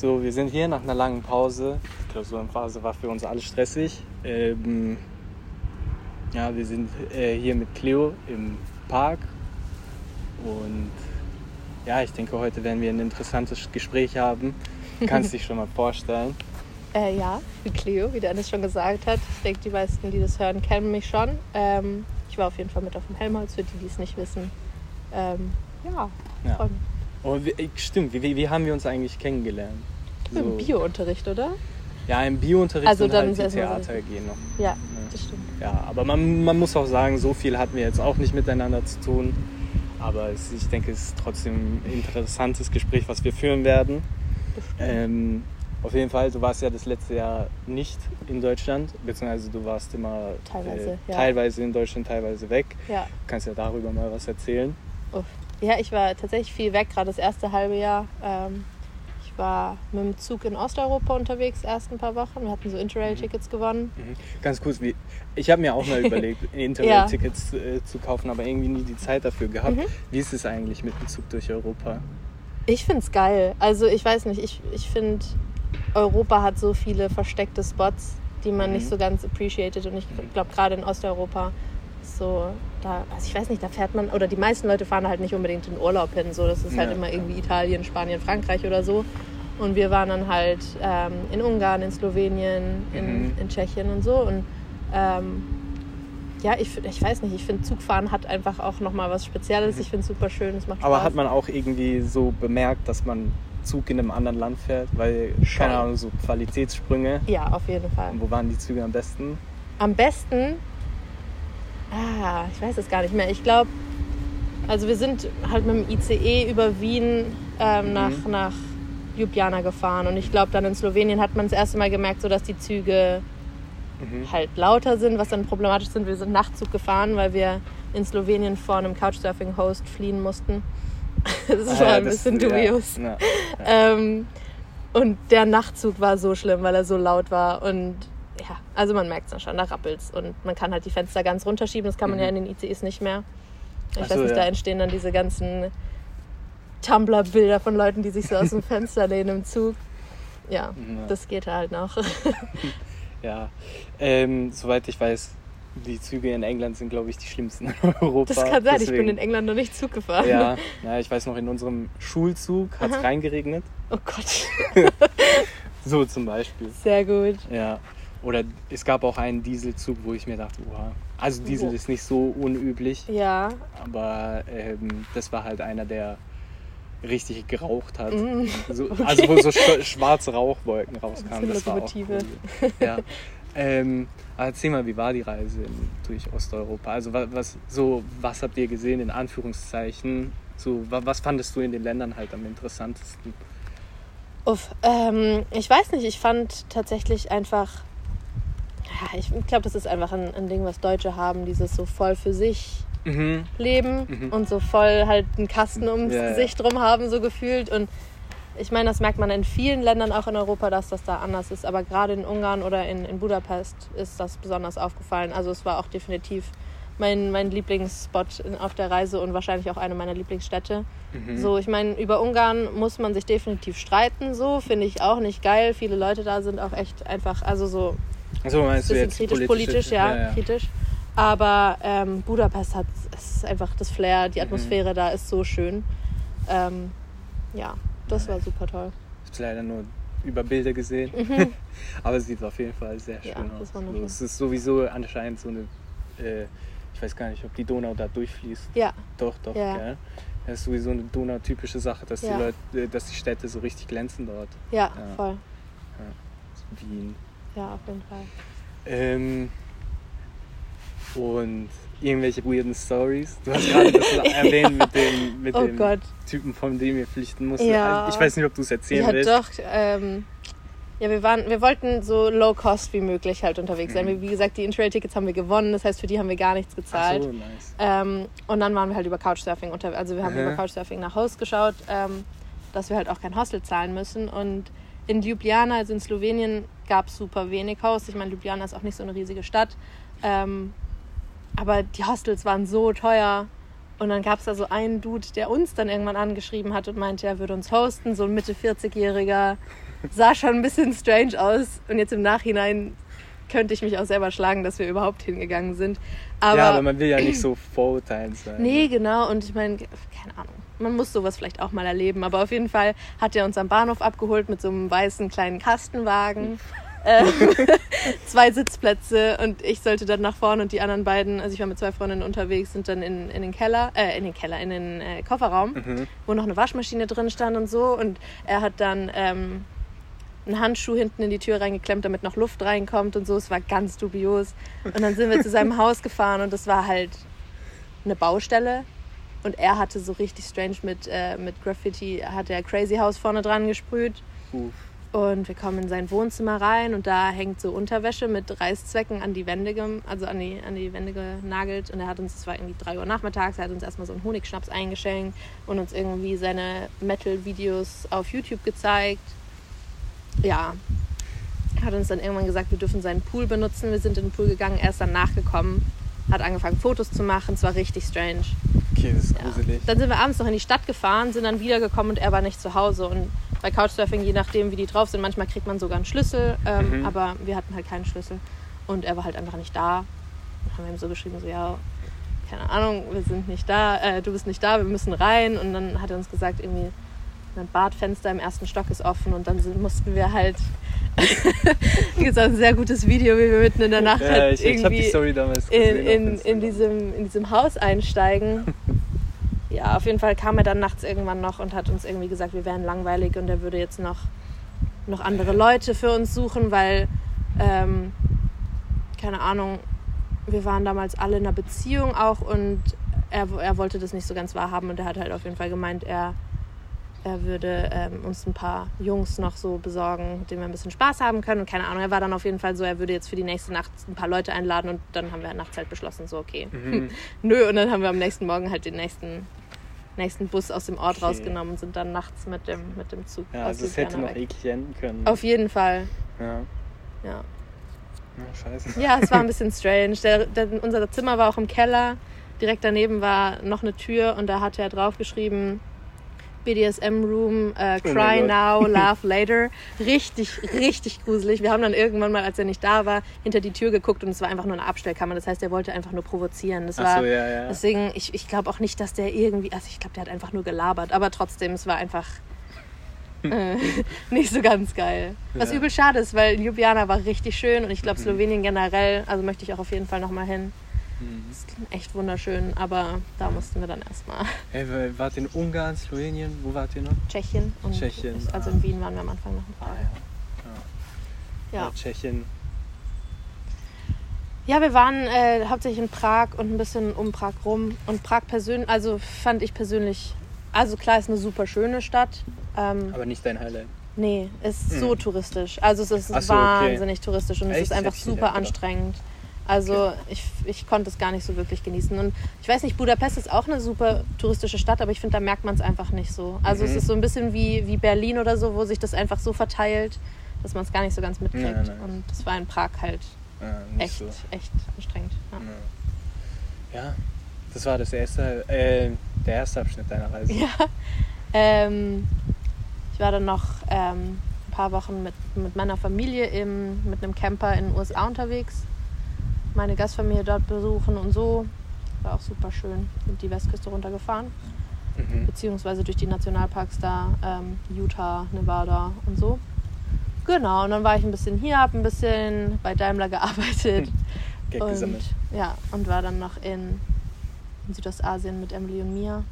So, wir sind hier nach einer langen Pause. Die Klausurenphase war für uns alle stressig. Ähm, ja, wir sind äh, hier mit Cleo im Park und ja, ich denke, heute werden wir ein interessantes Gespräch haben. Kannst dich schon mal vorstellen. Äh, ja, wie Cleo, wie Dennis schon gesagt hat. Ich denke, die meisten, die das hören, kennen mich schon. Ähm, ich war auf jeden Fall mit auf dem Helmholtz, für die, die es nicht wissen. Ähm, ja, Ja. freue mich. Oh, wie, stimmt, wie, wie, haben wir uns eigentlich kennengelernt? Im Biounterricht, oder? Ja, im Biounterricht Also und dann halt die erstmal so- Theater gehen noch. Ja, das stimmt. Ja, aber man, man muss auch sagen, so viel hatten wir jetzt auch nicht miteinander zu tun. Aber es, ich denke, es ist trotzdem ein interessantes Gespräch, was wir führen werden. Ähm, auf jeden Fall, du warst ja das letzte Jahr nicht in Deutschland, beziehungsweise du warst immer Teilweise, äh, ja. teilweise in Deutschland, teilweise weg. Ja. Du kannst ja darüber mal was erzählen. Uff. Ja, ich war tatsächlich viel weg, gerade das erste halbe Jahr. Ähm, ich war mit dem Zug in Osteuropa unterwegs, erst ein paar Wochen. Wir hatten so Interrail-Tickets gewonnen. Mhm. Ganz kurz, wie, ich habe mir auch mal überlegt, Interrail-Tickets äh, zu kaufen, aber irgendwie nie die Zeit dafür gehabt. Mhm. Wie ist es eigentlich mit dem Zug durch Europa? Ich finde es geil. Also ich weiß nicht, ich, ich finde, Europa hat so viele versteckte Spots, die man Mhm. nicht so ganz appreciated. Und ich glaube, gerade in Osteuropa ist so, da, also ich weiß nicht, da fährt man, oder die meisten Leute fahren halt nicht unbedingt in Urlaub hin. So, das ist halt Ja. immer irgendwie Italien, Spanien, Frankreich oder so. Und wir waren dann halt ähm, in Ungarn, in Slowenien, in, Mhm. in Tschechien und so. Und ähm, ja, ich, ich weiß nicht, ich finde Zugfahren hat einfach auch nochmal was Spezielles. Ich finde es super schön, es macht Spaß. Mhm. Aber hat man auch irgendwie so bemerkt, dass man Zug in einem anderen Land fährt? Weil, keine Ahnung, so Qualitätssprünge. Ja, auf jeden Fall. Und wo waren die Züge am besten? Am besten, ah, ich weiß es gar nicht mehr. Ich glaube, also wir sind halt mit dem ICE über Wien ähm, nach, Mhm. nach Ljubljana gefahren. Und ich glaube, dann in Slowenien hat man das erste Mal gemerkt, so dass die Züge Mhm. halt lauter sind, was dann problematisch sind. Wir sind Nachtzug gefahren, weil wir in Slowenien vor einem Couchsurfing-Host fliehen mussten. Das Ah, war ja, ein das- bisschen ja, dubios. ja. Ähm, und der Nachtzug war so schlimm, weil er so laut war. Und ja, also man merkt es dann schon, da rappelt's. Und man kann halt die Fenster ganz runterschieben. Das kann man Mhm. ja in den ICEs nicht mehr. Ich Ach weiß nicht, ja. da entstehen dann diese ganzen Tumblr-Bilder von Leuten, die sich so aus dem Fenster lehnen im Zug. Ja, Ja. das geht halt noch. Ja, ähm, soweit ich weiß, die Züge in England sind, glaube ich, die schlimmsten in Europa. Das kann sein, ich bin Deswegen- in England noch nicht Zug gefahren. Ja, ja, ich weiß noch, in unserem Schulzug hat es reingeregnet. Oh Gott, So zum Beispiel. sehr gut. Ja. Oder es gab auch einen Dieselzug, wo ich mir dachte, oha. Also Diesel Oh. ist nicht so unüblich, Ja, aber ähm, das war halt einer, der richtig geraucht hat. Mm, So, okay. Also wo so sch schwarze Rauchwolken rauskamen. bisschen Das war auch cool. Ja. ähm, aber erzähl mal, wie war die Reise in, durch Osteuropa? Also was, was, so, was habt ihr gesehen in Anführungszeichen? So, wa- was fandest du in den Ländern halt am interessantesten? Uff, ähm, ich weiß nicht, ich fand tatsächlich einfach, ja, ich glaube, das ist einfach ein, ein Ding, was Deutsche haben, dieses so voll für sich Mhm. leben Mhm. und so voll halt einen Kasten ums Ja, ja. Gesicht drum haben, so gefühlt. Und ich meine, das merkt man in vielen Ländern auch in Europa, dass das da anders ist. Aber gerade in Ungarn oder in, in Budapest ist das besonders aufgefallen. Also es war auch definitiv mein, mein Lieblingsspot in, auf der Reise und wahrscheinlich auch eine meiner Lieblingsstädte. Mhm. So, ich meine, über Ungarn muss man sich definitiv streiten, so finde ich auch nicht geil. Viele Leute da sind auch echt einfach, also so Also meinst du bisschen jetzt kritisch, politisch, ja, kritisch. Aber ähm, Budapest hat, es einfach das Flair, Mhm. die Atmosphäre da ist so schön. Ähm, ja, das war super toll. Ich habe leider nur über Bilder gesehen, aber es sieht auf jeden Fall sehr Mhm. Ja, schön das aus. So, es ist sowieso anscheinend so eine, äh, ich weiß gar nicht, ob die Donau da durchfließt. Ja, Doch, doch, Ja. gell? Das ist sowieso eine Donau-typische Sache, dass, Ja. die Leute, dass die Städte so richtig glänzen dort. ja, Ja. voll. Wien. Ja, auf jeden Fall. Ähm, und irgendwelche weirden Stories. Du hast gerade das erwähnt mit dem, mit Oh dem Gott. Typen, von dem ihr flüchten musstet. Ja. Ich weiß nicht, ob du es erzählen Ja, willst. doch. Ähm, ja, wir waren, wir wollten so low cost wie möglich halt unterwegs sein. Mhm. Wie gesagt, die Interrail-Tickets haben wir gewonnen, das heißt, für die haben wir gar nichts gezahlt. so, nice. Ähm, und dann waren wir halt über Couchsurfing unter, also wir haben Mhm. über Couchsurfing nach Haus geschaut, ähm, dass wir halt auch kein Hostel zahlen müssen. Und in Ljubljana, also in Slowenien, gab es super wenig Haus. Ich meine, Ljubljana ist auch nicht so eine riesige Stadt. Ähm, aber die Hostels waren so teuer. Und dann gab es da so einen Dude, der uns dann irgendwann angeschrieben hat und meinte, er würde uns hosten, so ein Mitte 40-Jähriger. sah schon ein bisschen strange aus. Und jetzt im Nachhinein könnte ich mich auch selber schlagen, dass wir überhaupt hingegangen sind. Aber, ja, aber man will ja nicht so vorurteilend sein. Nee, genau. Und ich meine, keine Ahnung. Man muss sowas vielleicht auch mal erleben. Aber auf jeden Fall hat er uns am Bahnhof abgeholt mit so einem weißen kleinen Kastenwagen. Äh, zwei Sitzplätze und ich sollte dann nach vorne und die anderen beiden, also ich war mit zwei Freundinnen unterwegs, sind dann in, in den Keller, äh, in den Keller, in den äh, Kofferraum, Mhm. wo noch eine Waschmaschine drin stand und so. Und er hat dann ähm, einen Handschuh hinten in die Tür reingeklemmt, damit noch Luft reinkommt und so. Es war ganz dubios. Und dann sind wir zu seinem Haus gefahren und es war halt eine Baustelle. Und er hatte so richtig strange mit, äh, mit Graffiti, hat er Crazy House vorne dran gesprüht. Uff. Und wir kommen in sein Wohnzimmer rein und da hängt so Unterwäsche mit Reißzwecken an die Wände, also an die, an die Wände genagelt. Und er hat uns, es war irgendwie 3 Uhr nachmittags, er hat uns erstmal so einen Honigschnaps eingeschenkt und uns irgendwie seine Metal-Videos auf YouTube gezeigt. Ja, hat uns dann irgendwann gesagt, wir dürfen seinen Pool benutzen. Wir sind in den Pool gegangen, er ist dann nachgekommen, hat angefangen Fotos zu machen. Es war richtig strange. Okay, das ist Ja. gruselig. Dann sind wir abends noch in die Stadt gefahren, sind dann wiedergekommen und er war nicht zu Hause. Und bei Couchsurfing, je nachdem, wie die drauf sind, manchmal kriegt man sogar einen Schlüssel, ähm, Mhm. aber wir hatten halt keinen Schlüssel. Und er war halt einfach nicht da. Dann haben wir ihm so geschrieben, so ja, keine Ahnung, wir sind nicht da, äh, du bist nicht da, wir müssen rein. Und dann hat er uns gesagt, irgendwie, ein Badfenster im ersten Stock ist offen und dann sind, mussten wir halt. Gibt ein sehr gutes Video, wie wir mitten in der Nacht Ja, halt ich, ich irgendwie Story damals in, in, in, diesem, in diesem Haus einsteigen. Ja, auf jeden Fall kam er dann nachts irgendwann noch und hat uns irgendwie gesagt, wir wären langweilig und er würde jetzt noch, noch andere Leute für uns suchen, weil, ähm, keine Ahnung, wir waren damals alle in einer Beziehung auch und er, er wollte das nicht so ganz wahrhaben und er hat halt auf jeden Fall gemeint, er, er würde ähm, uns ein paar Jungs noch so besorgen, mit denen wir ein bisschen Spaß haben können. Und keine Ahnung, er war dann auf jeden Fall so, er würde jetzt für die nächste Nacht ein paar Leute einladen und dann haben wir nachts halt beschlossen, so okay. Mhm. Nö, und dann haben wir am nächsten Morgen halt den nächsten, nächsten Bus aus dem Ort Okay. rausgenommen und sind dann nachts mit dem, mit dem Zug Ja, also es hätte noch weg. eklig enden können. Auf jeden Fall, Ja. ja. ja, scheiße. Ja, es war ein bisschen strange. Der, der, unser Zimmer war auch im Keller. Direkt daneben war noch eine Tür und da hatte er draufgeschrieben BDSM Room, äh, Oh Cry Gott. Now, Laugh Later. Richtig, richtig gruselig. Wir haben dann irgendwann mal, als er nicht da war, hinter die Tür geguckt und es war einfach nur eine Abstellkammer. Das heißt, er wollte einfach nur provozieren. Das Ach war so, ja, ja. deswegen, ich, ich glaube auch nicht, dass der irgendwie, also ich glaube, der hat einfach nur gelabert, aber trotzdem, es war einfach äh, nicht so ganz geil. Was Ja. übel schade ist, weil Ljubljana war richtig schön und ich glaube Mhm. Slowenien generell, also möchte ich auch auf jeden Fall nochmal hin. Mhm. Es ist echt wunderschön, aber da mussten wir dann erstmal Hey, wa- wart ihr in Ungarn, Slowenien? Wo wart ihr noch? Tschechien und Tschechien, also ah. in Wien waren wir am Anfang noch ein paar. ja. Ja. Tschechien. Ja, wir waren äh, hauptsächlich in Prag und ein bisschen um Prag rum. Und Prag persönlich, also fand ich persönlich, also klar, ist eine super schöne Stadt. Ähm, Aber nicht dein Highlight. nee, ist Mhm. so touristisch. Also es ist so, okay. wahnsinnig touristisch und es Echt? ist einfach ich super gedacht. anstrengend. Also ich, ich konnte es gar nicht so wirklich genießen. Und ich weiß nicht, Budapest ist auch eine super touristische Stadt, aber ich finde, da merkt man es einfach nicht so. Also es Mhm. ist so ein bisschen wie, wie Berlin oder so, wo sich das einfach so verteilt, dass man es gar nicht so ganz mitkriegt. Nein, nein. Und das war in Prag halt Ja, nicht echt, so. echt anstrengend. Ja. Ja. ja, das war das erste, äh, der erste Abschnitt deiner Reise. Ja. Ähm, ich war dann noch ähm, ein paar Wochen mit, mit meiner Familie im, mit einem Camper in den USA unterwegs. Meine Gastfamilie dort besuchen und so. War auch super schön. Sind die Westküste runtergefahren. Mhm. Beziehungsweise durch die Nationalparks da, ähm, Utah, Nevada und so. Genau, und dann war ich ein bisschen hier, habe ein bisschen bei Daimler gearbeitet. Geld und, gesammelt. ja, und war dann noch in, in Südostasien mit Emily und Mia.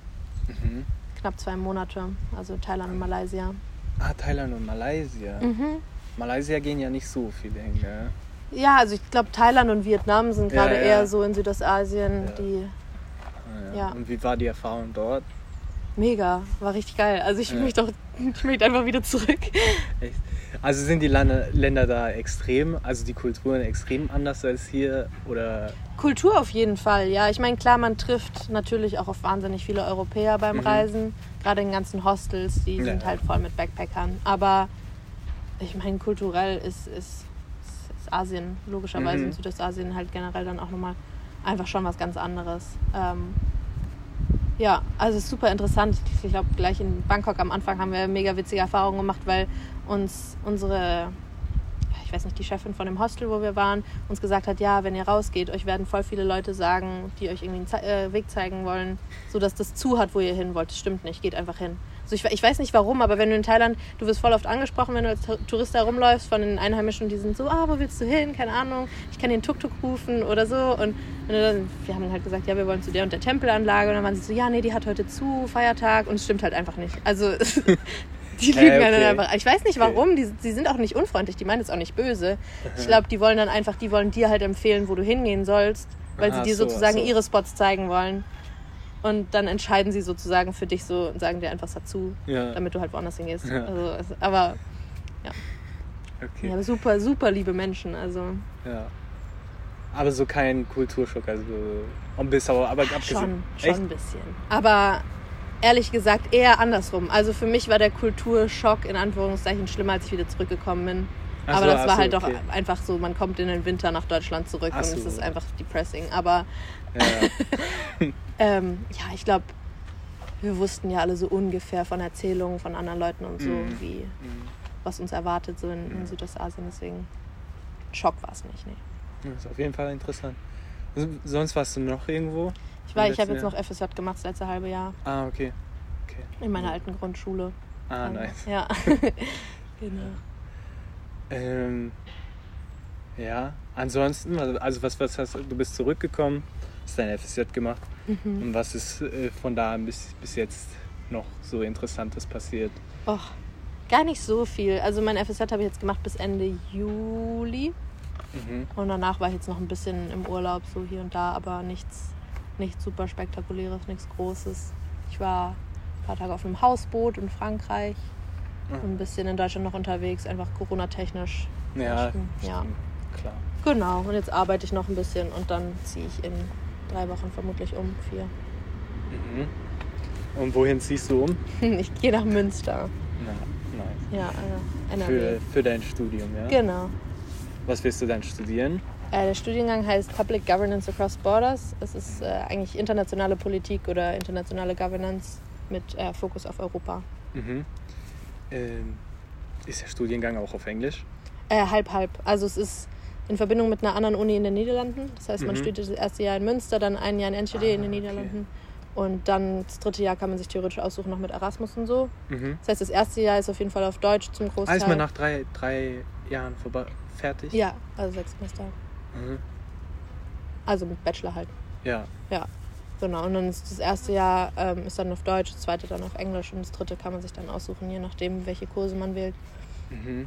Mhm. Knapp zwei Monate, also Thailand und Malaysia. Ah, Thailand und Malaysia. Mhm. Malaysia gehen ja nicht so viele hin, gell? Ja, also ich glaube, Thailand und Vietnam sind Ja, gerade ja. eher so in Südostasien, Ja. die Ah, Ja. Und wie war die Erfahrung dort? mega, war richtig geil. Also ich Ja. möchte auch, ich möchte einfach wieder zurück. Echt? Also sind die Lande, Länder da extrem, also die Kulturen extrem anders als hier? Oder Kultur auf jeden Fall, ja. Ich meine, klar, man trifft natürlich auch auf wahnsinnig viele Europäer beim Mhm. Reisen. Gerade in ganzen Hostels, die Ja. sind halt voll mit Backpackern. Aber ich meine, kulturell ist, ist, ist Asien, logischerweise Mhm. in Südostasien halt generell dann auch nochmal einfach schon was ganz anderes. Ähm, Ja, also super interessant. Ich glaube, gleich in Bangkok am Anfang haben wir mega witzige Erfahrungen gemacht, weil uns unsere, ich weiß nicht, die Chefin von dem Hostel, wo wir waren, uns gesagt hat, ja, wenn ihr rausgeht, euch werden voll viele Leute sagen, die euch irgendwie einen Ze äh, Weg zeigen wollen, so dass das zu hat, wo ihr hin wollt. Das stimmt nicht, geht einfach hin. Also ich, ich weiß nicht warum, aber wenn du in Thailand, du wirst voll oft angesprochen, wenn du als Tourist da rumläufst von den Einheimischen, die sind so, ah, wo willst du hin? Keine Ahnung, ich kann den Tuk-Tuk rufen oder so. Und dann, wir haben halt gesagt, ja, wir wollen zu der und der Tempelanlage. Und dann waren sie so, ja, nee, die hat heute zu, Feiertag. Und es stimmt halt einfach nicht. Also die lügen Äh, dann okay. einfach. Ich weiß nicht Okay. warum, die, die sind auch nicht unfreundlich, die meinen es auch nicht böse. Ich glaube, die wollen dann einfach, die wollen dir halt empfehlen, wo du hingehen sollst, weil Aha, sie dir so, sozusagen so. ihre Spots zeigen wollen. Und dann entscheiden sie sozusagen für dich so und sagen dir einfach dazu, Ja. damit du halt woanders hingehst. Ja. Also, aber Okay. ja, super, super liebe Menschen. Also Ja. Aber so kein Kulturschock, also ein bisschen, aber, aber abgesehen. schon, schon Echt? ein bisschen. Aber ehrlich gesagt eher andersrum. Also für mich war der Kulturschock in Anführungszeichen schlimmer, als ich wieder zurückgekommen bin. Ach aber so, das war so, halt doch okay. einfach so, man kommt in den Winter nach Deutschland zurück Ach und so. es ist einfach depressing. Aber Ja. ähm, ja, ich glaube, wir wussten ja alle so ungefähr von Erzählungen von anderen Leuten und so, Mhm. wie Mhm. was uns erwartet so in, in Mhm. Südostasien. Deswegen Schock war es nicht. Nee. Das ist auf jeden Fall interessant. Sonst warst du noch irgendwo? Ich war, ich habe jetzt noch FSJ gemacht das letzte halbe Jahr Ah, okay. okay. in meiner alten Grundschule. Ah, Ähm, nice. Ja. genau. Ähm, ja, ansonsten, also- also was, was hast du Du bist zurückgekommen, hast dein FSJ gemacht. Mhm. Und was ist äh, von da bis, bis jetzt noch so Interessantes passiert? Och, gar nicht so viel. Also mein FSJ habe ich jetzt gemacht bis Ende Juli. Mhm. Und danach war ich jetzt noch ein bisschen im Urlaub, so hier und da, aber nichts, nichts super spektakuläres, nichts Großes. Ich war ein paar Tage auf einem Hausboot in Frankreich und ein bisschen in Deutschland noch unterwegs, einfach Corona-technisch. Ja, ja. klar. Genau, und jetzt arbeite ich noch ein bisschen und dann ziehe ich in drei Wochen vermutlich um, vier. Mhm. Und wohin ziehst du um? Ich gehe nach Münster. Na, nice. Ja, äh, NRW. Für, für dein Studium, ja? Genau. Was willst du dann studieren? Äh, der Studiengang heißt Public Governance Across Borders. Es ist äh, eigentlich internationale Politik oder internationale Governance mit äh, Fokus auf Europa. Mhm. Ähm, ist der Studiengang auch auf Englisch? Äh, halb, halb. Also es ist in Verbindung mit einer anderen Uni in den Niederlanden. Das heißt, man Mhm. studiert das erste Jahr in Münster, dann ein Jahr in Enschede Ah, in den okay. Niederlanden. Und dann das dritte Jahr kann man sich theoretisch aussuchen, noch mit Erasmus und so. Mhm. Das heißt, das erste Jahr ist auf jeden Fall auf Deutsch zum Großteil. Alles mal nach drei, drei Jahren vorbei, fertig? Ja, also sechs Semester. Mhm. Also mit Bachelor halt. Ja. Ja, genau. Und dann ist das erste Jahr ähm, ist dann auf Deutsch, das zweite dann auf Englisch und das dritte kann man sich dann aussuchen, je nachdem, welche Kurse man wählt. Mhm.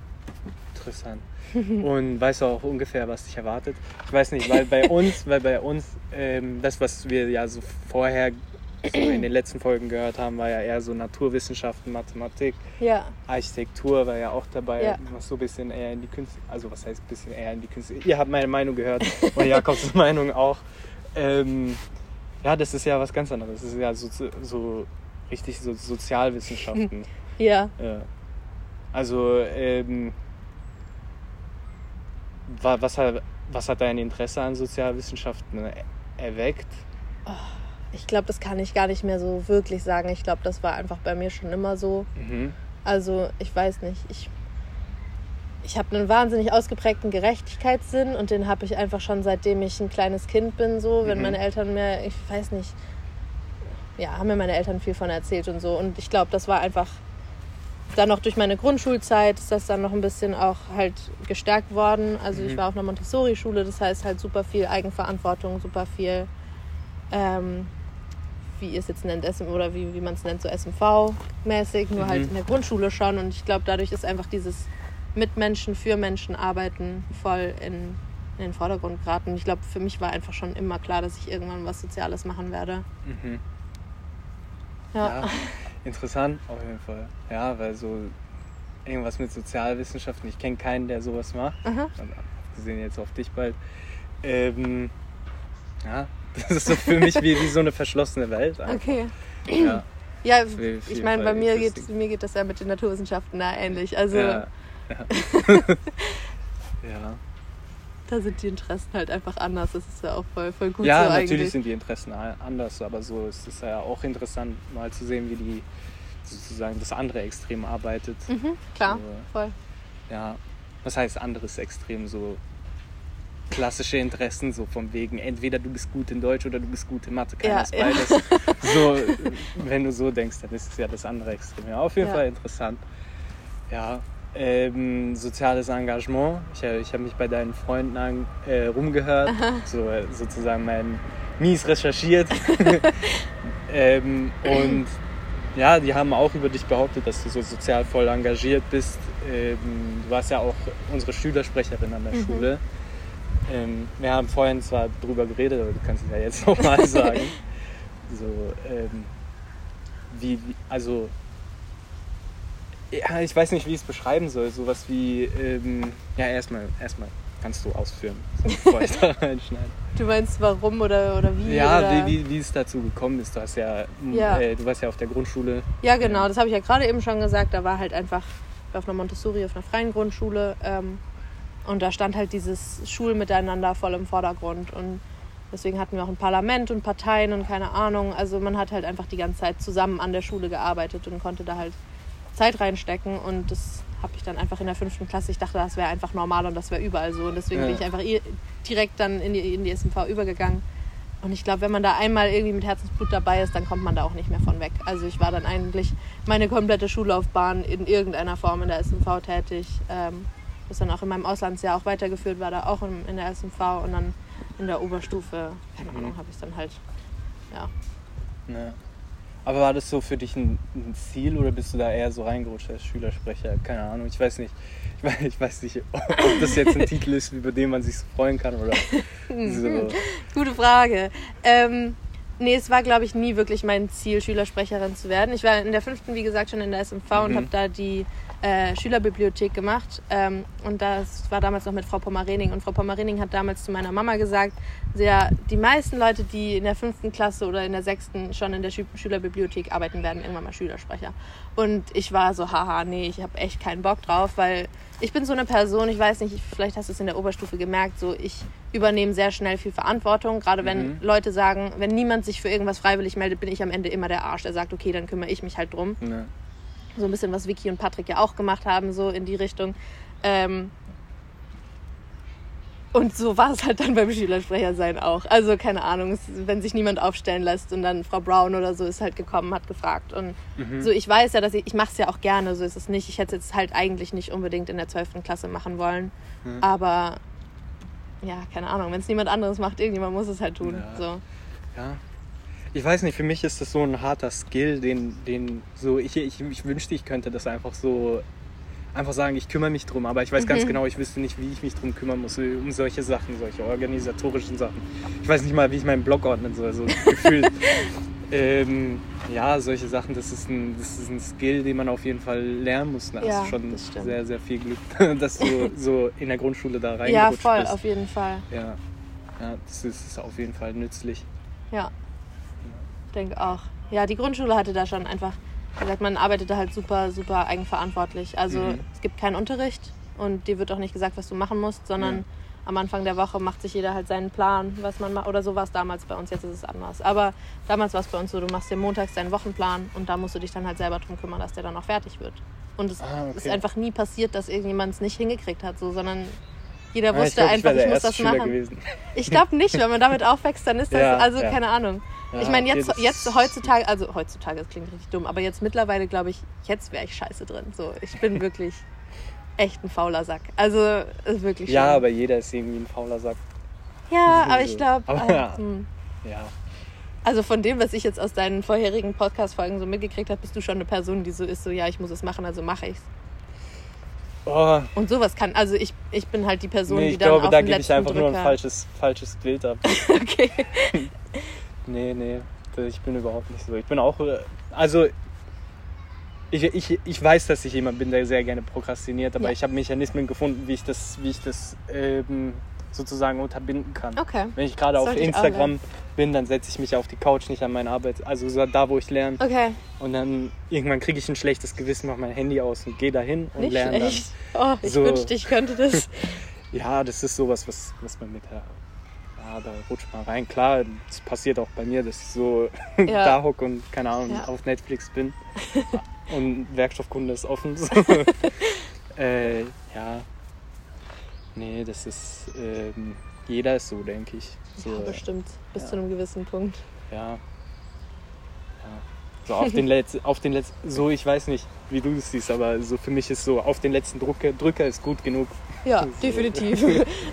Interessant. Und weißt du auch ungefähr, was dich erwartet? Ich weiß nicht, weil bei uns, weil bei uns ähm, das, was wir ja so vorher so in den letzten Folgen gehört haben, war ja eher so Naturwissenschaften, Mathematik, Ja, Architektur war ja auch dabei, Ja. was so ein bisschen eher in die Künste, also was heißt ein bisschen eher in die Künste. Ihr habt meine Meinung gehört und Jakobs Meinung auch. Ähm, ja, das ist ja was ganz anderes. Das ist ja so, so richtig so Sozialwissenschaften. ja. Ja. Also, ähm, wa- was hat, was hat dein Interesse an Sozialwissenschaften er- erweckt? Ich glaube, das kann ich gar nicht mehr so wirklich sagen. Ich glaube, das war einfach bei mir schon immer so. Mhm. Also, ich weiß nicht. Ich, ich habe einen wahnsinnig ausgeprägten Gerechtigkeitssinn und den habe ich einfach schon seitdem ich ein kleines Kind bin. So, wenn Mhm. meine Eltern mir, ich weiß nicht, ja, haben mir meine Eltern viel von erzählt und so. Und ich glaube, das war einfach dann noch durch meine Grundschulzeit ist das dann noch ein bisschen auch halt gestärkt worden. Also ich Mhm. war auf einer Montessori-Schule, das heißt halt super viel Eigenverantwortung, super viel, ähm, wie ihr es jetzt nennt, SM, oder wie, wie man es nennt, so SMV-mäßig, nur Mhm. halt in der Grundschule schon. Und ich glaube, dadurch ist einfach dieses mit Menschen, für Menschen arbeiten voll in, in den Vordergrund geraten. Ich glaube, für mich war einfach schon immer klar, dass ich irgendwann was Soziales machen werde. Mhm. Ja. Ja, interessant auf jeden Fall. Ja, weil so irgendwas mit Sozialwissenschaften, ich kenne keinen, der sowas macht. Aha. Also, abgesehen jetzt auf dich bald. Ähm, ja, das ist so für mich wie, wie so eine verschlossene Welt. einfach. Okay. Ja, Ja, ich meine, bei mir geht, mir geht das ja mit den Naturwissenschaften da ähnlich. Also ja, ja. ja. Da sind die Interessen halt einfach anders. Das ist ja auch voll, voll gut ja, so natürlich eigentlich. sind die Interessen anders, aber so ist es ja auch interessant, mal zu sehen, wie die sozusagen das andere Extrem arbeitet. Mhm, klar, So, voll. ja, was heißt anderes Extrem? So klassische Interessen, so von wegen, entweder du bist gut in Deutsch oder du bist gut in Mathe, keiner Ja, ist ja. beides. So, wenn du so denkst, dann ist es ja das andere Extrem. Ja, auf jeden Ja. Fall interessant. Ja, ähm, soziales Engagement. Ich, hab- ich habe mich bei deinen Freunden an, äh, rumgehört, so, äh, sozusagen mein mies recherchiert. ähm, und ja, die haben auch über dich behauptet, dass du so sozial voll engagiert bist. Ähm, du warst ja auch unsere Schülersprecherin an der Mhm. Schule. Ähm, wir haben vorhin zwar drüber geredet, aber du kannst es ja jetzt nochmal sagen. So, ähm, wie, wie, also, ja, ich weiß nicht, wie ich es beschreiben soll. Sowas wie, ähm, ja, erstmal, erstmal kannst du ausführen, so, bevor ich da reinschneide. Du meinst warum oder, oder wie? Ja, oder? wie, wie, wie es dazu gekommen ist. Du hast ja, Ja. Äh, du warst ja auf der Grundschule. Ja, genau, das habe ich ja gerade eben schon gesagt. Da war halt einfach auf einer Montessori, auf einer freien Grundschule. Ähm, und da stand halt dieses Schulmiteinander voll im Vordergrund. Und deswegen hatten wir auch ein Parlament und Parteien und keine Ahnung. Also man hat halt einfach die ganze Zeit zusammen an der Schule gearbeitet und konnte da halt Zeit reinstecken. Und das habe ich dann einfach in der fünften Klasse. Ich dachte, das wäre einfach normal und das wäre überall so. Und deswegen Ja. bin ich einfach direkt dann in die, in die SMV übergegangen. Und ich glaube, wenn man da einmal irgendwie mit Herzensblut dabei ist, dann kommt man da auch nicht mehr von weg. Also ich war dann eigentlich meine komplette Schullaufbahn in irgendeiner Form in der SMV tätig. Ähm, das dann auch in meinem Auslandsjahr auch weitergeführt, war da auch in, in der SMV und dann in der Oberstufe, keine Mhm. Ahnung, habe ich dann halt, ja. Ja. Aber war das so für dich ein, ein Ziel oder bist du da eher so reingerutscht als Schülersprecher? Keine Ahnung, ich weiß nicht. Ich weiß, ich weiß nicht, ob das jetzt ein Titel ist, über den man sich so freuen kann oder so. Gute Frage. Ähm, nee, es war, glaube ich, nie wirklich mein Ziel, Schülersprecherin zu werden. Ich war in der fünften, wie gesagt, schon in der SMV und Mhm. habe da die äh, Schülerbibliothek gemacht. Ähm, und das war damals noch mit Frau Pommerening. Und Frau Pommerening hat damals zu meiner Mama gesagt, ja, die meisten Leute, die in der fünften Klasse oder in der sechsten schon in der Schü Schülerbibliothek arbeiten, werden irgendwann mal Schülersprecher. Und ich war so, haha, nee, ich habe echt keinen Bock drauf, weil ich bin so eine Person, ich weiß nicht, vielleicht hast du es in der Oberstufe gemerkt, so ich übernehme sehr schnell viel Verantwortung. Gerade wenn Mhm. Leute sagen, wenn niemand sich für irgendwas freiwillig meldet, bin ich am Ende immer der Arsch, der sagt, okay, dann kümmere ich mich halt drum Ja. So ein bisschen, was Vicky und Patrick ja auch gemacht haben, so in die Richtung. Ähm und so war es halt dann beim Schülersprecher sein auch. Also keine Ahnung, wenn sich niemand aufstellen lässt und dann Frau Brown oder so ist halt gekommen, hat gefragt. Und Mhm. so, ich weiß ja, dass ich, ich mache es ja auch gerne, so ist es nicht. Ich hätte es jetzt halt eigentlich nicht unbedingt in der 12. Klasse machen wollen. Mhm. Aber ja, keine Ahnung, wenn es niemand anderes macht, irgendjemand muss es halt tun. Ja. So. Ja. Ich weiß nicht, für mich ist das so ein harter Skill, den, den so, ich, ich, ich wünschte, ich könnte das einfach so, einfach sagen, ich kümmere mich drum, aber ich weiß ganz Mhm. genau, ich wüsste nicht, wie ich mich drum kümmern muss, um solche Sachen, solche organisatorischen Sachen. Ich weiß nicht mal, wie ich meinen Blog ordnen soll, so gefühlt. ähm, ja, solche Sachen, das ist, ein, das ist ein Skill, den man auf jeden Fall lernen muss. Da Ja, hast du schon sehr, sehr viel Glück, dass du so in der Grundschule da reingerutscht Ja, voll, bist. auf jeden Fall. Ja. ja, das ist, auf jeden Fall nützlich. Ja, denke auch. Ja, die Grundschule hatte da schon einfach, wie gesagt, man arbeitet da halt super, super eigenverantwortlich. Also Mhm. es gibt keinen Unterricht und dir wird auch nicht gesagt, was du machen musst, sondern Ja. am Anfang der Woche macht sich jeder halt seinen Plan, was man macht. Oder so war es damals bei uns, jetzt ist es anders. Aber damals war es bei uns so, du machst dir montags deinen Wochenplan und da musst du dich dann halt selber drum kümmern, dass der dann auch fertig wird. Und es Ah, okay. ist einfach nie passiert, dass irgendjemand es nicht hingekriegt hat, so, sondern jeder Ja, wusste ich glaub, ich einfach, ich, der muss das machen. gewesen. Ich glaube nicht, wenn man damit aufwächst, dann ist das, Ja, also ja. keine Ahnung. Ja, ich meine, jetzt, jetzt heutzutage, also heutzutage, das klingt richtig dumm, aber jetzt mittlerweile glaube ich, jetzt wäre ich scheiße drin. So, ich bin wirklich echt ein fauler Sack. Also, ist wirklich Ja, schlimm. aber jeder ist irgendwie ein fauler Sack. Ja, aber ich glaube, äh, ja. hm. Ja. also von dem, was ich jetzt aus deinen vorherigen Podcast-Folgen so mitgekriegt habe, bist du schon eine Person, die so ist, so, ja, ich muss es machen, also mache ich's. Oh, Und sowas kann, also ich, ich bin halt die Person, nee, die ich dann glaube, auf da gebe ich einfach nur ein Drücker... falsches, falsches Bild ab. okay. Nee, nee, ich bin überhaupt nicht so. Ich bin auch, äh, also ich, ich, ich weiß, dass ich jemand bin, der sehr gerne prokrastiniert, aber Ja. ich habe Mechanismen gefunden, wie ich das, wie ich das ähm, sozusagen unterbinden kann. Okay. Wenn ich gerade auf Instagram bin, dann setze ich mich auf die Couch, nicht an meine Arbeit, also so da, wo ich lerne. Okay. Und dann irgendwann kriege ich ein schlechtes Gewissen, mache mein Handy aus und gehe dahin und Nicht lerne schlecht. Oh, ich So. wünschte, ich könnte das. dann. ja, das ist sowas, was, was man mit. Ja, da rutscht man rein. Klar, das passiert auch bei mir, dass ich so Ja. da hocke und keine Ahnung, Ja. auf Netflix bin. und Werkstoffkunde ist offen. So. äh, ja. Nee, das ist. Ähm, jeder ist so, denke ich. So, ja, bestimmt. Bis ja. zu einem gewissen Punkt. Ja. ja. So auf den letzten, auf den letzten, so ich weiß nicht, wie du das siehst, aber so für mich ist so, auf den letzten Drücker, Drücker ist gut genug. Ja, definitiv.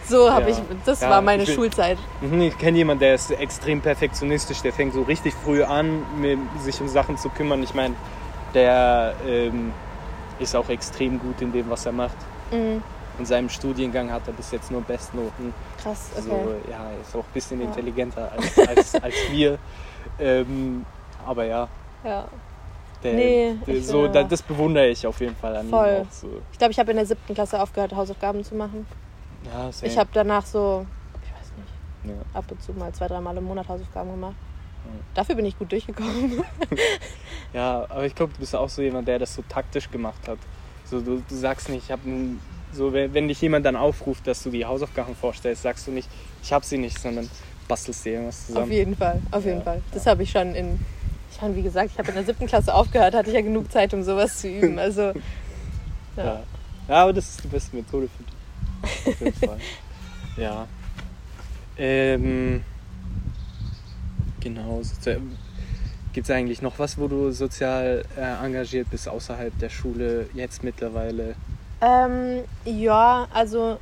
So habe Ja. ich, das Ja, war meine ich Schulzeit. Mhm, Ich kenne jemanden, der ist extrem perfektionistisch, der fängt so richtig früh an, sich um Sachen zu kümmern. Ich meine, der ähm, ist auch extrem gut in dem, was er macht. Mhm. In seinem Studiengang hat er bis jetzt nur Bestnoten. Krass, okay. So, ja, er ist auch ein bisschen Ja. intelligenter als, als, als wir. Ähm, aber ja, Ja. Der, Nee, der, so, bin da, das bewundere ich auf jeden Fall an Voll. ihm auch. So. Ich glaube, ich habe in der siebten Klasse aufgehört, Hausaufgaben zu machen. Ja, same. Ich habe danach so, ich weiß nicht, ja. ab und zu mal zwei, dreimal im Monat Hausaufgaben gemacht. Ja. Dafür bin ich gut durchgekommen. ja, aber ich glaube, du bist auch so jemand, der das so taktisch gemacht hat. So, du, du sagst nicht, ich habe so, wenn, wenn dich jemand dann aufruft, dass du die Hausaufgaben vorstellst, sagst du nicht, ich habe sie nicht, sondern bastelst dir irgendwas Auf zusammen. jeden Fall, auf jeden Ja, Fall. Das habe ich schon in, ich meine, wie gesagt, ich habe in der siebten Klasse aufgehört, hatte ich ja genug Zeit, um sowas zu üben. Also, ja. Ja. ja, aber das ist die beste Methode für dich. Auf jeden Fall. Ja. Ähm, genau. Gibt es eigentlich noch was, wo du sozial äh, engagiert bist, außerhalb der Schule, jetzt mittlerweile? Ähm, ja, also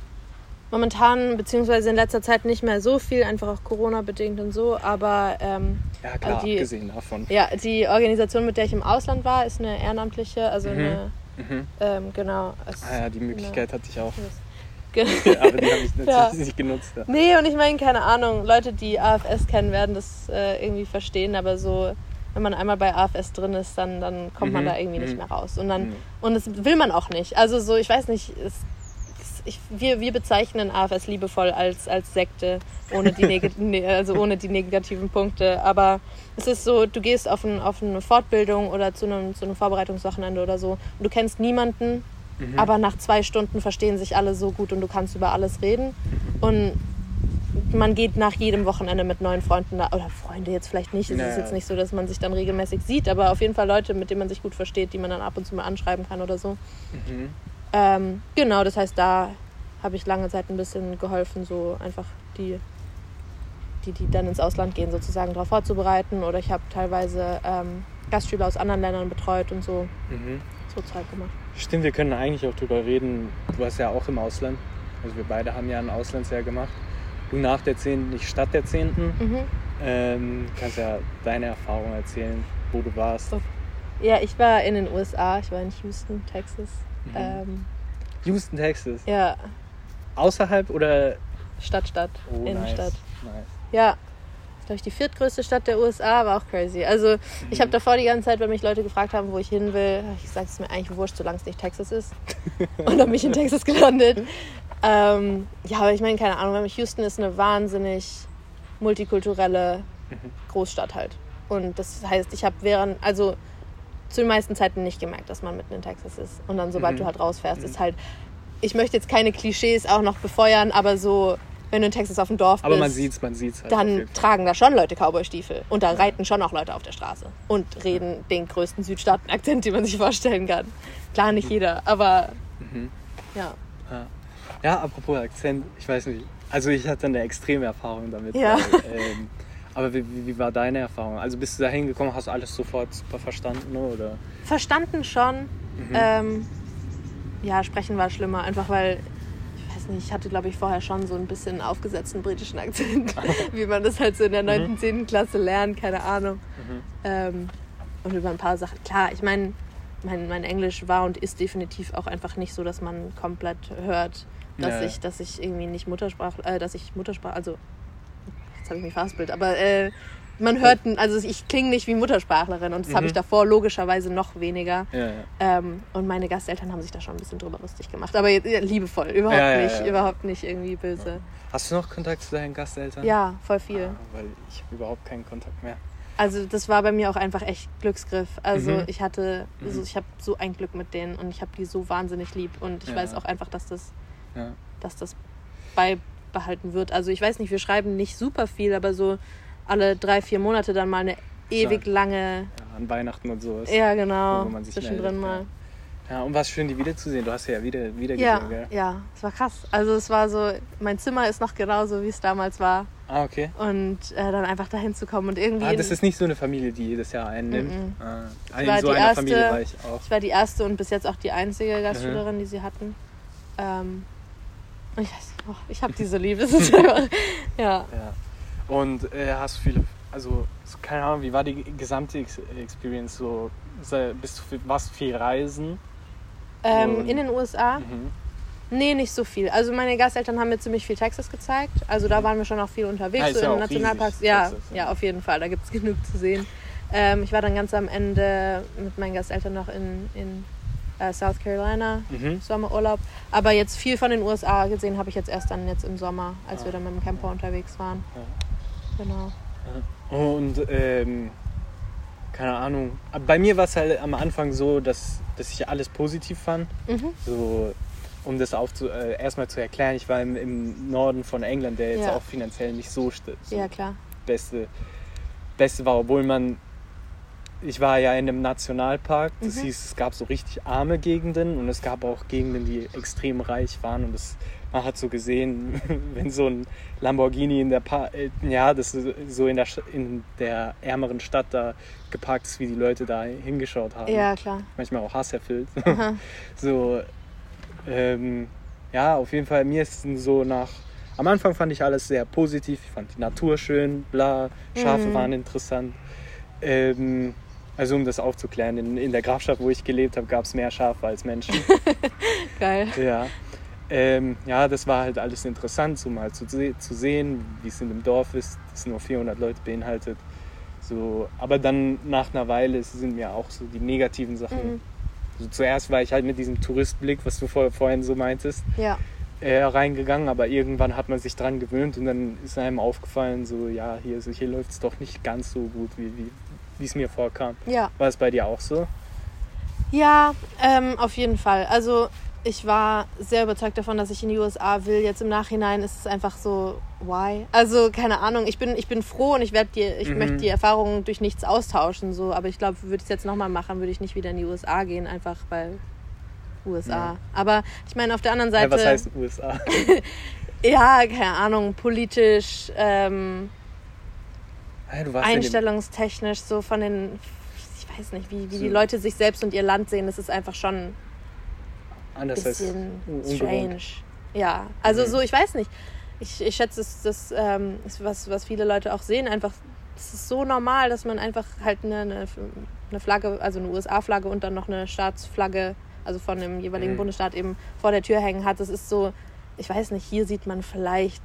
momentan, beziehungsweise in letzter Zeit nicht mehr so viel, einfach auch Corona-bedingt und so, aber ähm, Ja, klar, Also die- abgesehen davon. ja, die Organisation, mit der ich im Ausland war, ist eine ehrenamtliche, also Mhm. eine, Mhm. ähm, genau. Es, Ah ja, die Möglichkeit hatte ich auch. Aber die habe ich natürlich Ja. nicht genutzt. Ja. Nee, und ich meine, keine Ahnung, Leute, die AFS kennen, werden das äh, irgendwie verstehen, aber so, wenn man einmal bei AFS drin ist, dann, dann kommt man Mhm, da irgendwie nicht mhm. mehr raus. Und dann Mhm. und das will man auch nicht. Also so, ich weiß nicht, es, ich, wir, wir bezeichnen AFS liebevoll als, als Sekte, ohne die, ne, also ohne die negativen Punkte. Aber es ist so, du gehst auf, ein, auf eine Fortbildung oder zu einem, zu einem Vorbereitungswochenende oder so und du kennst niemanden, Mhm. aber nach zwei Stunden verstehen sich alle so gut und du kannst über alles reden. Und man geht nach jedem Wochenende mit neuen Freunden da, oder Freunde jetzt vielleicht nicht. Es Ja, ist jetzt nicht so, dass man sich dann regelmäßig sieht, aber auf jeden Fall Leute, mit denen man sich gut versteht, die man dann ab und zu mal anschreiben kann oder so. Mhm. Ähm, genau, das heißt, da habe ich lange Zeit ein bisschen geholfen, so einfach die, die, die dann ins Ausland gehen, sozusagen darauf vorzubereiten. Oder ich habe teilweise ähm, Gastschüler aus anderen Ländern betreut und so, Mhm. so Zeug gemacht. Stimmt, wir können eigentlich auch drüber reden. Du warst ja auch im Ausland. Also wir beide haben ja ein Auslandsjahr gemacht. Du nach der 10., nicht statt der 10. Mhm. Ähm, kannst ja deine Erfahrung erzählen, wo du warst. Ja, ich war in den USA, ich war in Houston, Texas. Mhm. Ähm, Houston, Texas. ja, Außerhalb oder? Stadt, Stadt, Oh, Innenstadt. Nice. nice. Ja, glaube ich, die viertgrößte Stadt der USA, war auch crazy. Also, ich habe davor die ganze Zeit, wenn mich Leute gefragt haben, wo ich hin will, ich gesagt, es ist mir eigentlich wurscht, solange es nicht Texas ist. Und dann bin ich in Texas gelandet. Ähm, ja, aber ich meine, keine Ahnung, Houston ist eine wahnsinnig multikulturelle Großstadt halt. Und das heißt, ich habe während, also zu den meisten Zeiten nicht gemerkt, dass man mitten in Texas ist. Und dann, sobald Mhm. du halt rausfährst, ist halt, ich möchte jetzt keine Klischees auch noch befeuern, aber so, wenn du in Texas auf dem Dorf Aber bist man sieht's, man sieht's halt. dann tragen da schon Leute Cowboystiefel und da reiten schon auch Leute auf der Straße und reden den größten Südstaaten-Akzent, den man sich vorstellen kann. Klar, nicht jeder, aber Mhm. ja. Ja. ja, apropos Akzent, ich weiß nicht. Also ich hatte eine extreme Erfahrung damit. Ja. Weil, ähm, aber wie, wie, war deine Erfahrung? Also bist du da hingekommen, hast du alles sofort super verstanden oder? Verstanden schon. Mhm. Ähm, ja, sprechen war schlimmer, einfach weil, ich weiß nicht, ich hatte, glaube ich, vorher schon so ein bisschen aufgesetzten britischen Akzent, wie man das halt so in der 9., Mhm. 10. Klasse lernt, keine Ahnung. Mhm. Ähm, und über ein paar Sachen. Klar, ich meine, mein, mein Englisch war und ist definitiv auch einfach nicht so, dass man komplett hört, dass Ja, ich, dass ich irgendwie nicht Muttersprach, äh, dass ich Muttersprach, also jetzt habe ich mich verhaspelt, aber äh, man hört, also ich klinge nicht wie Muttersprachlerin und das habe Mhm. ich davor logischerweise noch weniger. Ja, ja. Ähm, und meine Gasteltern haben sich da schon ein bisschen drüber lustig gemacht, aber ja, liebevoll, überhaupt nicht, überhaupt nicht irgendwie böse. Hast du noch Kontakt zu deinen Gasteltern? Ja, voll viel. Ah, weil ich habe überhaupt keinen Kontakt mehr. Also das war bei mir auch einfach echt Glücksgriff. Also Mhm. ich hatte, Mhm. also ich habe so ein Glück mit denen und ich habe die so wahnsinnig lieb und ich weiß auch einfach, dass das, dass das beibehalten wird. Also ich weiß nicht, wir schreiben nicht super viel, aber so alle drei, vier Monate dann mal eine ewig lange. Ja, an Weihnachten und sowas. Ja, genau. Wo man sich Zwischendrin meldet, mal. ja. Ja, und war schön, die wiederzusehen. Du hast ja wieder, wieder Ja, gesehen, gell? ja, es war krass. Also es war so, mein Zimmer ist noch genauso, wie es damals war. Ah, okay. Und äh, dann einfach dahin zu kommen und irgendwie. Ah, das ist nicht so eine Familie, die jedes Jahr einnimmt. Mhm. Ah, war in so einer erste- Familie war ich auch. ich war die erste und bis jetzt auch die einzige Mhm. Gastschülerin, die sie hatten. Ähm, ich weiß, ich habe diese Liebe. Ja. Ja. Und äh, hast du viele, also so, keine Ahnung, wie war die gesamte Ex Experience so? Bist du du viel reisen? Ähm, in den USA? Mhm. Nee, nicht so viel. Also meine Gasteltern haben mir ziemlich viel Texas gezeigt. Also da waren wir schon auch viel unterwegs, Ah, ist so ja Ja, Texas, ja. ja, auf jeden Fall. Da gibt es genug zu sehen. Ähm, ich war dann ganz am Ende mit meinen Gasteltern noch in, in äh, South Carolina, Mhm. Sommerurlaub. Aber jetzt viel von den USA gesehen habe ich jetzt erst dann jetzt im Sommer, als Ah. wir dann mit dem Camper unterwegs waren. Ja. Genau. Und ähm, keine Ahnung. Bei mir war es halt am Anfang so, dass, dass ich alles positiv fand. Mhm. So, um das aufzu äh, erstmal zu erklären, ich war im, im Norden von England, der jetzt Ja. auch finanziell nicht so, so Ja, klar. beste, beste war, obwohl man. Ich war ja in einem Nationalpark, das Mhm. hieß, es gab so richtig arme Gegenden und es gab auch Gegenden, die extrem reich waren und das, man hat so gesehen, wenn so ein Lamborghini in der pa äh, ja, das so in der, in der ärmeren Stadt da geparkt ist, wie die Leute da hingeschaut haben. Ja, klar. Manchmal auch hasserfüllt. Aha. So, ähm, ja, auf jeden Fall, mir ist so nach. Am Anfang fand ich alles sehr positiv. Ich fand die Natur schön, bla, Schafe Mhm. waren interessant. Ähm, also, um das aufzuklären, in, in der Grafschaft, wo ich gelebt habe, gab es mehr Schafe als Menschen. Geil. ja. Ähm, ja, das war halt alles interessant, so mal zu, zu sehen, wie es in dem Dorf ist, das nur 400 Leute beinhaltet. So, aber dann nach einer Weile sind mir auch so die negativen Sachen Mhm. also zuerst war ich halt mit diesem Touristblick, was du vor, vorhin so meintest, Ja. äh, reingegangen, aber irgendwann hat man sich dran gewöhnt und dann ist einem aufgefallen, so ja, hier, so, hier läuft es doch nicht ganz so gut, wie wie wie es mir vorkam. Ja. War es bei dir auch so? Ja, ähm, auf jeden Fall. Also ich war sehr überzeugt davon, dass ich in die USA will. Jetzt im Nachhinein ist es einfach so, why? Also keine Ahnung. Ich bin, ich bin froh und ich werde die, ich Mhm. möchte die Erfahrungen durch nichts austauschen. So, aber ich glaube, würde ich es jetzt nochmal machen, würde ich nicht wieder in die USA gehen, einfach weil USA. Ja. Aber ich meine, auf der anderen Ja, Seite, was heißt USA? ja, keine Ahnung, politisch, ähm, Dem- einstellungstechnisch, so von den, ich weiß nicht, wie, wie die So. Leute sich selbst und ihr Land sehen, das ist einfach schon anders als bisschen strange. Ja, also Mhm. so, ich weiß nicht. Ich, ich schätze, das, das ähm, ist was, was viele Leute auch sehen. Einfach, es ist so normal, dass man einfach halt eine, eine, eine Flagge, also eine USA-Flagge und dann noch eine Staatsflagge, also von dem jeweiligen Mhm. Bundesstaat eben vor der Tür hängen hat. Das ist so, ich weiß nicht, hier sieht man vielleicht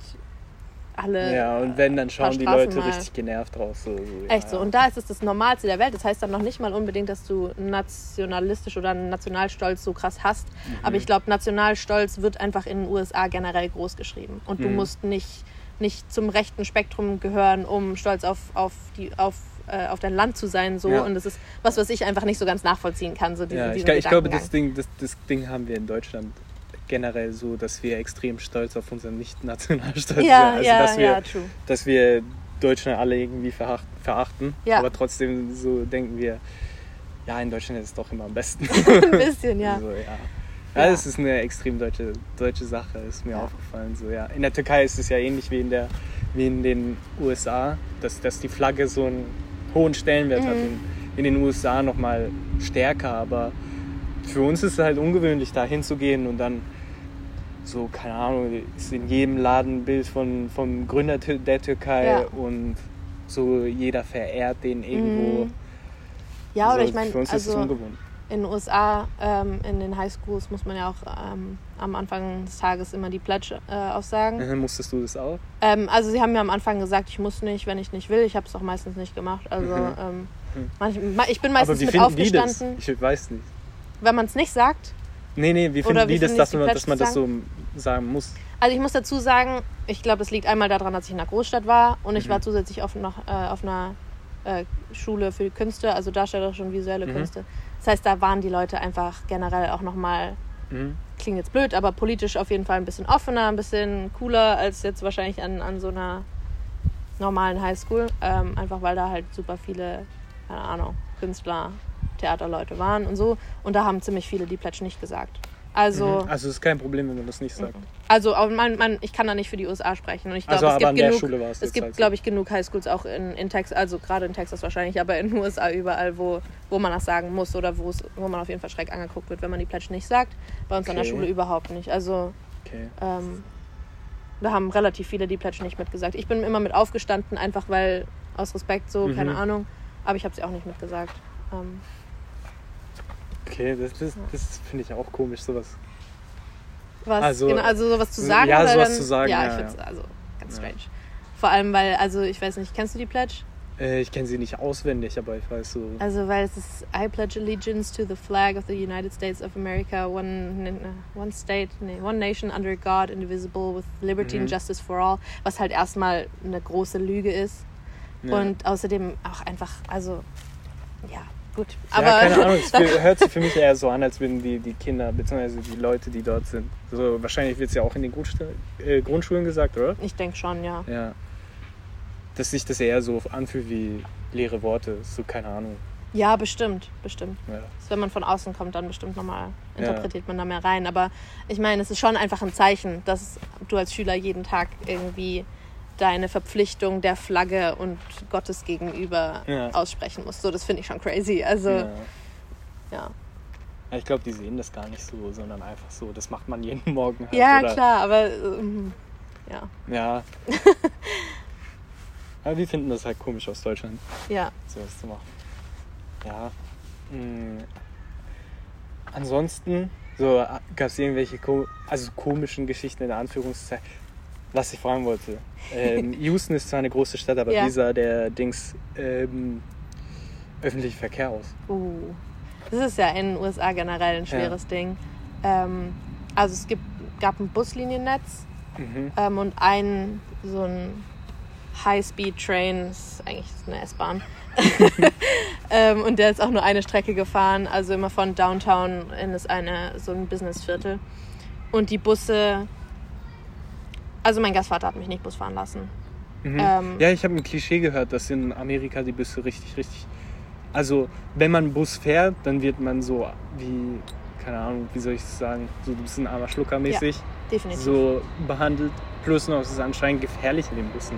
alle. Ja, und wenn, dann schauen die Leute mal. richtig genervt raus. So, so, Echt ja. so. Und da ist es das Normalste der Welt. Das heißt dann noch nicht mal unbedingt, dass du nationalistisch oder Nationalstolz so krass hast. Mhm. Aber ich glaube, Nationalstolz wird einfach in den USA generell groß geschrieben. Und du Mhm. musst nicht, nicht zum rechten Spektrum gehören, um stolz auf, auf, die, auf, äh, auf dein Land zu sein. So. Ja. Und das ist was, was ich einfach nicht so ganz nachvollziehen kann. So diesen, Ja, ich, diesen ich glaube, das Ding, das, das Ding haben wir in Deutschland generell so, dass wir extrem stolz auf unseren Nicht-Nationalstolz Ja, sind. Also, ja, dass wir, ja, true. dass wir Deutschland alle irgendwie veracht, verachten. Ja. Aber trotzdem so denken wir, ja, in Deutschland ist es doch immer am besten. Ein bisschen, ja. So, ja. Ja. Das ist eine extrem deutsche, deutsche Sache, ist mir Ja. aufgefallen. So, ja. In der Türkei ist es ja ähnlich wie in, der, wie in den USA, dass, dass die Flagge so einen hohen Stellenwert hat. Mhm. In, in den USA nochmal stärker, aber für uns ist es halt ungewöhnlich, da hinzugehen und dann so, keine Ahnung, ist in jedem Laden ein Bild von, vom Gründer der Türkei Ja. und so jeder verehrt den irgendwo. Mhm. Ja, oder so, ich meine, für uns ist es also ungewohnt. in den USA, ähm, in den Highschools muss man ja auch ähm, am Anfang des Tages immer die Pledge äh, aufsagen. Mhm, Musstest du das auch? Ähm, also sie haben mir am Anfang gesagt, ich muss nicht, wenn ich nicht will. Ich habe es auch meistens nicht gemacht. Also Mhm. ähm, Mhm. manch, ma- ich bin meistens Aber wie mit finden die das? aufgestanden. Ich weiß nicht. Wenn man es nicht sagt. Nee, nee, wie Oder finden wie die das, dass man, dass man das so sagen muss? Also ich muss dazu sagen, ich glaube, das liegt einmal daran, dass ich in einer Großstadt war und ich Mhm. war zusätzlich auf, noch, äh, auf einer äh, Schule für Künste, also darstellerische und visuelle Mhm. Künste. Das heißt, da waren die Leute einfach generell auch nochmal Mhm. klingt jetzt blöd, aber politisch auf jeden Fall ein bisschen offener, ein bisschen cooler als jetzt wahrscheinlich an, an so einer normalen Highschool. Ähm, einfach weil da halt super viele, keine Ahnung, Künstler, Theaterleute waren und so. Und da haben ziemlich viele die Pledge nicht gesagt. Also, Mhm. Also es ist kein Problem, wenn man das nicht sagt. also auch man, man, ich kann da nicht für die USA sprechen. Und ich glaube, Also, es aber gibt genug, Schule war es es gibt, halt so. glaube ich, genug Highschools auch in, in Texas, also gerade in Texas wahrscheinlich, aber in den USA überall, wo, wo man das sagen muss oder wo man auf jeden Fall schräg angeguckt wird, wenn man die Pledge nicht sagt. Bei uns an der Okay. Schule überhaupt nicht. Also Okay. ähm, da haben relativ viele die Pledge nicht mitgesagt. Ich bin immer mit aufgestanden, einfach weil aus Respekt so, Mhm. keine Ahnung. Aber ich habe sie auch nicht mitgesagt. Ähm, Okay, das, das, das finde ich auch komisch, sowas. was, Also- genau, also sowas zu sagen. Ja, sowas dann, zu sagen, Ja, ja, ich finde es ja. also ganz Ja. strange. Vor allem, weil, also ich weiß nicht, kennst du die Pledge? Äh, ich kenne sie nicht auswendig, aber ich weiß so. Also, weil es ist I pledge allegiance to the flag of the United States of America, one, one state, nee, one nation under God, indivisible, with liberty Mhm. and justice for all, was halt erstmal eine große Lüge ist. ja. Und außerdem auch einfach, also, ja, gut. ja, Aber keine Ahnung, es hört sich für mich eher so an, als würden die, die Kinder, beziehungsweise die Leute, die dort sind. So, wahrscheinlich wird es ja auch in den äh, Grundschulen gesagt, oder? ich denke schon, ja. Ja. Dass sich das eher so anfühlt wie leere Worte. So, keine Ahnung. Ja, bestimmt, bestimmt. Ja. Das, wenn man von außen kommt, dann bestimmt nochmal Ja. interpretiert man da mehr rein. Aber ich meine, es ist schon einfach ein Zeichen, dass du als Schüler jeden Tag irgendwie deine Verpflichtung der Flagge und Gottes gegenüber Ja. aussprechen musst. So, das finde ich schon crazy. Also, Ja. ja. Ja, ich glaube, die sehen das gar nicht so, sondern einfach so, das macht man jeden Morgen. Halt, Ja, oder? klar, aber ähm, ja, Ja. Aber wir finden das halt komisch aus Deutschland, ja. sowas zu machen. Ja. mh. Ansonsten, so gab es irgendwelche also komischen Geschichten in Anführungszeichen. Was ich fragen wollte. Ähm, Houston ist zwar eine große Stadt, aber Ja. wie sah der Dings ähm, öffentliche Verkehr aus? Uh. Das ist ja in den USA generell ein schweres Ding. Ähm, also es gibt, gab ein Busliniennetz Mhm. ähm, und ein so ein High-Speed-Train, ist eigentlich eine S-Bahn. ähm, und der ist auch nur eine Strecke gefahren, also immer von Downtown in das eine, so ein Businessviertel. Und die Busse, also mein Gastvater hat mich nicht Bus fahren lassen. Mhm. Ähm, ja, ich habe ein Klischee gehört, dass in Amerika die Busse richtig, richtig. Also, wenn man Bus fährt, dann wird man so wie, keine Ahnung, wie soll ich es sagen, so ein bisschen armer Schlucker mäßig Definitiv. so behandelt. Plus noch, es ist anscheinend gefährlich in den Bussen.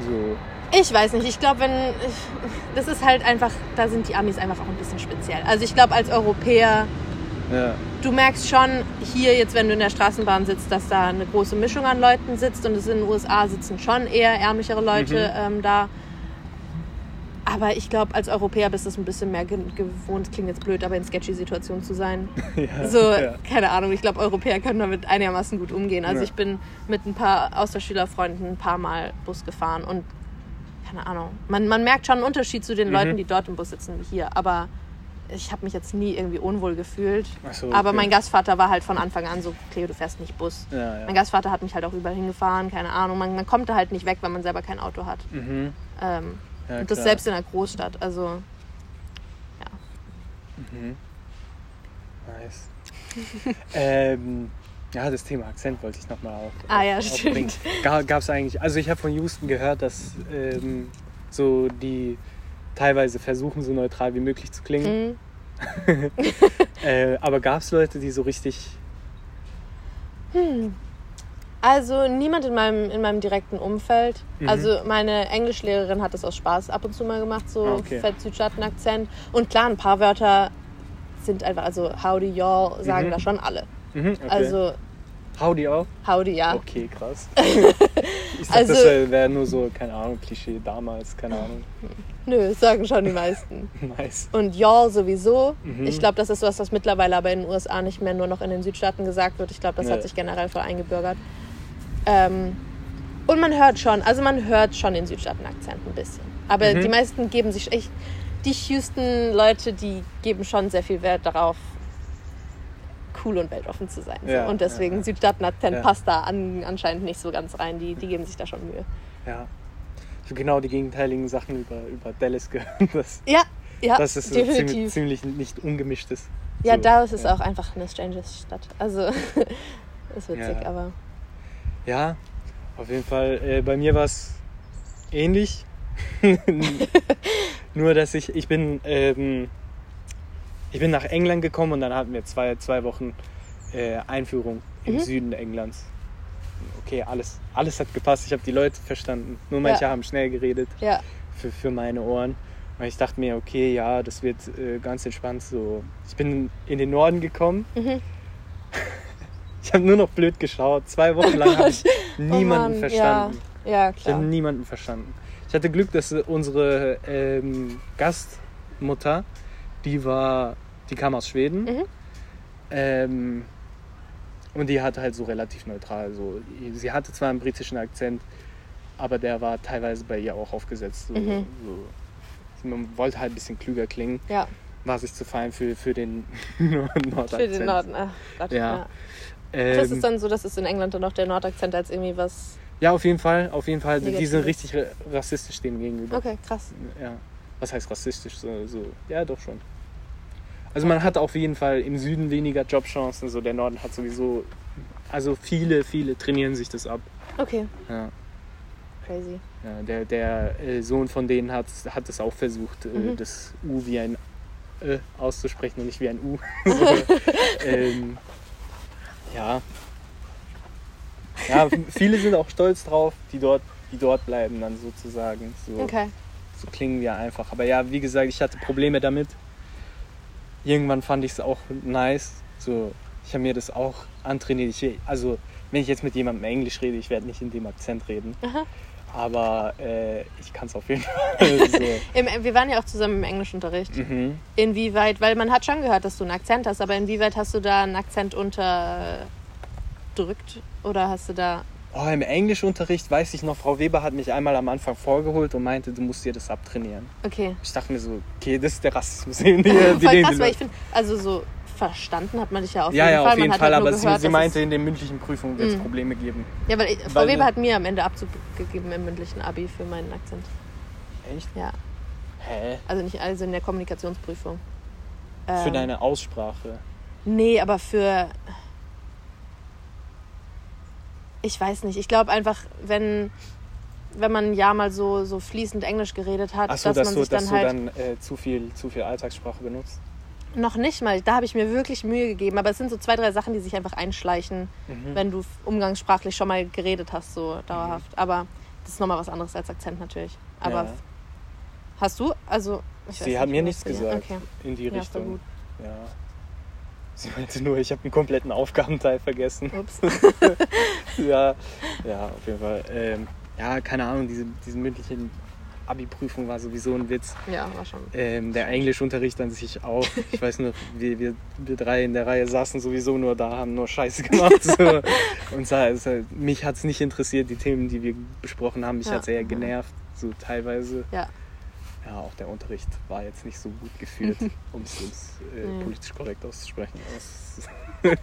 So, Ich weiß nicht, ich glaube, wenn. Das ist halt einfach, da sind die Amis einfach auch ein bisschen speziell. Also ich glaube, als Europäer, ja. du merkst schon hier jetzt, wenn du in der Straßenbahn sitzt, dass da eine große Mischung an Leuten sitzt und es in den USA sitzen schon eher ärmlichere Leute ähm, da. Aber ich glaube, als Europäer bist du es ein bisschen mehr ge gewohnt, klingt jetzt blöd, aber in sketchy Situationen zu sein. ja. So, ja. keine Ahnung, ich glaube, Europäer können damit einigermaßen gut umgehen. Also Ja. ich bin mit ein paar Austauschschülerfreunden ein paar Mal Bus gefahren und keine Ahnung. Man, man merkt schon einen Unterschied zu den Mhm. Leuten, die dort im Bus sitzen wie hier. Aber ich habe mich jetzt nie irgendwie unwohl gefühlt. Ach so, Aber okay. mein Gastvater war halt von Anfang an so, Cleo, du fährst nicht Bus. Ja, ja. Mein Gastvater hat mich halt auch überall hingefahren, keine Ahnung. Man, man kommt da halt nicht weg, wenn man selber kein Auto hat. Mhm. Ähm, Ja, und das klar. selbst in einer Großstadt. Also Mhm. Nice. ähm, ja, das Thema Akzent wollte ich nochmal auf. Ah ja, auf- aufbringen. stimmt. Gab es eigentlich, also ich habe von Houston gehört, dass ähm, so die teilweise versuchen, so neutral wie möglich zu klingen. mhm. Äh, aber gab es Leute, die so richtig. Also niemand in meinem, in meinem direkten Umfeld. Mhm. Also meine Englischlehrerin hat das aus Spaß ab und zu mal gemacht, so Ah, okay. fett Südstaaten-Akzent. Und klar, ein paar Wörter sind einfach, also howdy y'all sagen Mhm. da schon alle. Mhm, okay. Also Howdy auch? howdy ja. Okay, krass. ich dachte, Also- das wäre wär nur so, keine Ahnung, Klischee damals, keine Ahnung. Nö, das sagen schon die meisten. Nice. Und y'all sowieso. Mhm. Ich glaube, das ist was, was mittlerweile aber in den USA nicht mehr nur noch in den Südstaaten gesagt wird. Ich glaube, das Nee. hat sich generell voll eingebürgert. Ähm, und man hört schon, also man hört schon den Südstaaten-Akzent ein bisschen. Aber Mhm. die meisten geben sich echt, die Houston-Leute, die geben schon sehr viel Wert darauf, cool und weltoffen zu sein. Ja. Und deswegen ja. Südstaaten-Akzent Ja. passt da an, anscheinend nicht so ganz rein. Die, die geben sich da schon Mühe. Ja. Ich habe genau die gegenteiligen Sachen über, über Dallas gehört. Das, Ja, ja, dass es so ziemlich, definitiv. ziemlich nicht ungemischt ist. Ja, So, Dallas ist auch einfach eine strange Stadt. Also, ist witzig, aber. Ja, auf jeden Fall. Äh, bei mir war es ähnlich. Nur, dass ich, ich bin, ähm, ich bin nach England gekommen und dann hatten wir zwei, zwei Wochen äh, Einführung im Mhm. Süden Englands. Okay, alles, alles hat gepasst. Ich habe die Leute verstanden. Nur manche Ja. haben schnell geredet Ja, für, für meine Ohren. Und ich dachte mir, okay, ja, das wird äh, ganz entspannt so. Ich bin in den Norden gekommen. Mhm. Ich habe nur noch blöd geschaut. Zwei Wochen lang habe ich niemanden Oh Mann, verstanden. Ja, ja Ich klar. habe niemanden verstanden. Ich hatte Glück, dass unsere ähm, Gastmutter, die war, die kam aus Schweden. Mhm. Ähm, und die hatte halt so relativ neutral. So. Sie hatte zwar einen britischen Akzent, aber der war teilweise bei ihr auch aufgesetzt. So, Mhm. so. Man wollte halt ein bisschen klüger klingen, Ja, war sich zu fein für, für den Nordakzent. für den Norden. Ach Gott, Ja. ja. Das Ähm, ist dann so, dass es in England dann noch der Nordakzent als irgendwie was. ja, auf jeden Fall. Auf jeden Fall. Die Negatives. sind richtig ra- rassistisch dem gegenüber. Okay, krass. Ja. Was heißt rassistisch? So, so. Ja, doch schon. Also man hat auf jeden Fall im Süden weniger Jobchancen. So der Norden hat sowieso. Also viele, viele trainieren sich das ab. Okay, Ja. crazy. Ja, der der äh, Sohn von denen hat, hat es auch versucht, äh, Mhm. das U wie ein Ö auszusprechen und nicht wie ein U. so, ähm, ja. Ja, viele sind auch stolz drauf, die dort, die dort bleiben dann sozusagen. So, Okay. So klingen wir einfach. Aber ja, wie gesagt, ich hatte Probleme damit. Irgendwann fand ich es auch nice. So, ich habe mir das auch antrainiert. Ich, also, wenn ich jetzt mit jemandem Englisch rede, ich werde nicht in dem Akzent reden. Aha. Aber äh, ich kann es auf jeden Fall. so. Im, wir waren ja auch zusammen im Englischunterricht. mhm. Inwieweit, weil man hat schon gehört, dass du einen Akzent hast, aber inwieweit hast du da einen Akzent unterdrückt? Oder hast du da. Oh, Im Englischunterricht weiß ich noch, Frau Weber hat mich einmal am Anfang vorgeholt und meinte, du musst dir das abtrainieren. Okay. Ich dachte mir so, okay, das ist der Rassismus. Den, den, Voll den krass, die weil ich finde, also so verstanden hat man dich ja auf ja, jeden ja, Fall. auf jeden man Fall, halt aber sie, gehört, sie meinte, in den mündlichen Prüfungen wird es Mhm. Probleme geben. ja, weil Frau weil- Weber hat mir am Ende Abzug gegeben im mündlichen Abi für meinen Akzent. Echt? Ja. Hä? Also nicht also in der Kommunikationsprüfung. Für Ähm, deine Aussprache. Nee, aber für. Ich weiß nicht. Ich glaube einfach, wenn, wenn man ein Jahr mal so, so fließend Englisch geredet hat, Achso, dass dass, man du, sich dass dann halt. du dann äh, zu, viel, zu viel Alltagssprache benutzt. Noch nicht mal. Da habe ich mir wirklich Mühe gegeben. Aber es sind so zwei, drei Sachen, die sich einfach einschleichen, Mhm. wenn du umgangssprachlich schon mal geredet hast, so dauerhaft. Aber das ist nochmal was anderes als Akzent natürlich. Aber Ja. hast du? Also. Sie hat nicht, mir nichts gesagt Okay. in die Ja, Richtung. Ja. Sie meinte nur, ich habe einen kompletten Aufgabenteil vergessen. Ups. ja, ja, auf jeden Fall. Ähm, ja, keine Ahnung, diese, diese mündliche Abi-Prüfung war sowieso ein Witz. ja, war schon. Ähm, der Englischunterricht an sich auch. Ich weiß nur, wir, wir, wir drei in der Reihe saßen sowieso nur da, haben nur Scheiße gemacht. So. Und es, halt- mich hat es nicht interessiert, die Themen, die wir besprochen haben. Mich Ja. hat es eher genervt, so teilweise. Ja. Ja, auch der Unterricht war jetzt nicht so gut geführt, um es äh, politisch korrekt auszusprechen, aus,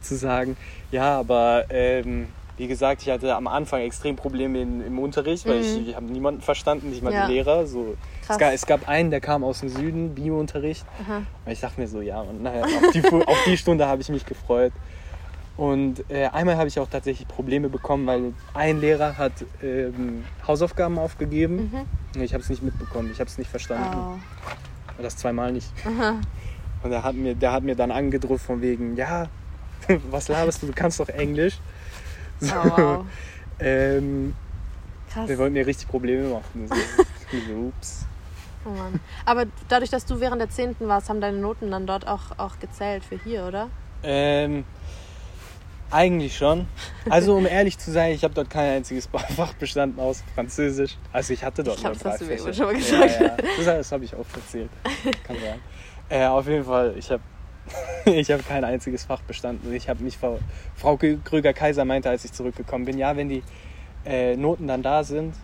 zu sagen. Ja, aber ähm, wie gesagt, ich hatte am Anfang extrem Probleme in, im Unterricht, weil ich, Mhm. ich habe niemanden verstanden, nicht mal Ja. die Lehrer. So. Es, gab, es gab einen, der kam aus dem Süden, Biounterricht. Und ich dachte mir so, ja, und naja, auf die, auf die Stunde habe ich mich gefreut. Und äh, einmal habe ich auch tatsächlich Probleme bekommen, weil ein Lehrer hat ähm, Hausaufgaben aufgegeben. Mhm. Ich habe es nicht mitbekommen, ich habe es nicht verstanden. Oh. Das zweimal nicht. Aha. Und er hat mir, der hat mir dann angedroht von wegen, ja, was laberst du, du kannst doch Englisch. So, Oh, wow. ähm, Krass. der wollte mir richtig Probleme machen. So, ups. Oh Mann. Aber dadurch, dass du während der 10. warst, haben deine Noten dann dort auch, auch gezählt für hier, oder? Ähm, eigentlich schon. Also um ehrlich zu sein, ich habe dort kein einziges Fach bestanden aus Französisch. Also ich hatte dort Ich nur das drei hast du mir schon mal gesagt. Ja, ja. Das, das habe ich auch erzählt. Kann sein. Äh, auf jeden Fall, ich habe ich habe kein einziges Fach bestanden. Und Ich habe mich Frau, Frau Krüger-Kaiser meinte, als ich zurückgekommen bin, ja, wenn die äh, Noten dann da sind,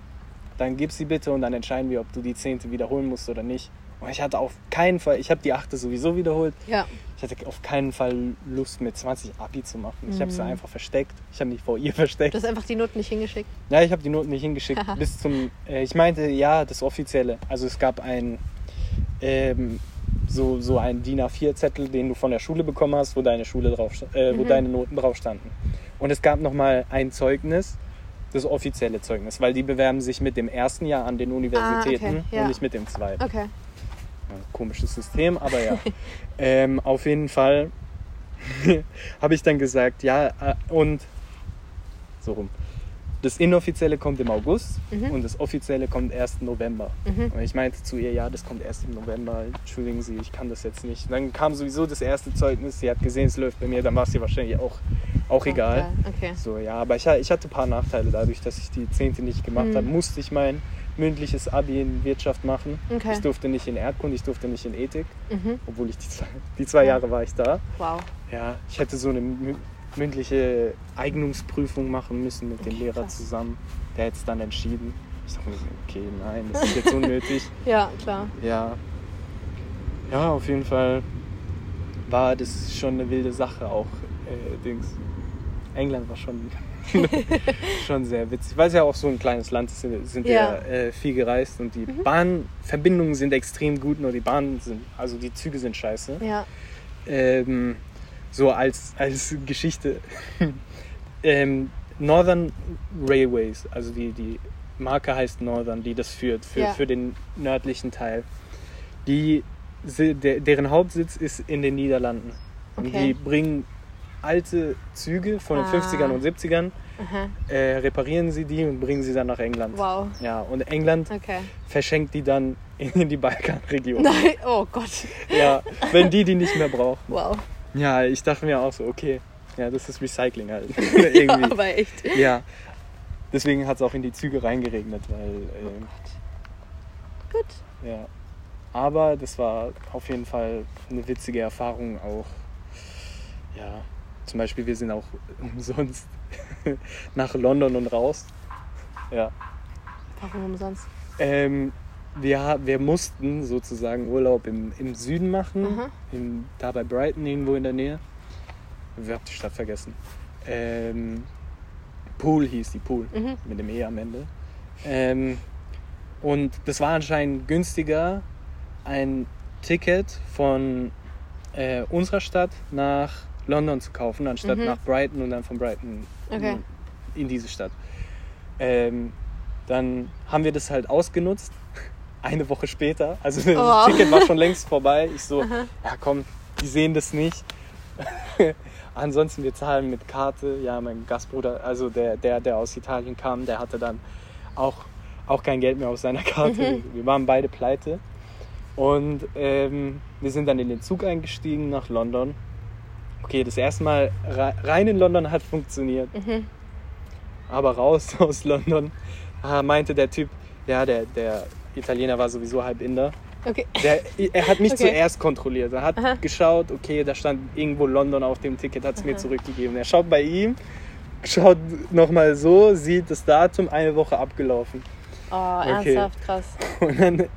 dann gib sie bitte und dann entscheiden wir, ob du die zehnte wiederholen musst oder nicht. Und ich hatte auf keinen Fall, ich habe die achte sowieso wiederholt. Ja. Ich hatte auf keinen Fall Lust, mit 20 Abi zu machen. Ich habe sie Mhm. einfach versteckt. Ich habe mich vor ihr versteckt. Du hast einfach die Noten nicht hingeschickt. Ja, ich habe die Noten nicht hingeschickt. bis zum. Äh, ich meinte, ja, das Offizielle. Also es gab ein. Ähm, so, so ein DIN A4-Zettel, den du von der Schule bekommen hast, wo deine Schule drauf, äh, wo Mhm. deine Noten drauf standen. Und es gab nochmal ein Zeugnis, das offizielle Zeugnis, weil die bewerben sich mit dem ersten Jahr an den Universitäten ja. und nicht mit dem zweiten. Okay. Ja, komisches System, aber ja. ähm, auf jeden Fall habe ich dann gesagt, ja, äh, und so rum. Das Inoffizielle kommt im August Mhm. und das Offizielle kommt erst im November. Mhm. Und ich meinte zu ihr, ja, das kommt erst im November, entschuldigen Sie, ich kann das jetzt nicht. Dann kam sowieso das erste Zeugnis, sie hat gesehen, es läuft bei mir, dann war es ihr wahrscheinlich auch, auch egal. Okay. So, ja, aber ich, ich hatte ein paar Nachteile dadurch, dass ich die Zehnte nicht gemacht Mhm. habe. Musste ich mein mündliches Abi in Wirtschaft machen. Okay. Ich durfte nicht in Erdkunde, ich durfte nicht in Ethik, Mhm. obwohl ich die zwei, die zwei Ja. Jahre war ich da. Wow. Ja, ich hätte so eine mü- mündliche Eignungsprüfung machen müssen mit dem Okay, Lehrer krass. zusammen. Der hätte es dann entschieden. Ich dachte mir okay, nein, das ist jetzt unnötig. Ja, klar. Ja. Ja, auf jeden Fall war das schon eine wilde Sache auch. Äh, Dings. England war schon, schon sehr witzig, weil es ja auch so ein kleines Land ist, sind wir Ja. äh, viel gereist und die Bahnverbindungen sind extrem gut, nur die Bahnen sind, also die Züge sind scheiße. Ja. Ähm, so als, als Geschichte. ähm, Northern Railways, also die, die Marke heißt Northern, die das führt für, Ja. für den nördlichen Teil. Die, der, deren Hauptsitz ist in den Niederlanden. Und Okay. die bringen alte Züge von den Ah. 50ern und 70ern, Aha. äh, reparieren sie die und bringen sie dann nach England. Wow. Ja, und England Okay. verschenkt die dann in die Balkanregion. Nein. Oh Gott. Ja, wenn die die nicht mehr brauchen. Wow. Ja, ich dachte mir auch so, okay, ja, das ist Recycling halt. Ja, Irgendwie. aber echt. Ja. Deswegen hat es auch in die Züge reingeregnet, weil, ähm, Gut. ja. Aber das war auf jeden Fall eine witzige Erfahrung auch. Ja, zum Beispiel, wir sind auch umsonst nach London und raus. Ja. Warum umsonst? Ähm, wir, wir mussten sozusagen Urlaub im, im Süden machen, Aha. in, da bei Brighton irgendwo in der Nähe. Ich hab die Stadt vergessen. Ähm, Pool hieß die Pool, Mhm. mit dem E am Ende. Ähm, und das war anscheinend günstiger, ein Ticket von äh, unserer Stadt nach London zu kaufen, anstatt Mhm. nach Brighton und dann von Brighton Okay. in, in diese Stadt. Ähm, dann haben wir das halt ausgenutzt. Eine Woche später. Also das wow. Ticket war schon längst vorbei. Ich so, Aha. ja komm, die sehen das nicht. Ansonsten wir zahlen mit Karte. Ja, mein Gastbruder, also der, der, der aus Italien kam, der hatte dann auch, auch kein Geld mehr auf seiner Karte. Mhm. Wir waren beide pleite. Und ähm, wir sind dann in den Zug eingestiegen nach London. Okay, das erste Mal re- rein in London hat funktioniert Mhm. aber raus aus London, ah, meinte der Typ, ja, der, der Italiener war sowieso halb Inder. Okay. Der, er hat mich Okay. zuerst kontrolliert. Er hat Aha. geschaut, okay, da stand irgendwo London auf dem Ticket, hat es mir zurückgegeben. Er schaut bei ihm, schaut nochmal so, sieht das Datum, eine Woche abgelaufen. Oh, Okay. ernsthaft krass. Und dann,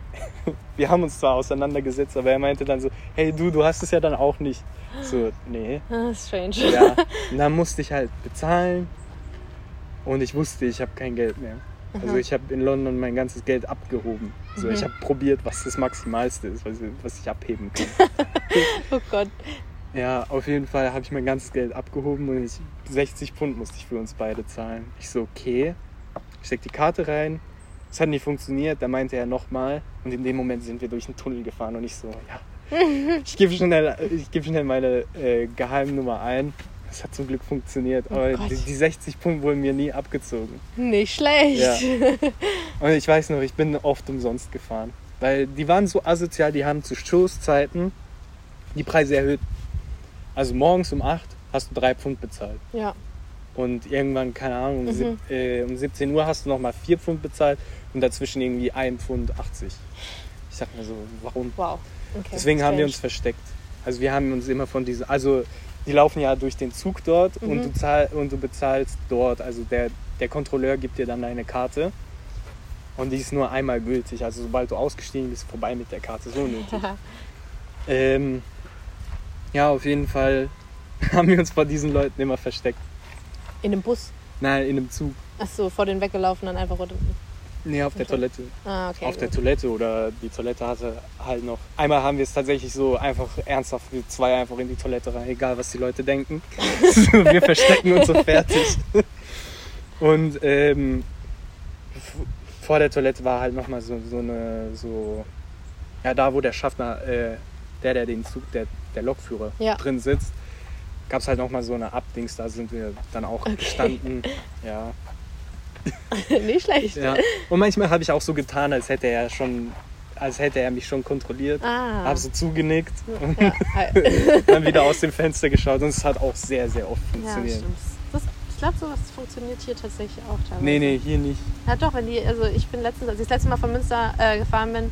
wir haben uns zwar auseinandergesetzt, aber er meinte dann so, hey du, du hast es ja dann auch nicht. So, nee. Ah, strange. Ja, und dann musste ich halt bezahlen und ich wusste, ich habe kein Geld mehr. Also ich habe in London mein ganzes Geld abgehoben. So, Mhm. Ich habe probiert, was das Maximalste ist, was, was ich abheben kann. Oh Gott. ja, auf jeden Fall habe ich mein ganzes Geld abgehoben und ich, 60 Pfund musste ich für uns beide zahlen. Ich so, okay. Ich steck die Karte rein. Es hat nicht funktioniert. Da meinte er nochmal und in dem Moment sind wir durch einen Tunnel gefahren und ich so, ja. Ich gebe schnell, ich gebe schnell meine äh, Geheimnummer ein. Es hat zum Glück funktioniert, Oh aber die, die 60 Pfund wurden mir nie abgezogen. Nicht schlecht. Ja. Und ich weiß noch, ich bin oft umsonst gefahren. Weil die waren so asozial, die haben zu Stoßzeiten die Preise erhöht. Also morgens um 8 hast du 3 Pfund bezahlt. Ja. Und irgendwann, keine Ahnung, um, Mhm. äh, um 17 Uhr hast du nochmal 4 Pfund bezahlt und dazwischen irgendwie 1 Pfund 80. Ich sag mir so, warum? Wow. Okay. Deswegen haben wir uns strange. versteckt. Also wir haben uns immer von diesen, also die laufen ja durch den Zug dort und, Mhm. du zahl, und du bezahlst dort. Also der, der Kontrolleur gibt dir dann eine Karte und die ist nur einmal gültig. Also sobald du ausgestiegen bist, vorbei mit der Karte. So nötig. ähm, ja, auf jeden Fall haben wir uns vor diesen Leuten immer versteckt. In einem Bus. Nein, in einem Zug. Ach so, vor den weggelaufen, dann einfach runter. Nee, auf der Okay. Toilette. Ah, okay. auf der gut. Toilette oder die Toilette hatte halt noch. Einmal haben wir es tatsächlich so einfach ernsthaft, wir zwei einfach in die Toilette rein, egal was die Leute denken. Wir verstecken uns so fertig. Und ähm, vor der Toilette war halt nochmal so, so eine, so, ja, da wo der Schaffner, äh, der, der den Zug, der, der Lokführer Ja. drin sitzt, gab es halt nochmal so eine Abdings, da sind wir dann auch Okay. gestanden. Ja, Nicht schlecht. ja. Und manchmal habe ich auch so getan, als hätte er schon, als hätte er mich schon kontrolliert. Ah. Habe so zugenickt und ja, dann wieder aus dem Fenster geschaut und es hat auch sehr, sehr oft ja, funktioniert. stimmt. Das, ich glaube, sowas funktioniert hier tatsächlich auch teilweise. nee, nee, hier nicht. Ja, doch, wenn die, also ich bin letztens, als ich das letzte Mal von Münster äh, gefahren bin,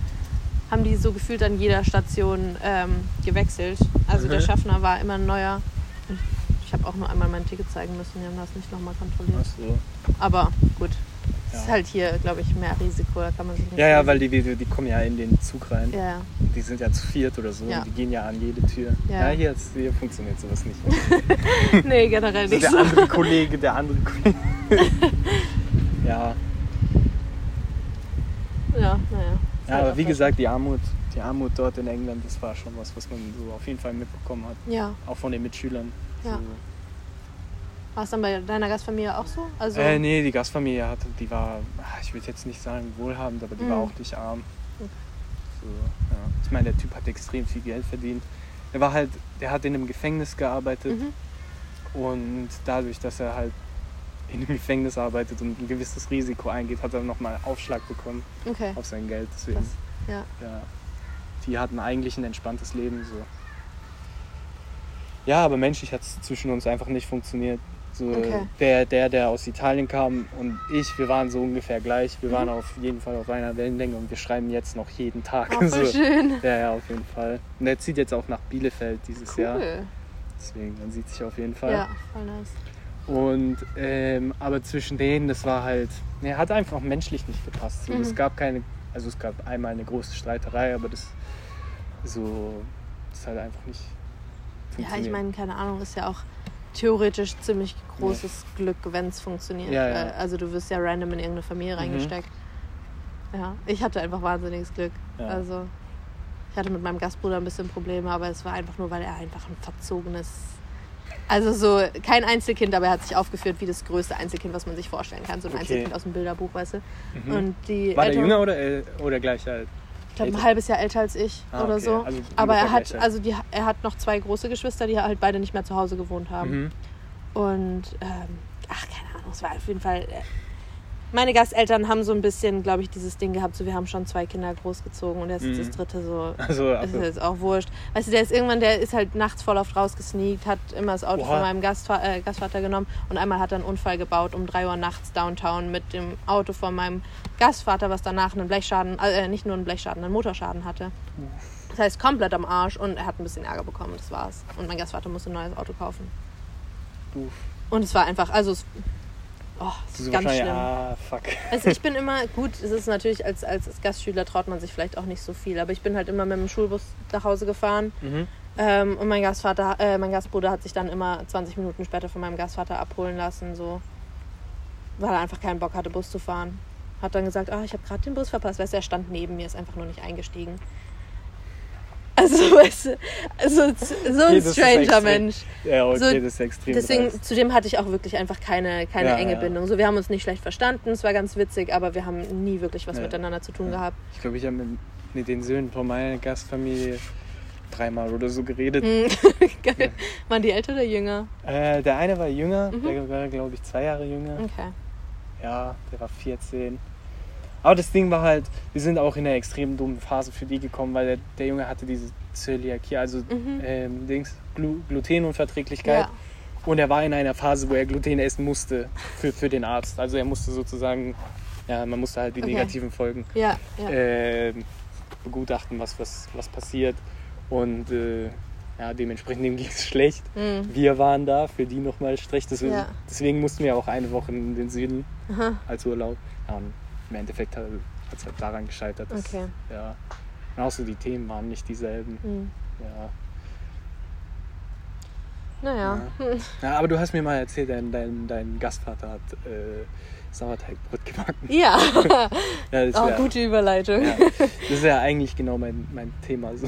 haben die so gefühlt an jeder Station ähm, gewechselt. Also der Mhm. Schaffner war immer ein neuer. Ich habe auch nur einmal mein Ticket zeigen müssen, die haben das nicht nochmal kontrolliert. Ach so. Aber gut, es Ja. ist halt hier, glaube ich, mehr Risiko, da kann man sich nicht. Ja, ja, weil die, die, die kommen ja in den Zug rein. Ja, ja. Die sind ja zu viert oder so. Ja. Die gehen ja an jede Tür. Ja. Hier, hier funktioniert sowas nicht. nee, generell nicht der so. andere Kollege, der andere Kollege. ja. Ja, naja. Ja, aber wie gesagt, die Armut, die Armut dort in England, das war schon was, was man so auf jeden Fall mitbekommen hat. Ja. Auch von den Mitschülern. Ja. War es dann bei deiner Gastfamilie auch so? Also, Äh, nee, die Gastfamilie hatte, die war, ah, ich würde jetzt nicht sagen wohlhabend, aber die war Mhm. auch nicht arm. So, ja. Ich meine, der Typ hat extrem viel Geld verdient. Er war halt, der hat in einem Gefängnis gearbeitet Mhm. und dadurch, dass er halt in einem Gefängnis arbeitet und ein gewisses Risiko eingeht, hat er nochmal Aufschlag bekommen Okay. auf sein Geld. Deswegen. Ja. ja, die hatten eigentlich ein entspanntes Leben. So. Ja, aber menschlich hat es zwischen uns einfach nicht funktioniert. So, Okay. der, der, der aus Italien kam und ich, wir waren so ungefähr gleich. Wir waren auf jeden Fall auf einer Wellenlänge und wir schreiben jetzt noch jeden Tag. Oh, so. schön. Ja, ja, auf jeden Fall. Und er zieht jetzt auch nach Bielefeld dieses Jahr. Cool. Deswegen, man sieht sich auf jeden Fall. Ja, voll nice. Und ähm, aber zwischen denen, das war halt, ne, hat einfach menschlich nicht gepasst. So, Es Mhm. gab keine, also es gab einmal eine große Streiterei, aber das so, das hat einfach nicht Ja, ich meine, keine Ahnung, ist ja auch theoretisch ziemlich großes Glück, wenn es funktioniert. Ja, ja. Also du wirst ja random in irgendeine Familie Mhm. reingesteckt. Ja, ich hatte einfach wahnsinniges Glück. Ja. Also ich hatte mit meinem Gastbruder ein bisschen Probleme, aber es war einfach nur, weil er einfach ein verzogenes, also so kein Einzelkind, aber er hat sich aufgeführt wie das größte Einzelkind, was man sich vorstellen kann. So ein Okay. Einzelkind aus dem Bilderbuch, weißt du. Mhm. Und die war der Eltern- jünger oder, äh, oder gleich alt? Glaube, ein halbes Jahr älter als ich Ah, oder okay. so. Also aber er hat, also die, er hat noch zwei große Geschwister, die halt beide nicht mehr zu Hause gewohnt haben. Mhm. Und ähm, ach, keine Ahnung, es war auf jeden Fall. Meine Gasteltern haben so ein bisschen, glaube ich, dieses Ding gehabt, so wir haben schon zwei Kinder großgezogen und jetzt ist Mhm. das dritte so. Also, Das also ist jetzt auch wurscht. Weißt du, der ist irgendwann, der ist halt nachts voll oft rausgesneakt, hat immer das Auto Oha. von meinem Gastva äh, Gastvater genommen und einmal hat er einen Unfall gebaut um 3 Uhr nachts downtown mit dem Auto von meinem Gastvater, was danach einen Blechschaden, äh, nicht nur einen Blechschaden, einen Motorschaden hatte. Das heißt, komplett am Arsch und er hat ein bisschen Ärger bekommen, das war's. Und mein Gastvater musste ein neues Auto kaufen. uff, Und es war einfach, also es, oh, das ist ganz schlimm. ah, fuck. Also ich bin immer, gut, es ist natürlich, als, als Gastschüler traut man sich vielleicht auch nicht so viel, aber ich bin halt immer mit dem Schulbus nach Hause gefahren Mhm. ähm, und mein Gastvater, äh, mein Gastbruder hat sich dann immer 20 Minuten später von meinem Gastvater abholen lassen, so, weil er einfach keinen Bock hatte, Bus zu fahren. Hat dann gesagt, ah, ich habe gerade den Bus verpasst, weißt du, er stand neben mir, ist einfach nur nicht eingestiegen. Also, weißt du, so Okay, ein ist stranger. Mensch. Ja, okay, So, das ist extrem Deswegen, dreist. zu dem hatte ich auch wirklich einfach keine, keine Ja, enge ja. Bindung. So, wir haben uns nicht schlecht verstanden, es war ganz witzig, aber wir haben nie wirklich was Ja. miteinander zu tun Ja. gehabt. Ich glaube, ich habe mit, mit den Söhnen von meiner Gastfamilie dreimal oder so geredet. Hm, Geil. Waren die älter oder jünger? Äh, der eine war jünger, Mhm. der war, glaube ich, zwei Jahre jünger. Okay. Ja, der war 14. Aber das Ding war halt, wir sind auch in einer extrem dummen Phase für die gekommen, weil der, der Junge hatte diese Zöliakie, also Mhm. ähm, Dings, Glu Glutenunverträglichkeit. Ja. Und er war in einer Phase, wo er Gluten essen musste für, für den Arzt. Also er musste sozusagen, ja, man musste halt die Okay. negativen Folgen Ja, ja. ähm, begutachten, was, was, was passiert. Und äh, ja, dementsprechend dem ging es schlecht. Mhm. Wir waren da, für die nochmal schlecht. Deswegen, deswegen mussten wir auch eine Woche in den Süden Aha. als Urlaub. Ja, im Endeffekt hat es halt daran gescheitert. Dass, Okay. ja, und auch so die Themen waren nicht dieselben. Mhm. Ja. Naja. Hm. Ja, aber du hast mir mal erzählt, dein, dein, dein Gastvater hat äh, Sauerteigbrot gebacken. Ja. Ja, das oh, wär- gute Überleitung. Ja, das ist ja eigentlich genau mein, mein Thema. So.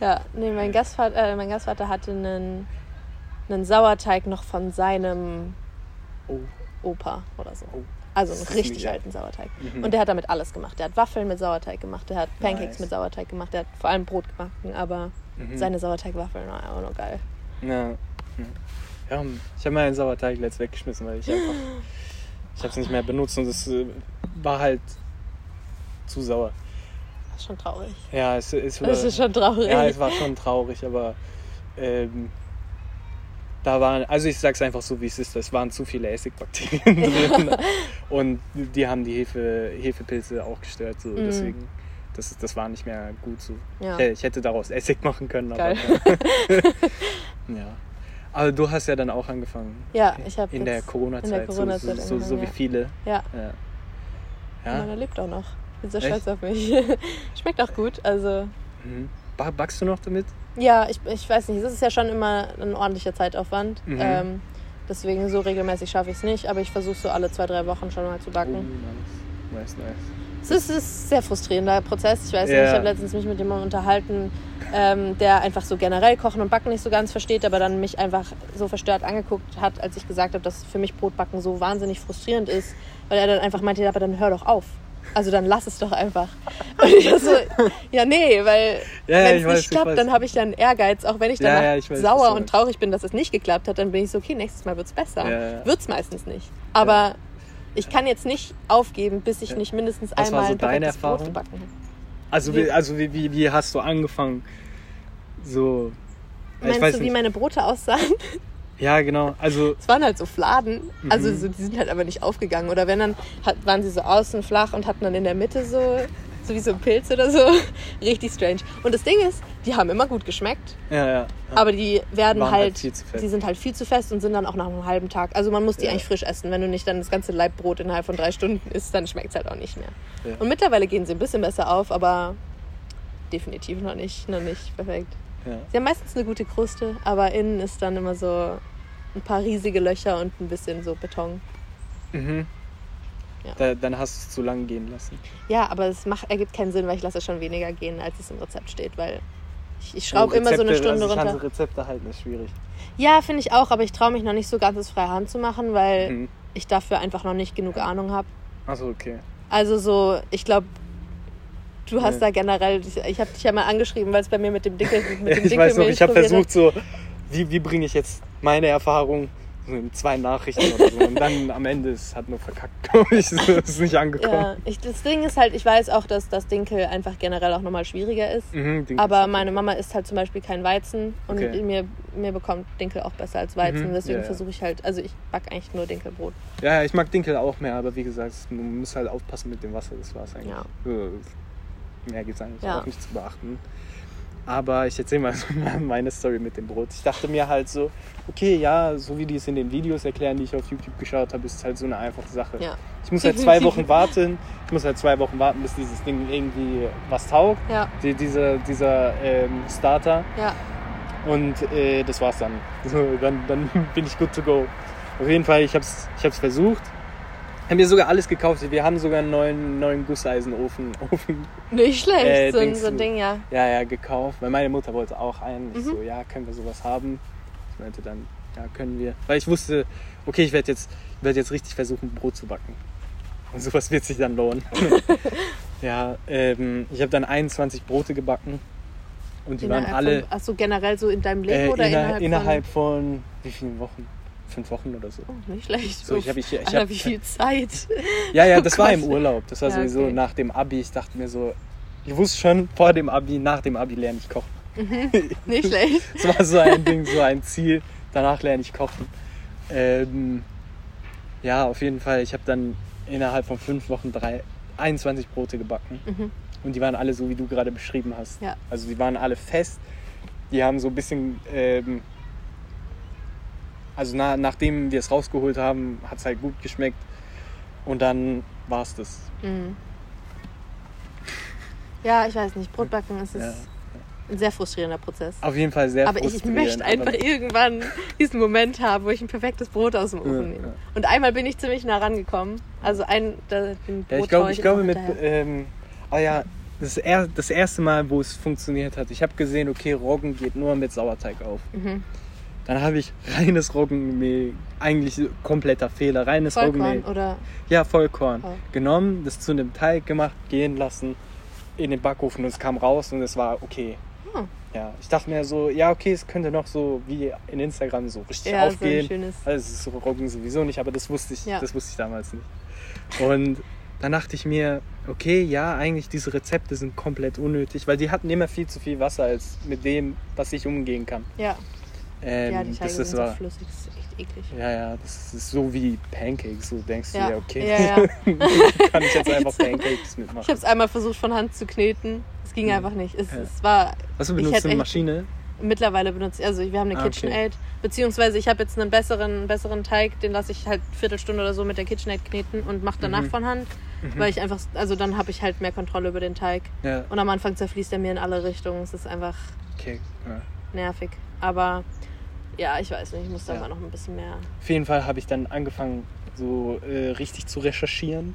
Ja, nee, mein Gastvater, äh, mein Gastvater hatte einen, einen Sauerteig noch von seinem Oh, Opa oder so. oh. Also einen richtig alten Sauerteig. Mhm. Und der hat damit alles gemacht. Der hat Waffeln mit Sauerteig gemacht, der hat Pancakes Nice. mit Sauerteig gemacht, der hat vor allem Brot gebacken, aber Mhm. seine Sauerteigwaffeln waren auch noch geil. Ja. ja ich habe meinen Sauerteig letzt weggeschmissen, weil ich einfach. Ich habe es nicht mehr benutzt und es äh, war halt zu sauer. Das ist schon traurig. Ja, es, es war, Das ist schon traurig. ja, es war schon traurig, aber ähm, da waren, also ich sag's einfach so, wie es ist, es waren zu viele Essigbakterien drin und die haben die Hefe, Hefepilze auch gestört, so Mhm. deswegen. Das, das war nicht mehr gut so. Ja. Ich, ich hätte daraus Essig machen können, aber Geil. ja. Aber du hast ja dann auch angefangen. Ja, ich habe in der Corona-Zeit, so, so, so, so wie ja. viele. Ja, Ja. ja. lebt auch noch. Bin so Echt? stolz auf mich. Schmeckt auch gut. Also, Mhm. Ba- Backst du noch damit? ja, ich, ich weiß nicht. Es ist ja schon immer ein ordentlicher Zeitaufwand. Mhm. Ähm, deswegen so regelmäßig schaffe ich es nicht. Aber ich versuche so alle zwei, drei Wochen schon mal zu Oh, backen. nice. Nice, nice. Es ist, ein sehr frustrierender Prozess. Ich weiß Ja. nicht, ich habe letztens mich mit jemandem unterhalten, ähm, der einfach so generell Kochen und Backen nicht so ganz versteht, aber dann mich einfach so verstört angeguckt hat, als ich gesagt habe, dass für mich Brotbacken so wahnsinnig frustrierend ist, weil er dann einfach meinte, ja, aber dann hör doch auf. Also dann lass es doch einfach. Und ich war so, ja, nee, weil Ja, ja, wenn es weiß, nicht ich klappt, weiß. dann habe ich dann Ehrgeiz, auch wenn ich danach ja, ich weiß, sauer und traurig bin, dass es nicht geklappt hat, dann bin ich so, okay, nächstes Mal wird's besser. Ja, ja. Wird's meistens nicht. Aber ich kann jetzt nicht aufgeben, bis ich nicht mindestens Was war einmal so ein deine Brot Erfahrung? gebacken habe. Also, wie, also wie, wie, wie hast du angefangen? So. Meinst weiß du, wie nicht. meine Brote aussahen? Ja, genau. Also, Es waren halt so Fladen. Also Mhm. so, die sind halt aber nicht aufgegangen. Oder wenn, dann hat, waren sie so außen flach und hatten dann in der Mitte so, so wie so ein Pilz oder so. Richtig strange. Und das Ding ist, die haben immer gut geschmeckt. ja, ja. Aber die werden Waren halt halt, viel zu fest. die sind halt viel zu fest und sind dann auch nach einem halben Tag. Also man muss die Ja. eigentlich frisch essen. Wenn du nicht dann das ganze Leibbrot innerhalb von drei Stunden isst, dann schmeckt es halt auch nicht mehr. Ja. Und mittlerweile gehen sie ein bisschen besser auf, aber definitiv noch nicht, noch nicht perfekt. Ja. Sie haben meistens eine gute Kruste, aber innen ist dann immer so ein paar riesige Löcher und ein bisschen so Beton. Mhm. Ja. Da, dann hast du es zu lang gehen lassen. Ja, aber es macht, ergibt keinen Sinn, weil ich lasse schon weniger gehen, als es im Rezept steht, weil ich, ich Oh, schraube immer so eine Stunde also ich runter. Rezepte halten, ist schwierig. Ja, finde ich auch, aber ich traue mich noch nicht so ganz es freie Hand zu machen, weil Mhm. ich dafür einfach noch nicht genug Ahnung habe. Achso, okay. Also so, ich glaube, du hast Ja. da generell, ich habe dich ja mal angeschrieben, weil es bei mir mit dem Dinkel, mit dem ich weiß noch, ich habe versucht so, wie, wie bringe ich jetzt meine Erfahrung in zwei Nachrichten oder so. Und dann am Ende ist hat nur verkackt, glaube ich. Es ist nicht angekommen. Ja, ich, das Ding ist halt, ich weiß auch, dass das Dinkel einfach generell auch nochmal schwieriger ist. Mhm, Aber meine Mama isst halt zum Beispiel kein Weizen und Okay. mir, mir bekommt Dinkel auch besser als Weizen. Mhm, Deswegen ja, versuche ich halt, also ich backe eigentlich nur Dinkelbrot. Ja, ja, ich mag Dinkel auch mehr, aber wie gesagt, man muss halt aufpassen mit dem Wasser, das war es eigentlich. Ja. Mehr es eigentlich Ja. auch nicht zu beachten. Aber ich erzähle mal so meine Story mit dem Brot. Ich dachte mir halt so, okay, ja, so wie die es in den Videos erklären, die ich auf YouTube geschaut habe, ist es halt so eine einfache Sache. Ja. Ich muss halt zwei Wochen warten. Ich muss halt zwei Wochen warten, bis dieses Ding irgendwie was taugt. Ja, Die, dieser dieser ähm, Starter. ja. Und äh, das war's dann. So, dann. Dann bin ich good to go. Auf jeden Fall, ich hab's, ich hab's versucht. Haben mir sogar alles gekauft. Wir haben sogar einen neuen, neuen Gusseisenofen Ofen, Nicht schlecht, Äh, so, ein- Dings so ein Ding, ja. ja, ja, gekauft. Weil meine Mutter wollte auch einen. Ich Mhm. so, ja, können wir sowas haben? Ich meinte dann, ja, können wir. Weil ich wusste, okay, ich werde jetzt, werd jetzt richtig versuchen, Brot zu backen. Und sowas wird sich dann lohnen. ja, ähm, ich habe dann 21 Brote gebacken. Und die waren alle Von, achso, generell so in deinem Leben äh, oder inner, innerhalb, innerhalb von wie vielen Wochen? Fünf Wochen oder so. Oh, nicht schlecht. So, ich hab- ich- ich Alter, hab- wie viel Zeit. Ja, ja, Oh das war Gott. im Urlaub. Das war Ja, sowieso okay. nach dem Abi. Ich dachte mir so, ich wusste schon vor dem Abi, nach dem Abi lerne ich kochen. Nicht schlecht. Das war so ein Ding, so ein Ziel. Danach lerne ich kochen. Ähm, ja, auf jeden Fall. Ich habe dann innerhalb von fünf Wochen drei, 21 Brote gebacken. Mhm. Und die waren alle so, wie du gerade beschrieben hast. Ja. Also die waren alle fest. Die haben so ein bisschen, ähm, also na, nachdem wir es rausgeholt haben, hat es halt gut geschmeckt. Und dann war es das. Mhm. Ja, ich weiß nicht. Brotbacken ist es. Ja. Ein sehr frustrierender Prozess. Auf jeden Fall sehr Aber ich, ich frustrierend. möchte einfach aber- irgendwann diesen Moment haben, wo ich ein perfektes Brot aus dem Ofen Ja, nehme. ja. Und einmal bin ich ziemlich nah rangekommen. Also ein, da, den Brot Ja, ich glaube, ich glaube mit, ähm, oh ja, das, er, das erste Mal, wo es funktioniert hat, ich habe gesehen, okay, Roggen geht nur mit Sauerteig auf. Mhm. Dann habe ich reines Roggenmehl, eigentlich kompletter Fehler, reines Vollkorn Roggenmehl, oder ja, Vollkorn, Oh. genommen, das zu einem Teig gemacht, gehen lassen, in den Backofen und es kam raus und es war okay. Hm. Ja, ich dachte mir so, ja, okay, es könnte noch so wie in Instagram so richtig ja, so ein aufgehen. schönes. Also es ist so Roggen sowieso nicht, aber das wusste ich, Ja. das wusste ich damals nicht. Und dann dachte ich mir, okay, ja, eigentlich diese Rezepte sind komplett unnötig, weil die hatten immer viel zu viel Wasser als mit dem, was ich umgehen kann. Ja, Ähm, ja, die Teige das sind ist so flüssig, das ist echt eklig. ja, ja, das ist so wie Pancakes. So denkst Ja. du ja, okay, Ja, ja. kann ich jetzt einfach. Pancakes Ich mitmachen. habe es einmal versucht von Hand zu kneten. Es ging Ja. einfach nicht. Es, Ja. es war Was du ich benutzt hätte eine echt- Maschine? mittlerweile benutzt. Also wir haben eine Ah, okay. KitchenAid, beziehungsweise ich habe jetzt einen besseren, besseren Teig, den lasse ich halt Viertelstunde oder so mit der KitchenAid kneten und mache danach Mhm. von Hand, weil ich einfach, also dann habe ich halt mehr Kontrolle über den Teig. Ja, Und am Anfang zerfließt er mir in alle Richtungen. Es ist einfach okay. Ja. nervig. Aber ja, ich weiß nicht, ich muss da Ja. mal noch ein bisschen mehr. Auf jeden Fall habe ich dann angefangen, so äh, richtig zu recherchieren.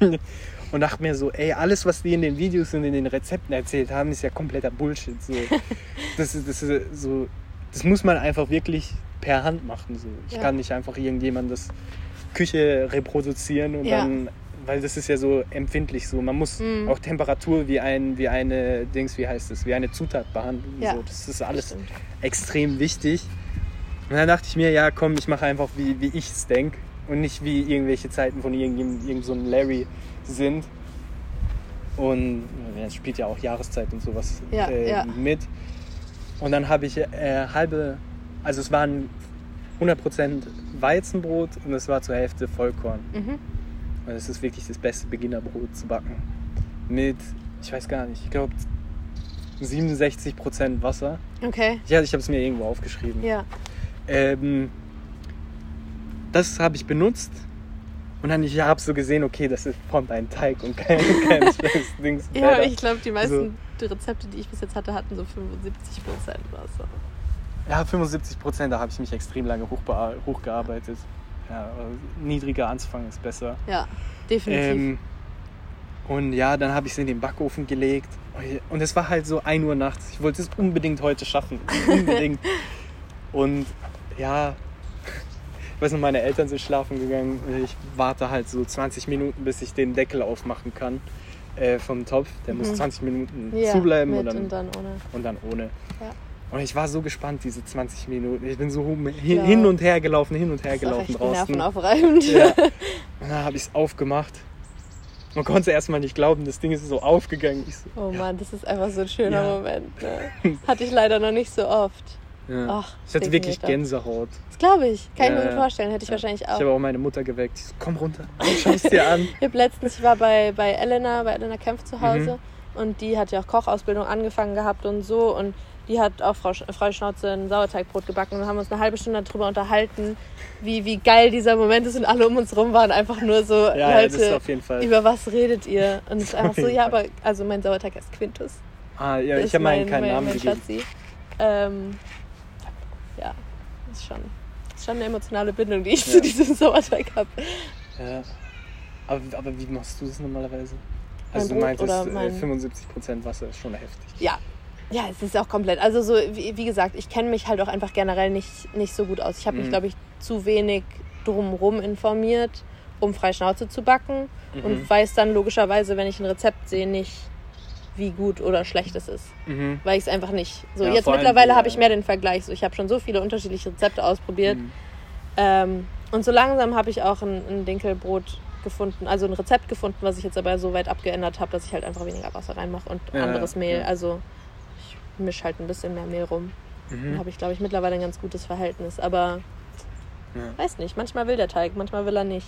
Und dachte mir so, ey, alles, was die in den Videos und in den Rezepten erzählt haben, ist ja kompletter Bullshit. So. Das, ist, das, ist so, das muss man einfach wirklich per Hand machen. So. Ich Ja. kann nicht einfach irgendjemand das Küche reproduzieren und Ja. dann, weil das ist ja so empfindlich so. Man muss Mhm. auch Temperatur wie ein, wie eine Dings, wie heißt das, wie eine Zutat behandeln. Ja. So. Das ist alles Stimmt. extrem wichtig. Und dann dachte ich mir, ja komm, ich mache einfach wie, wie ich es denke und nicht wie irgendwelche Zeiten von irgendeinem irgend so einem Larry sind. Und es spielt ja auch Jahreszeit und sowas Ja, äh, ja. mit. Und dann habe ich äh, halbe, also es waren 100% Weizenbrot und es war zur Hälfte Vollkorn. Mhm. Und es ist wirklich das beste Beginnerbrot zu backen. Mit, ich weiß gar nicht, ich glaube 67% Wasser. Okay. Ja, ich habe es mir irgendwo aufgeschrieben. Ja. Ähm, das habe ich benutzt und dann ich habe so gesehen, okay, das ist von ein Teig und kein, kein Dings. Ja, ich glaube, die meisten So. Rezepte, die ich bis jetzt hatte, hatten so 75 Prozent Wasser. ja, 75 Prozent, da habe ich mich extrem lange hochgearbeitet. Ja, niedriger anzufangen ist besser. Ja, definitiv. Ähm, und ja, dann habe ich es in den Backofen gelegt. Und es war halt so 1 Uhr nachts. Ich wollte es unbedingt heute schaffen. Unbedingt. und ja, ich weiß noch, meine Eltern sind schlafen gegangen. Ich warte halt so 20 Minuten, bis ich den Deckel aufmachen kann äh, vom Topf. Der muss Mhm. 20 Minuten ja, zubleiben und dann, und dann ohne. und dann ohne. Ja. Und ich war so gespannt, diese 20 Minuten. Ich bin so hin, Ja. hin und her gelaufen, hin und her gelaufen draußen. nervenaufreibend. Ja. Und dann habe ich es aufgemacht. Man konnte erstmal nicht glauben, das Ding ist so aufgegangen. So, Oh Mann, das ist einfach so ein schöner. Moment. Ne? Hatte ich leider noch nicht so oft. Ja. Ach, ich hatte wirklich definitiv. Gänsehaut. Das glaube ich. Kann ich Ja, mir gut vorstellen. Hätte ich Ja. wahrscheinlich Ich auch. habe auch meine Mutter geweckt. Ich so, komm runter, schau es dir an. Ich habe letztens, ich war bei, bei Elena, bei Elena Kempf zu Hause Mhm. und die hat ja auch Kochausbildung angefangen gehabt und so und die hat auch Frau, Frau Schnauze ein Sauerteigbrot gebacken und haben uns eine halbe Stunde darüber unterhalten, wie, wie geil dieser Moment ist und alle um uns rum waren einfach nur so, Ja, Leute, auf jeden Fall. über was redet ihr? Und es ist einfach so, ja, aber, also mein Sauerteig heißt Quintus. Ah, ja, Das ich habe meinen mein- keinen mein- Namen mein gegeben. Ähm, ja, das ist schon, ist schon eine emotionale Bindung, die ich Ja. zu diesem Sauerteig habe. Ja. Aber, aber wie machst du das normalerweise? Mein Also du Brot meintest, mein- 75% Wasser ist schon heftig. Ja. Ja, es ist auch komplett. Also so, wie, wie gesagt, ich kenne mich halt auch einfach generell nicht, nicht so gut aus. Ich habe mich, Mhm. glaube ich, zu wenig drumherum informiert, um frei Schnauze zu backen. Mhm. Und weiß dann logischerweise, wenn ich ein Rezept sehe, nicht, wie gut oder schlecht es ist. Mhm. Weil ich es einfach nicht. So, Ja, jetzt mittlerweile habe ich äh, mehr den Vergleich. So, ich habe schon so viele unterschiedliche Rezepte ausprobiert. Mhm. Ähm, und so langsam habe ich auch ein, ein Dinkelbrot gefunden, also ein Rezept gefunden, was ich jetzt aber so weit abgeändert habe, dass ich halt einfach weniger Wasser reinmache und Ja, anderes Mehl. ja. Also ich mische halt ein bisschen mehr Mehl rum. Dann Mhm. habe ich, glaube ich, mittlerweile ein ganz gutes Verhältnis. Aber weiß nicht, manchmal will der Teig, manchmal will er nicht.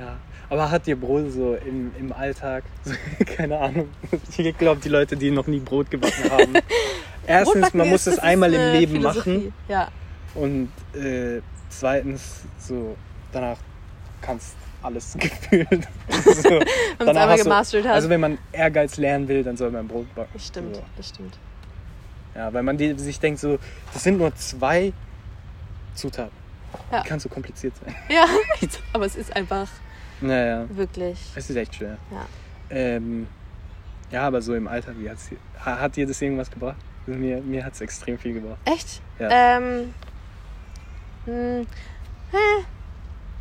Ja. Aber hat dir Brot so im, im Alltag, keine Ahnung, ich glaube, die Leute, die noch nie Brot gebacken haben. Erstens, man muss es einmal im Leben Philosophie. machen. Ja, Und äh, zweitens, so danach kannst alles gefühlt. so, danach hast du- gemastert hat. Also wenn man Ehrgeiz lernen will, dann soll man Brot backen. das stimmt, So. das stimmt. Ja, weil man die, sich denkt so, das sind nur zwei Zutaten. Ja. Kann so kompliziert sein. Ja, aber es ist einfach Naja, wirklich. es ist echt schwer. Ja. Ähm, ja, aber so im Alter, wie hat's, hat dir das irgendwas gebracht? Also Mir, mir hat es extrem viel gebracht. Echt? Ja. Ähm, hm, hä?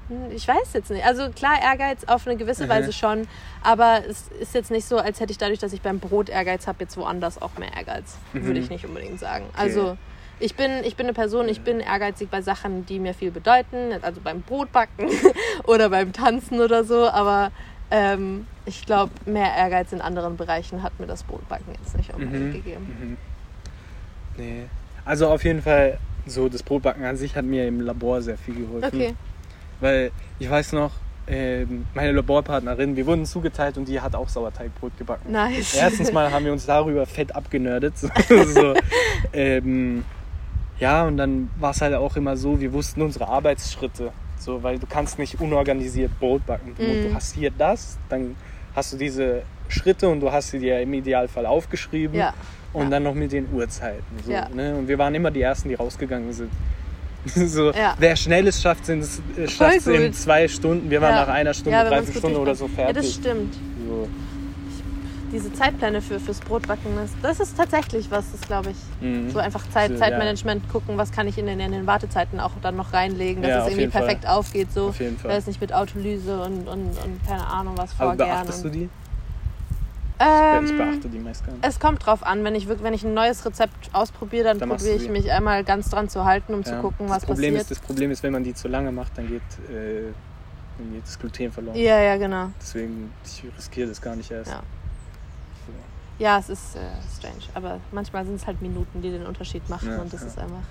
Hm, ich weiß jetzt nicht. Also klar, Ehrgeiz auf eine gewisse Mhm. Weise schon, aber es ist jetzt nicht so, als hätte ich dadurch, dass ich beim Brot Ehrgeiz habe, jetzt woanders auch mehr Ehrgeiz. Mhm. Würde ich nicht unbedingt sagen. Also ich bin, ich bin eine Person, ich bin ehrgeizig bei Sachen, die mir viel bedeuten, also beim Brotbacken oder beim Tanzen oder so, aber ähm, ich glaube, mehr Ehrgeiz in anderen Bereichen hat mir das Brotbacken jetzt nicht unbedingt Mhm. gegeben. Mhm. Nee. Also auf jeden Fall, so das Brotbacken an sich hat mir im Labor sehr viel geholfen. Okay. Weil ich weiß noch, ähm, meine Laborpartnerin, wir wurden zugeteilt und die hat auch Sauerteigbrot gebacken. Nice. Erstens mal haben wir uns darüber fett abgenördet. So, so, ähm, ja, und dann war es halt auch immer so, wir wussten unsere Arbeitsschritte. So, weil du kannst nicht unorganisiert Brot backen. Du, Mhm. du hast hier das, dann hast du diese Schritte und du hast sie dir im Idealfall aufgeschrieben. Ja. Und Ja. dann noch mit den Uhrzeiten. So, Ja. ne? Und wir waren immer die Ersten, die rausgegangen sind. so, Ja. Wer Schnelles schafft, es äh, schafft's Voll in zwei Stunden. Wir waren nach einer Stunde, Ja, wenn man's 30 gut Stunden oder so fertig. Ja, das stimmt. so. Diese Zeitpläne für, fürs Brotbacken, das, das ist tatsächlich was, das glaube ich. Mhm. So einfach Zeit, So, ja. Zeitmanagement gucken, was kann ich in den, in den Wartezeiten auch dann noch reinlegen, dass Ja, es irgendwie jeden Fall. perfekt aufgeht. So. Auf jeden Fall. Weil es nicht mit Autolyse und, und, und keine Ahnung was Aber vorgären. beachtest du die? ähm, ich beachte die meist gar nicht. Es kommt drauf an, wenn ich, wirklich, wenn ich ein neues Rezept ausprobiere, dann, Dann probiere ich die. mich einmal ganz dran zu halten, um zu Ja. gucken, das was Problem passiert. Ist, das Problem ist, wenn man die zu lange macht, dann geht, äh, das Gluten verloren. ja, ja, genau. Deswegen, ich riskiere das gar nicht erst. Ja. Ja, es ist äh, strange, aber manchmal sind es halt Minuten, die den Unterschied machen Ja, und das ja. ist einfach.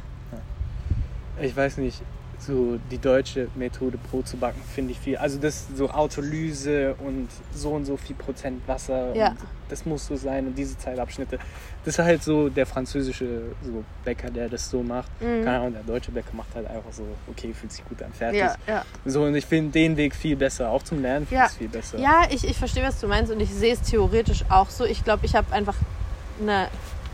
Ich weiß nicht, so die deutsche Methode Brot zu backen finde ich viel. Also das so Autolyse und so und so viel Prozent Wasser. Ja. Und das muss so sein und diese Zeitabschnitte. Das ist halt so der französische so Bäcker, der das so macht. Mhm. Keine Ahnung, der deutsche Bäcker macht halt einfach so, okay, fühlt sich gut an, fertig. Ja, ja. So und ich finde den Weg viel besser. Auch zum Lernen finde ich es viel besser. Ja, ich, ich verstehe, was du meinst und ich sehe es theoretisch auch so. Ich glaube, ich habe einfach eine,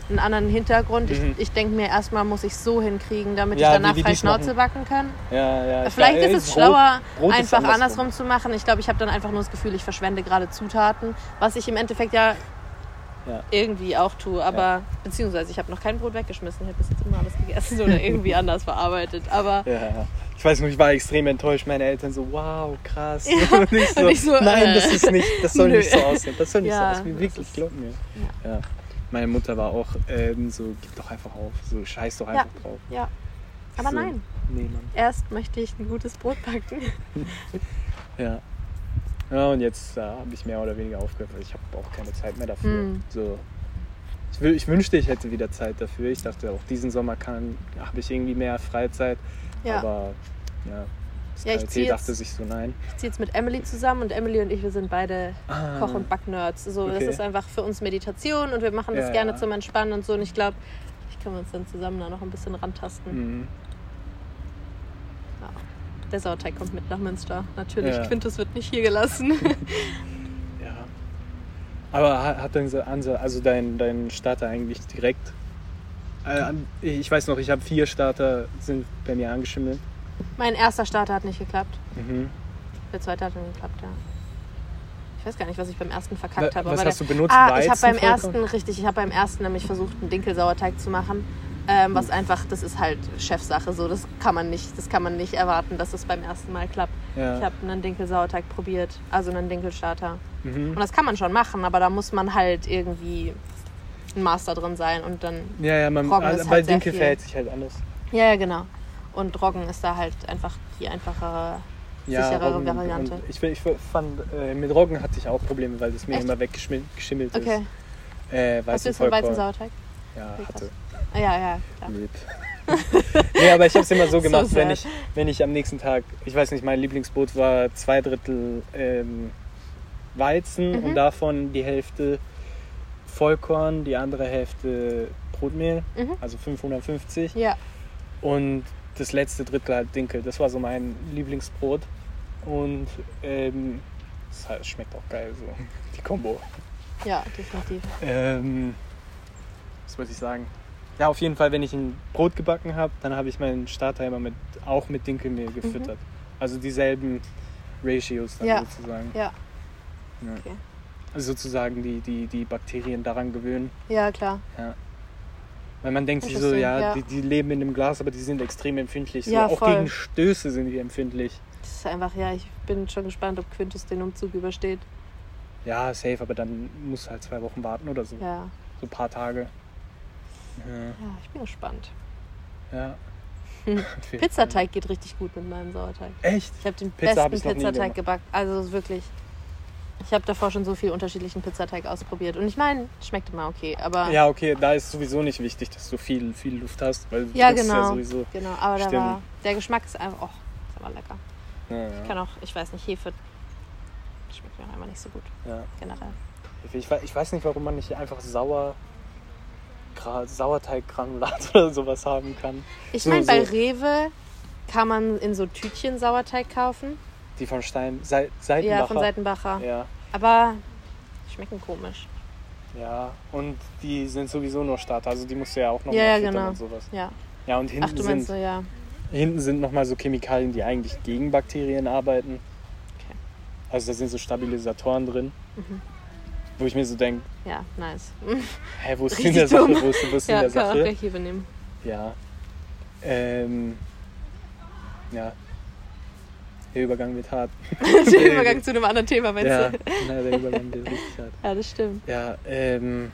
einen anderen Hintergrund. Mhm. Ich, ich denke mir, erstmal muss ich es so hinkriegen, damit Ja, ich danach frei Schnauze machen. backen kann. ja, ja. ich Vielleicht weiß, ist es schlauer, Brot einfach andersrum. andersrum zu machen. Ich glaube, ich habe dann einfach nur das Gefühl, ich verschwende gerade Zutaten, was ich im Endeffekt ja, irgendwie auch tue. Aber beziehungsweise ich habe noch kein Brot weggeschmissen. Ich habe bis jetzt immer alles gegessen oder irgendwie anders verarbeitet. Aber Ja, ja. Ich weiß nur, ich war extrem enttäuscht. Meine Eltern so, wow, krass. Ja, und ich so, und ich so, nein, äh, das ist nicht, das soll nö. nicht so aussehen. Das soll nicht so aussehen. Wirklich, glaub mir. Ja. Meine Mutter war auch ähm, so, gib doch einfach auf. So, scheiß doch einfach drauf. ja. Aber so, nein, Nee, Mann. erst möchte ich ein gutes Brot backen. Ja. Ja, und jetzt äh, habe ich mehr oder weniger aufgehört, weil ich habe auch keine Zeit mehr dafür. Hm. So. Ich, will, ich wünschte, ich hätte wieder Zeit dafür. Ich dachte, auch diesen Sommer kann habe ich irgendwie mehr Freizeit. Ja. Aber ja, das Ja, ich KIT zieh jetzt- dachte sich so, nein. Ich ziehe jetzt mit Emily zusammen und Emily und ich, wir sind beide Ah. Koch- und Backnerds. So, Das Okay. ist einfach für uns Meditation und wir machen das Ja, gerne ja. zum Entspannen und so. Und ich glaube, ich kann uns dann zusammen da noch ein bisschen rantasten. Mhm. Ja. Der Sauerteig kommt mit nach Münster. Natürlich. Quintus wird nicht hier gelassen. Ja. Aber ha- hat dein Ansa, also dein, dein Starter eigentlich direkt? Äh, ich weiß noch, ich habe vier Starter sind bei mir angeschimmelt. Mein erster Starter hat nicht geklappt. Mhm. Der zweite hat dann geklappt, ja. Ich weiß gar nicht, was ich beim ersten verkackt habe. was hast der, du benutzt? Ah, ich habe beim ersten, richtig, ich habe beim ersten nämlich versucht, einen Dinkelsauerteig zu machen. Ähm, was einfach, das ist halt Chefsache so. Das kann man nicht, das kann man nicht erwarten, dass es beim ersten Mal klappt. Ja. Ich habe einen Dinkelsauerteig probiert, also einen Dinkelstarter. Mhm. Und das kann man schon machen, aber da muss man halt irgendwie ein Master drin sein und dann. Ja, ja, man, also bei halt sehr Dinkel verhält sich halt anders. Ja, ja, genau. Und Roggen ist da halt einfach die einfachere. Sicherere Roggen- Variante. Ich, ich fand, äh, mit Roggen hatte ich auch Probleme, weil das mir Echt? immer weggeschimmelt ist. Okay. Äh, Hast du jetzt einen. Weizensauerteig? Ja, Okay, hatte. Ah, ja, ja, klar. Nee, aber ich habe es immer so gemacht, So wenn, ich, wenn ich am nächsten Tag, ich weiß nicht, mein Lieblingsbrot war zwei Drittel ähm, Weizen Mhm. und davon die Hälfte Vollkorn, die andere Hälfte Brotmehl, Mhm. also 550 Ja. und das letzte Drittel halt Dinkel. Das war so mein Lieblingsbrot. und ähm, es halt- schmeckt auch geil, so die Kombo. Ja, definitiv. Ähm, was wollte ich sagen? Ja, auf jeden Fall, wenn ich ein Brot gebacken habe, dann habe ich meinen Starter immer mit, auch mit Dinkelmehl gefüttert. Also dieselben Ratios dann Ja. sozusagen. Ja, Ja. okay. Also sozusagen die, die, die Bakterien daran gewöhnen. Ja, klar. Weil man denkt sich so, ja, ja. Die, die leben in dem Glas, aber die sind extrem empfindlich. So, Ja, auch voll. gegen Stöße sind die empfindlich. Das ist einfach, ja, ich bin schon gespannt, ob Quintus den Umzug übersteht. Ja, safe, aber dann musst du halt zwei Wochen warten oder so. Ja, So ein paar Tage. ja ich bin gespannt. Ja. ja. Hm. Pizzateig geht richtig gut mit meinem Sauerteig. Echt? Ich habe den Pizza hab besten nie Pizzateig gebacken. Also wirklich. Ich habe davor schon so viel unterschiedlichen Pizzateig ausprobiert. Und ich meine, schmeckt immer okay. Aber Ja, okay, da ist sowieso nicht wichtig, dass du viel, viel Luft hast, weil Ja, genau. ja sowieso. genau. Aber da war, der Geschmack ist einfach, oh, ist aber lecker. Ja, Ich ja. kann auch, ich weiß nicht, Hefe schmeckt mir auch einfach nicht so gut, ja. generell. Ich, ich weiß nicht, warum man nicht einfach sauer, Gra- Sauerteiggranulat oder sowas haben kann. Ich So, meine, bei so. Rewe kann man in so Tütchen Sauerteig kaufen. Die von Stein, Sei, Seitenbacher. Ja, von Seitenbacher. Ja, Aber die schmecken komisch. ja. Und die sind sowieso nur Starter, also die musst du ja auch noch Ja, ja, genau. und sowas. Ja. Ja, und Ach, hinten meinst sind, so, ja. hinten sind nochmal so Chemikalien, die eigentlich gegen Bakterien arbeiten. Okay. Also da sind so Stabilisatoren drin, Mhm. wo ich mir so denke, Ja, nice. hä, wo ist denn Richtig der Sache? Wo ist, wo ist ja, der kann auch Sache? gleich Hefe nehmen. Ja. Ähm, ja. Der Übergang wird hart. Der Übergang zu einem anderen Thema, meinst ja, du? na, der Übergang wird richtig hart. Ja, das stimmt. Ja, ähm,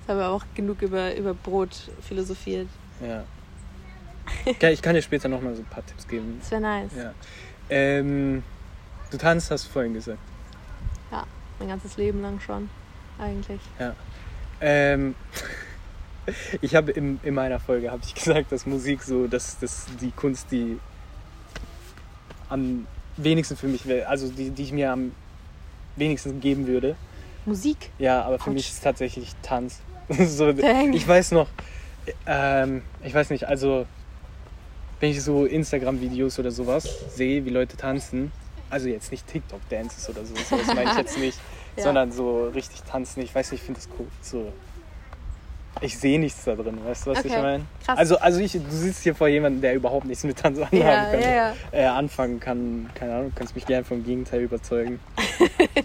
Jetzt haben wir auch genug über, über Brot philosophiert. ja. Ich kann dir später nochmal so ein paar Tipps geben. Das wäre nice. Ja. Ähm, du tanzt, hast du vorhin gesagt. Mein ganzes Leben lang schon, eigentlich. Ähm, ich habe in, in meiner Folge habe ich gesagt, dass Musik so, dass das die Kunst, die am wenigsten für mich wäre, also die, die ich mir am wenigsten geben würde. Musik? Ja, aber für Autsch. mich ist tatsächlich Tanz. so, Dang. ich weiß noch, ähm, ich weiß nicht, also wenn ich so Instagram-Videos oder sowas sehe, wie Leute tanzen, also jetzt nicht TikTok-Dances oder so, sowas meine ich jetzt nicht, Ja. sondern so richtig tanzen. Ich weiß nicht, ich finde das cool. So, ich sehe nichts da drin, weißt du, was ich Okay, meine? krass. Also, also ich, du sitzt hier vor jemandem, der überhaupt nichts mit Tanz anfangen Ja, kann, ja. Äh, anfangen kann. Keine Ahnung, kannst mich gerne vom Gegenteil überzeugen.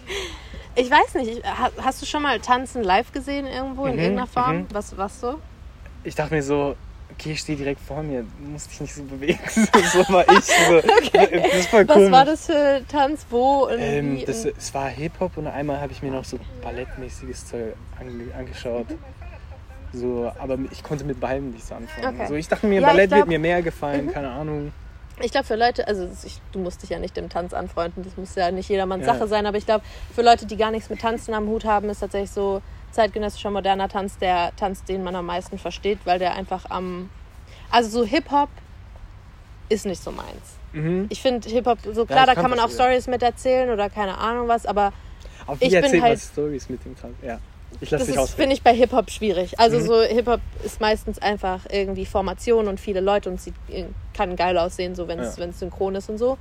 Ich weiß nicht, ich- ha- hast du schon mal Tanzen live gesehen irgendwo in Mhm, irgendeiner Form? mhm. Was, was so? ich dachte mir so, okay, ich stehe direkt vor mir, du musst dich nicht so bewegen. so war ich. So. Das ist voll Was war das für Tanz? Wo? Und Ähm, das, es war Hip-Hop und einmal habe ich mir noch so ballettmäßiges Zeug ange angeschaut. So, aber ich konnte mit beiden nichts anfangen. Okay. So, ich dachte mir, Ja, Ballett glaub- wird mir mehr gefallen, keine Ahnung. Ich glaube, für Leute, also ich, du musst dich ja nicht dem Tanz anfreunden, das muss ja nicht jedermanns Ja. Sache sein, aber ich glaube, für Leute, die gar nichts mit Tanzen am Hut haben, ist tatsächlich so zeitgenössischer moderner Tanz der Tanz, den man am meisten versteht, weil der einfach am. Also so Hip-Hop ist nicht so meins. Mhm. Ich finde Hip-Hop, so klar, da kann kann man auch. Stories mit erzählen oder keine Ahnung was, aber Auf Ich bin halt- Stories mit dem Tanz? Ja, ich lasse das dich aus. finde ich, bei Hip-Hop schwierig. Also Mhm. so Hip-Hop ist meistens einfach irgendwie Formation und viele Leute und sieht, kann geil aussehen, so wenn es Ja. synchron ist und so.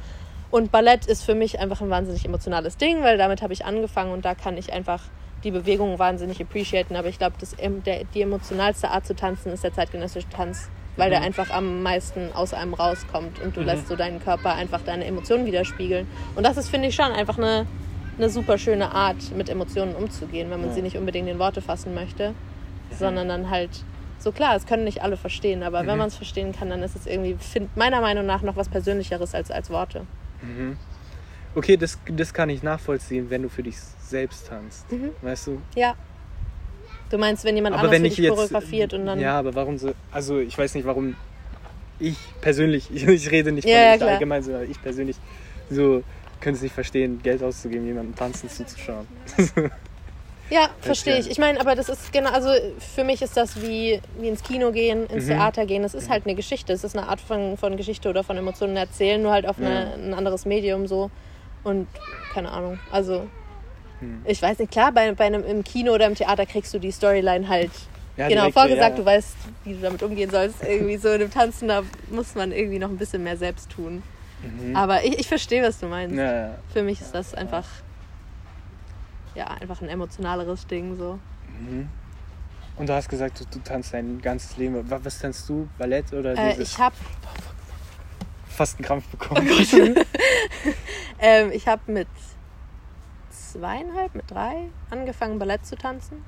Und Ballett ist für mich einfach ein wahnsinnig emotionales Ding, weil damit habe ich angefangen und da kann ich einfach die Bewegung wahnsinnig appreciaten. Aber ich glaube, das der, die emotionalste Art zu tanzen ist der zeitgenössische Tanz, weil der Mhm. einfach am meisten aus einem rauskommt und du Mhm. lässt so deinen Körper einfach deine Emotionen widerspiegeln. Und das ist, finde ich, schon einfach eine, eine super schöne Art, mit Emotionen umzugehen, wenn man Ja. sie nicht unbedingt in Worte fassen möchte, sondern dann halt so klar, es können nicht alle verstehen, aber wenn Mhm. man es verstehen kann, dann ist es irgendwie, find, meiner Meinung nach, noch was Persönlicheres als, als Worte. Mhm. Okay, das, das kann ich nachvollziehen, wenn du für dich selbst tanzt. Mhm. Weißt du? Ja. Du meinst, wenn jemand aber anders wenn für ich dich jetzt. choreografiert und dann. Ja, aber warum so. Also, ich weiß nicht, warum ich persönlich, ich, ich rede nicht von Ja, ja, allgemein, sondern ich persönlich so könnte es nicht verstehen, Geld auszugeben, jemandem tanzen zuzuschauen. Ja, verstehe ja. ich. Ich meine, aber das ist genau, also für mich ist das wie, wie ins Kino gehen, ins Mhm. Theater gehen. Es ist halt eine Geschichte. Es ist eine Art von, von Geschichte oder von Emotionen erzählen, nur halt auf Ja. eine, ein anderes Medium so. Und keine Ahnung. Also, Hm. ich weiß nicht, klar, bei, bei einem im Kino oder im Theater kriegst du die Storyline halt Ja, genau direkt, vorgesagt. ja. Du weißt, wie du damit umgehen sollst. Irgendwie so in dem Tanzen, da muss man irgendwie noch ein bisschen mehr selbst tun. Mhm. Aber ich, ich verstehe, was du meinst. Ja, ja. Für mich ist das einfach, ja, einfach ein emotionaleres Ding so. Mhm. Und du hast gesagt, du, du tanzt dein ganzes Leben. Was, was tanzt du? Ballett oder Äh, ich habe fast einen Krampf bekommen. ähm, ich hab mit zweieinhalb, mit drei angefangen Ballett zu tanzen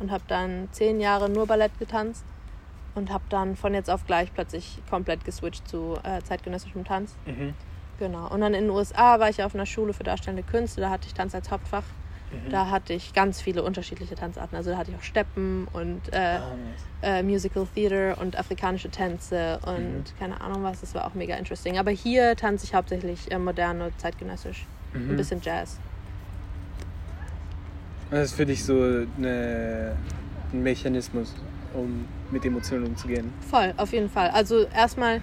und habe dann zehn Jahre nur Ballett getanzt und habe dann von jetzt auf gleich plötzlich komplett geswitcht zu äh, zeitgenössischem Tanz. mhm. Genau. Und dann in den USA war ich auf einer Schule für darstellende Künste, da hatte ich Tanz als Hauptfach. Mhm. Da hatte ich ganz viele unterschiedliche Tanzarten. Also da hatte ich auch Steppen und äh, Ah, nice. äh, Musical Theater und afrikanische Tänze und Mhm. keine Ahnung was. Das war auch mega interesting. Aber hier tanze ich hauptsächlich äh, modern und zeitgenössisch. Ein Mhm. bisschen Jazz. Das ist für dich so eine, ein Mechanismus, um mit Emotionen umzugehen. Voll, auf jeden Fall. Also erstmal,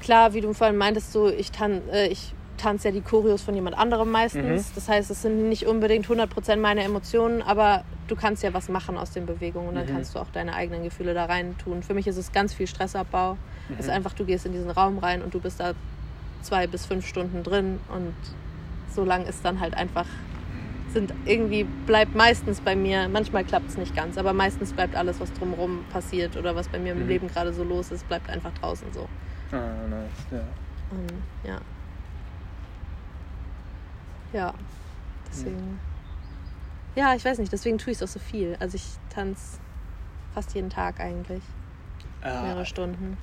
klar, wie du vorhin meintest, so ich, tan äh, ich tanze ja die Choreos von jemand anderem meistens. Mhm. Das heißt, es sind nicht unbedingt 100% meine Emotionen, aber du kannst ja was machen aus den Bewegungen und dann Mhm. kannst du auch deine eigenen Gefühle da rein tun. Für mich ist es ganz viel Stressabbau. Es ist Mhm. einfach, du gehst in diesen Raum rein und du bist da zwei bis fünf Stunden drin und so lang ist dann halt einfach sind irgendwie bleibt meistens bei mir, manchmal klappt es nicht ganz, aber meistens bleibt alles, was drumherum passiert oder was bei mir im Mhm. Leben gerade so los ist, bleibt einfach draußen so. Ah, nice. Ja. Ähm, ja. Ja, deswegen. Ja, ich weiß nicht, deswegen tue ich es auch so viel. Also ich tanze fast jeden Tag eigentlich, Ah, mehrere Stunden.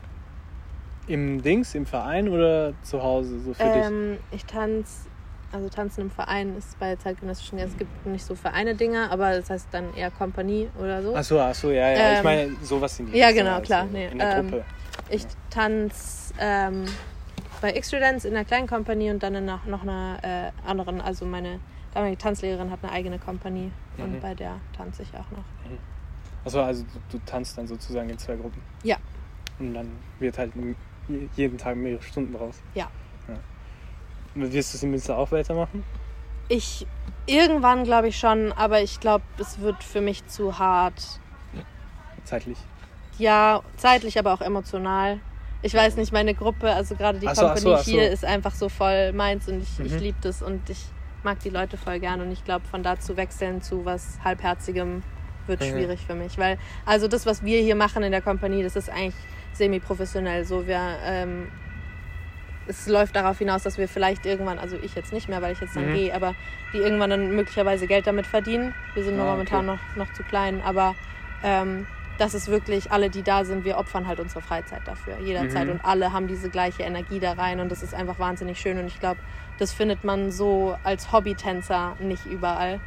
Im Dings, im Verein oder zu Hause, so für dich? Ähm, ich tanze, also tanzen im Verein ist bei zeitgenössischen, es gibt nicht so Vereine-Dinger, aber das heißt dann eher Kompanie oder so. Ach so, ach so, ja, ja. ich Ähm, meine, sowas in die ja, genau, also klar, nee, in der ähm, Gruppe. Ich tanze ähm, bei Dance in einer kleinen Kompanie und dann in noch, noch einer äh, anderen, also meine damalige Tanzlehrerin hat eine eigene Kompanie Mhm. und bei der tanze ich auch noch. Achso, also du, du tanzt dann sozusagen in zwei Gruppen. Ja. Und dann wird halt je- jeden Tag mehrere Stunden raus. Ja. Wirst du es in Münster auch weitermachen? Ich irgendwann glaube ich schon, aber ich glaube, es wird für mich zu hart. Zeitlich. Ja, zeitlich, aber auch emotional. Ich weiß nicht, meine Gruppe, also gerade die Ach so, ach so, ach so. hier ist einfach so voll meins und ich, ich Mhm. liebe das und ich mag die Leute voll gern und ich glaube, von da zu wechseln zu was halbherzigem wird Mhm. schwierig für mich, weil also das, was wir hier machen in der Kompanie, das ist eigentlich semi-professionell. So wir ähm, es läuft darauf hinaus, dass wir vielleicht irgendwann, also ich jetzt nicht mehr, weil ich jetzt dann Mhm. gehe, aber die irgendwann dann möglicherweise Geld damit verdienen. Wir sind nur Ah, momentan okay. noch, noch zu klein, aber ähm, das ist wirklich, alle, die da sind, wir opfern halt unsere Freizeit dafür, jederzeit. Mhm. Und alle haben diese gleiche Energie da rein und das ist einfach wahnsinnig schön. Und ich glaube, das findet man so als Hobbytänzer nicht überall.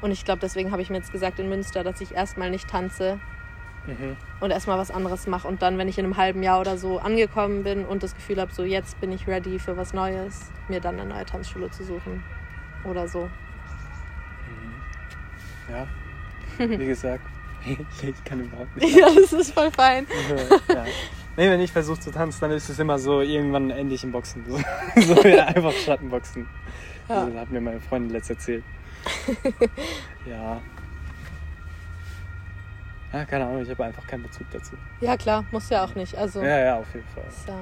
Und ich glaube, deswegen habe ich mir jetzt gesagt in Münster, dass ich erstmal nicht tanze Mhm. und erstmal was anderes mache. Und dann, wenn ich in einem halben Jahr oder so angekommen bin und das Gefühl habe, so jetzt bin ich ready für was Neues, mir dann eine neue Tanzschule zu suchen oder so. Ja. Wie gesagt, ich kann überhaupt nicht. Ja, das ist voll fein. ja. Nee, wenn ich versuche zu tanzen, dann ist es immer so, irgendwann ende ich im Boxen. So, so ja, einfach Schattenboxen. Ja. Also, das hat mir meine Freundin letzt erzählt. ja. Ja, keine Ahnung, ich habe einfach keinen Bezug dazu. Ja, klar, muss ja auch nicht. Also, Ja, ja, auf jeden Fall. ist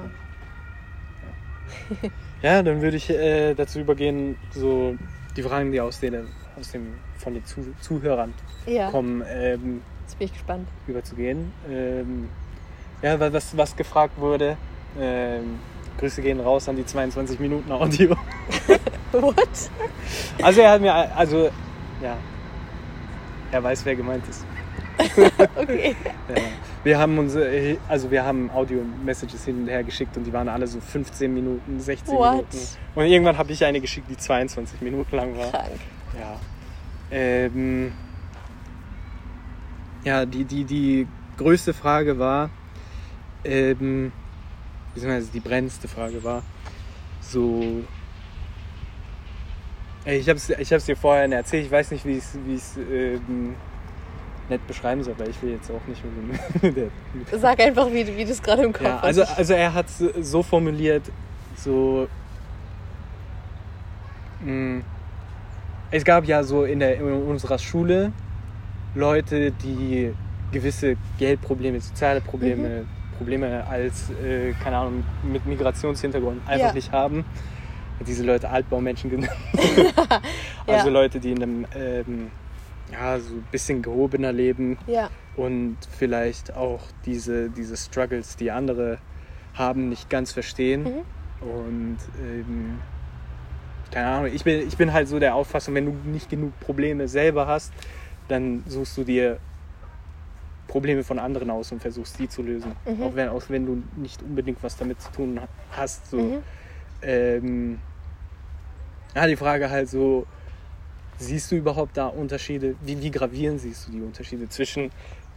ja- Ja, dann würde ich äh, dazu übergehen, so die Fragen, die aus, den, aus dem, von den Zuh Zuhörern ja, kommen, ähm, jetzt bin ich gespannt. überzugehen. Ähm, ja, wa- was, was gefragt wurde, ähm, Grüße gehen raus an die 22 Minuten Audio. What? Also er hat mir, also ja, er weiß, wer gemeint ist. Okay. Ja. Wir haben uns, also wir haben Audio-Messages hin und her geschickt und die waren alle so 15 Minuten, 16 What? Minuten. Und irgendwann habe ich eine geschickt, die 22 Minuten lang war. Krank. Ja. Ähm, ja, die, die, die größte Frage war, ähm, beziehungsweise die brennendste Frage war, so. Ich habe es ich hab's dir vorher erzählt, ich weiß nicht, wie ich es ähm, nett beschreiben soll, weil ich will jetzt auch nicht mit dem. Sag einfach, wie, wie du es gerade im Kopf ja, hast. also, also er hat es so formuliert, so. mh, Es gab ja so in, der, in unserer Schule Leute, die gewisse Geldprobleme, soziale Probleme, Probleme als, äh, keine Ahnung, mit Migrationshintergrund einfach Ja. nicht haben. Diese Leute Altbaumenschen genannt. also Ja. Leute, die in einem ähm, ja, so ein bisschen gehobener leben Ja, und vielleicht auch diese, diese Struggles, die andere haben, nicht ganz verstehen. Mhm. Und ähm, keine Ahnung, ich bin, ich bin halt so der Auffassung, wenn du nicht genug Probleme selber hast, dann suchst du dir Probleme von anderen aus und versuchst die zu lösen. Mhm. Auch, wenn, auch wenn du nicht unbedingt was damit zu tun ha- hast. So. Mhm. Ähm, ja, die Frage halt so, siehst du überhaupt da Unterschiede? Wie, wie gravierend siehst du die Unterschiede zwischen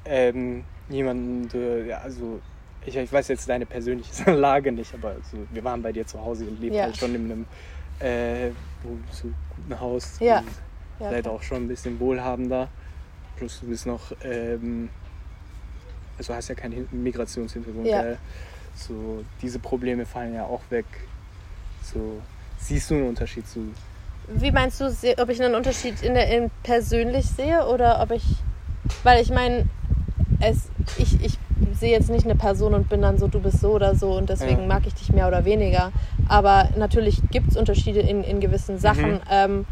ähm, jemandem, ja, also ich, ich weiß jetzt deine persönliche Lage nicht, aber so, wir waren bei dir zu Hause und lebt Ja. halt schon in einem äh, so guten Haus Ja. und ja, seid klar. auch schon ein bisschen wohlhabender. Plus du bist noch, ähm, also hast ja keinen Hin- Migrationshintergrund. Ja. So, diese Probleme fallen ja auch weg. So, siehst du einen Unterschied zu? Wie meinst du, ob ich einen Unterschied in der in persönlich sehe oder ob ich. Weil ich meine, es, ich, ich sehe jetzt nicht eine Person und bin dann so, du bist so oder so und deswegen Ja. mag ich dich mehr oder weniger. Aber natürlich gibt es Unterschiede in, in gewissen Sachen. Mhm. Ähm,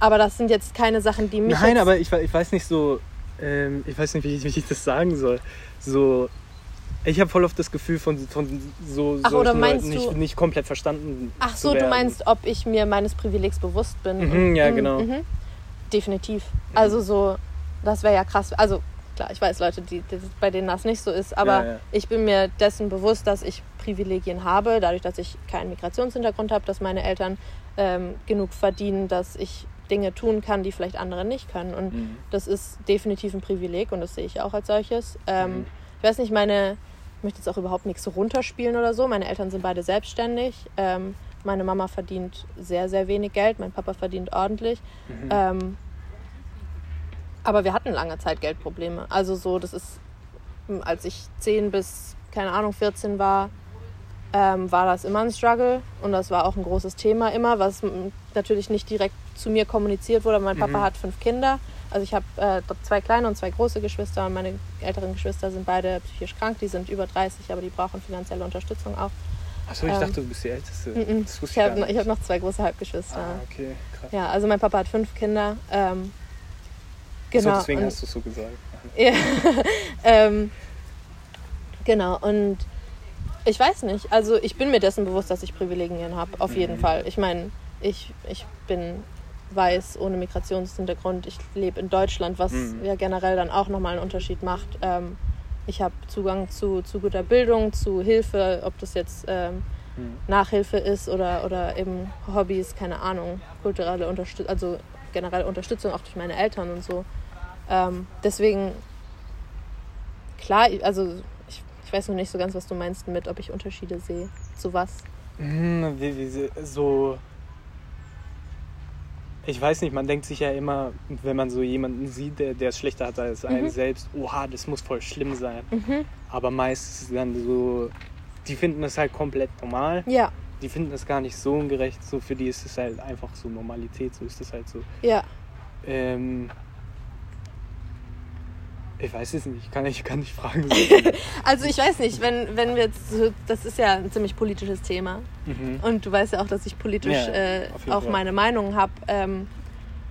aber das sind jetzt keine Sachen, die mich. Nein, aber ich, ich weiß nicht so, ähm, ich weiß nicht, wie ich, wie ich das sagen soll. So, ich habe voll oft das Gefühl von, von so Ach, oder meinst Leuten nicht, du- nicht komplett verstanden. Ach so, du meinst, ob ich mir meines Privilegs bewusst bin? Mhm, ja, Mhm, genau. mhm. Definitiv. Also so, das wäre ja krass. Also klar, ich weiß Leute, die, die, bei denen das nicht so ist, aber Ja, ja. ich bin mir dessen bewusst, dass ich Privilegien habe, dadurch, dass ich keinen Migrationshintergrund habe, dass meine Eltern ähm, genug verdienen, dass ich Dinge tun kann, die vielleicht andere nicht können. Und Mhm. das ist definitiv ein Privileg und das sehe ich auch als solches. Ähm, Mhm. Ich weiß nicht, meine, ich möchte jetzt auch überhaupt nichts runterspielen oder so. Meine Eltern sind beide selbstständig. Ähm, meine Mama verdient sehr, sehr wenig Geld. Mein Papa verdient ordentlich. Mhm. Ähm, aber wir hatten lange Zeit Geldprobleme. Also so, das ist, m, als ich 10 bis, keine Ahnung, 14 war, ähm, war das immer ein Struggle. Und das war auch ein großes Thema immer, was m, natürlich nicht direkt zu mir kommuniziert wurde. Mein Papa Mhm. hat fünf Kinder. Also ich habe äh, zwei kleine und zwei große Geschwister. Und meine älteren Geschwister sind beide psychisch krank. Die sind über 30, aber die brauchen finanzielle Unterstützung auch. Achso, ich ähm, dachte, du bist die Älteste. Das wusste Ich habe ich hab noch zwei große Halbgeschwister. Ah, okay, krass. Ja, also mein Papa hat fünf Kinder. Ähm, Genau. genau. so, deswegen und- hast du es so gesagt. Ja. ähm, genau, und ich weiß nicht. Also ich bin mir dessen bewusst, dass ich Privilegien habe, auf jeden Mhm. Fall. Ich meine, ich, ich bin weiß, ohne Migrationshintergrund. Ich lebe in Deutschland, was Mhm. ja generell dann auch nochmal einen Unterschied macht. Ähm, ich habe Zugang zu, zu guter Bildung, zu Hilfe, ob das jetzt ähm, Mhm. Nachhilfe ist oder, oder eben Hobbys, keine Ahnung, kulturelle Unterstützung, also generell Unterstützung auch durch meine Eltern und so. Ähm, deswegen, klar, also ich, ich weiß noch nicht so ganz, was du meinst mit, ob ich Unterschiede sehe. Zu was? Hm, Wie, wie, so. Ich weiß nicht, man denkt sich ja immer, wenn man so jemanden sieht, der, der es schlechter hat als einen Mhm. selbst, oha, das muss voll schlimm sein. Mhm. Aber meist ist es dann so, die finden das halt komplett normal. Ja, Die finden das gar nicht so ungerecht. So für die ist es halt einfach so Normalität, so ist es halt so. ja. Ähm, ich weiß es nicht, ich kann, ich kann nicht fragen. Also ich weiß nicht, wenn, wenn wir jetzt, so, das ist ja ein ziemlich politisches Thema. mhm. Und du weißt ja auch, dass ich politisch Ja, äh, auch Fall. meine Meinung habe. Ähm,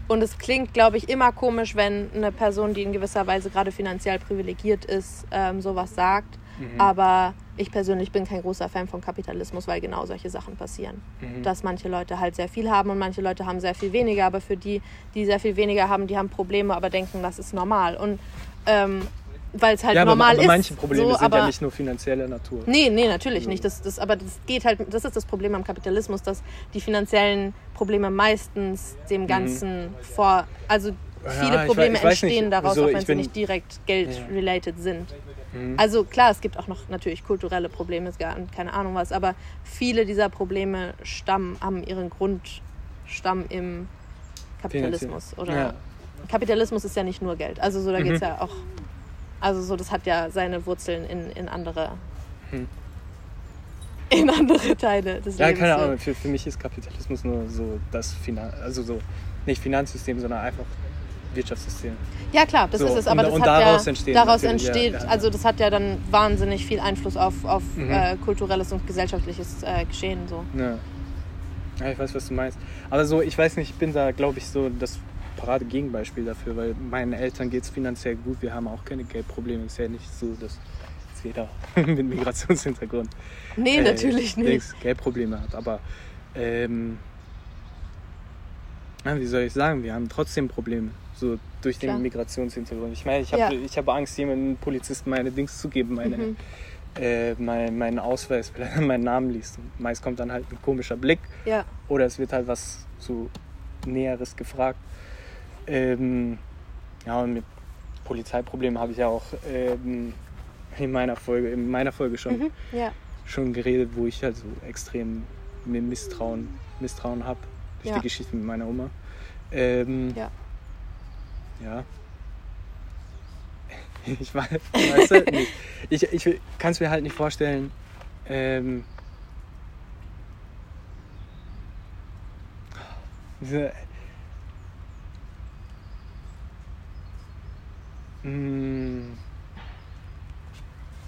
und es klingt, glaube ich, immer komisch, wenn eine Person, die in gewisser Weise gerade finanziell privilegiert ist, ähm, sowas sagt. Mhm. Aber ich persönlich bin kein großer Fan von Kapitalismus, weil genau solche Sachen passieren. Mhm. Dass manche Leute halt sehr viel haben und manche Leute haben sehr viel weniger. Aber für die, die sehr viel weniger haben, die haben Probleme, aber denken, das ist normal. Und ähm, weil es halt ja, aber, normal aber ist. manche Probleme so, sind aber ja nicht nur finanzieller Natur. Nee, nee, natürlich So. nicht. Das, das, aber das geht halt, das ist das Problem am Kapitalismus, dass die finanziellen Probleme meistens dem Ganzen vor, also Ja, viele ich Probleme weiß entstehen nicht. daraus, So, auch wenn sie nicht direkt Geld-related sind. Mhm. Also klar, es gibt auch noch natürlich kulturelle Probleme, es gar keine Ahnung was, aber viele dieser Probleme stammen, haben ihren Grundstamm im Kapitalismus. Oder Ja. Kapitalismus ist ja nicht nur Geld. Also so, da Mhm. geht es ja auch, also so, das hat ja seine Wurzeln in, in andere Hm. in andere Teile des Ja, Lebens. keine so. Ahnung. Für, für mich ist Kapitalismus nur so das Finan also so nicht Finanzsystem, sondern einfach Wirtschaftssystem. Ja klar, das So, ist es, und aber da- das und hat daraus ja, entstehen daraus ja, entsteht, ja, ja. also das hat ja dann wahnsinnig viel Einfluss auf, auf Mhm. äh, kulturelles und gesellschaftliches äh, Geschehen. So. Ja. ja, ich weiß, was du meinst. Aber so, ich weiß nicht, ich bin da, glaube ich, so das parade Gegenbeispiel dafür, weil meinen Eltern geht es finanziell gut. Wir haben auch keine Geldprobleme. Es ist ja nicht so, dass jeder mit Migrationshintergrund Nee, äh, natürlich nicht. Geldprobleme hat. Aber ähm, wie soll ich sagen, wir haben trotzdem Probleme. So durch den Klar. Migrationshintergrund. Ich meine, ich habe Ja. ich hab Angst, jemandem Polizisten meine Dings zu geben, meine, Mhm. äh, mein, meinen Ausweis, weil er meinen Namen liest. Und meist kommt dann halt ein komischer Blick Ja, oder es wird halt was so Näheres gefragt. Ähm, ja, und mit Polizeiproblemen habe ich ja auch ähm, in meiner Folge, in meiner Folge schon, mhm. ja. schon geredet, wo ich halt so extrem mir Misstrauen, Misstrauen habe durch Ja. die Geschichte mit meiner Oma. Ähm, Ja. Ja. Ich weiß, weiß halt nicht. Ich, ich kann es mir halt nicht vorstellen. Ähm, diese, Mm,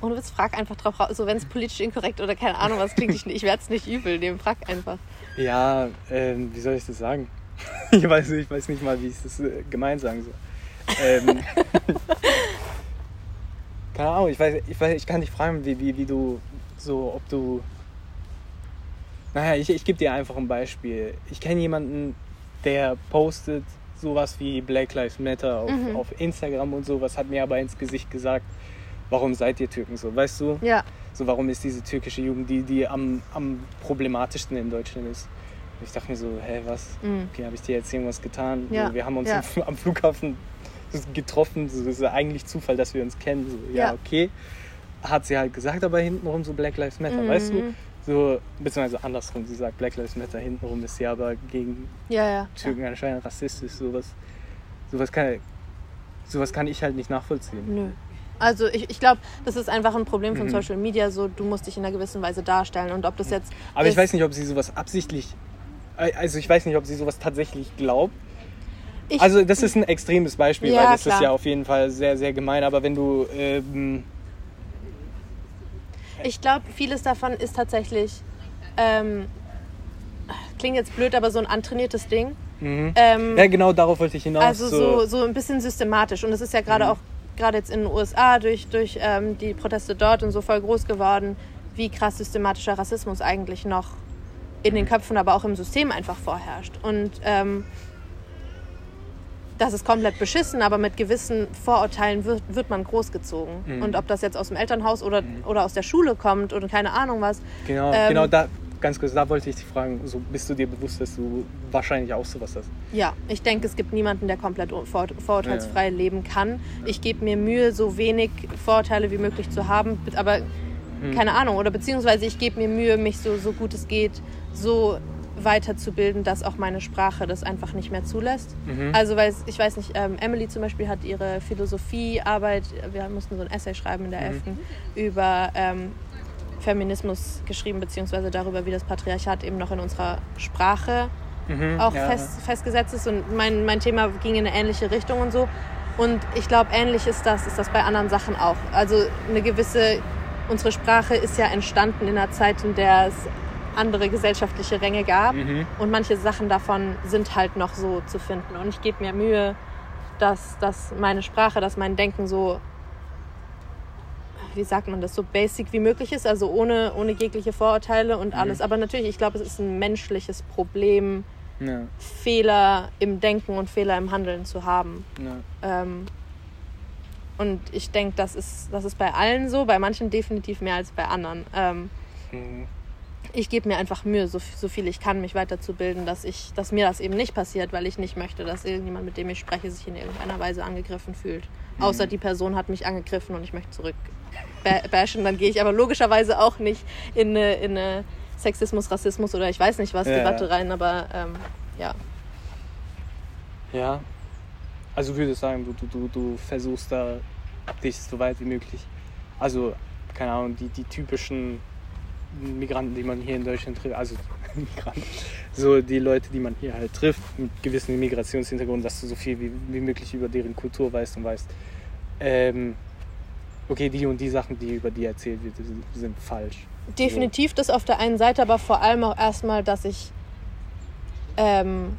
Ohne Witz, frag einfach drauf raus. So, wenn es politisch inkorrekt oder keine Ahnung was klingt, ich, ich werde es nicht übel nehmen. Frag einfach. Ja, ähm, wie soll ich das sagen? Ich weiß, ich weiß nicht mal, wie ich das äh, gemein sagen soll. Ähm, keine Ahnung, ich weiß, ich weiß, ich kann dich fragen, wie, wie, wie du so, ob du. Naja, ich, ich gebe dir einfach ein Beispiel. Ich kenne jemanden, der postet sowas wie Black Lives Matter auf, Mhm. auf Instagram und sowas, hat mir aber ins Gesicht gesagt, warum seid ihr Türken so, weißt du? Ja, So, warum ist diese türkische Jugend die, die am, am problematischsten in Deutschland ist? Und ich dachte mir so, hä, was? Mhm. Okay, habe ich dir jetzt irgendwas getan? Ja, So, wir haben uns ja. am, Flughafen getroffen. So, das ist eigentlich Zufall, dass wir uns kennen. So, ja, Ja. okay. Hat sie halt gesagt, aber hintenrum so Black Lives Matter, Mhm. weißt du? So, beziehungsweise andersrum, sie sagt Black Lives Matter, hintenrum ist sie aber gegen ja, ja. Türken anscheinend rassistisch. Sowas, sowas, kann, sowas kann ich halt nicht nachvollziehen. Nö. Also ich, ich glaube, das ist einfach ein Problem von Mhm. Social Media. So, du musst dich in einer gewissen Weise darstellen. Und ob das jetzt. Aber ich ist- weiß nicht, ob sie sowas absichtlich. Also ich weiß nicht, ob sie sowas tatsächlich glaubt. Ich, Also das ist ein extremes Beispiel, Ja, weil das klar. ist ja auf jeden Fall sehr, sehr gemein. Aber wenn du ähm, Ich glaube, vieles davon ist tatsächlich, ähm, klingt jetzt blöd, aber so ein antrainiertes Ding. mhm. Ähm, ja genau darauf wollte ich hinaus. also so, so ein bisschen systematisch. Und es ist ja gerade Mhm. auch, gerade jetzt in den USA durch, durch ähm, die Proteste dort und so voll groß geworden, wie krass systematischer Rassismus eigentlich noch in den Köpfen, aber auch im System einfach vorherrscht. Und ähm, das ist komplett beschissen, aber mit gewissen Vorurteilen wird, wird man großgezogen. Mhm. Und ob das jetzt aus dem Elternhaus oder, oder aus der Schule kommt oder keine Ahnung was. genau, ähm, genau da, ganz kurz, da wollte ich dich fragen, so bist du dir bewusst, dass du wahrscheinlich auch sowas hast? Ja, ich denke, es gibt niemanden, der komplett vor, vorurteilsfrei leben kann. Ich gebe mir Mühe, so wenig Vorurteile wie möglich zu haben, aber keine Ahnung, oder beziehungsweise ich gebe mir Mühe, mich so, so gut es geht, so weiterzubilden, dass auch meine Sprache das einfach nicht mehr zulässt. Mhm. Also, weil ich weiß nicht, ähm, Emily zum Beispiel hat ihre Philosophiearbeit, wir mussten so ein Essay schreiben in der 11. über ähm, Feminismus geschrieben, beziehungsweise darüber, wie das Patriarchat eben noch in unserer Sprache Mhm, auch ja, fest, festgesetzt ist und mein, mein Thema ging in eine ähnliche Richtung und so. Und ich glaube, ähnlich ist das, ist das bei anderen Sachen auch. Also eine gewisse, unsere Sprache ist ja entstanden in einer Zeit, in der es andere gesellschaftliche Ränge gab Mhm. und manche Sachen davon sind halt noch so zu finden. Und ich gebe mir Mühe, dass, dass meine Sprache, dass mein Denken so, wie sagt man das, so basic wie möglich ist, also ohne, ohne jegliche Vorurteile und alles. Aber natürlich, ich glaube, es ist ein menschliches Problem, Ja, Fehler im Denken und Fehler im Handeln zu haben. ja. Ähm, und ich denke, das ist, das ist bei allen so, bei manchen definitiv mehr als bei anderen. Ähm, Mhm. Ich gebe mir einfach Mühe, so, so viel ich kann, mich weiterzubilden, dass, ich, dass mir das eben nicht passiert, weil ich nicht möchte, dass irgendjemand, mit dem ich spreche, sich in irgendeiner Weise angegriffen fühlt. Außer die Person hat mich angegriffen und ich möchte zurück ba- bashen. Dann gehe ich aber logischerweise auch nicht in eine, in eine Sexismus, Rassismus oder ich weiß nicht was Ja, Debatte rein, aber ähm, ja. Ja. Also würde ich sagen, du, du, du, du versuchst da dich so weit wie möglich. Also, keine Ahnung, die, die typischen Migranten, die man hier in Deutschland trifft, also Migranten, so die Leute, die man hier halt trifft, mit gewissem Migrationshintergrund, dass du so viel wie, wie möglich über deren Kultur weißt und weißt, ähm, okay, die und die Sachen, die über die erzählt wird, sind, sind falsch. Definitiv das auf der einen Seite, aber vor allem auch erstmal, dass ich ähm,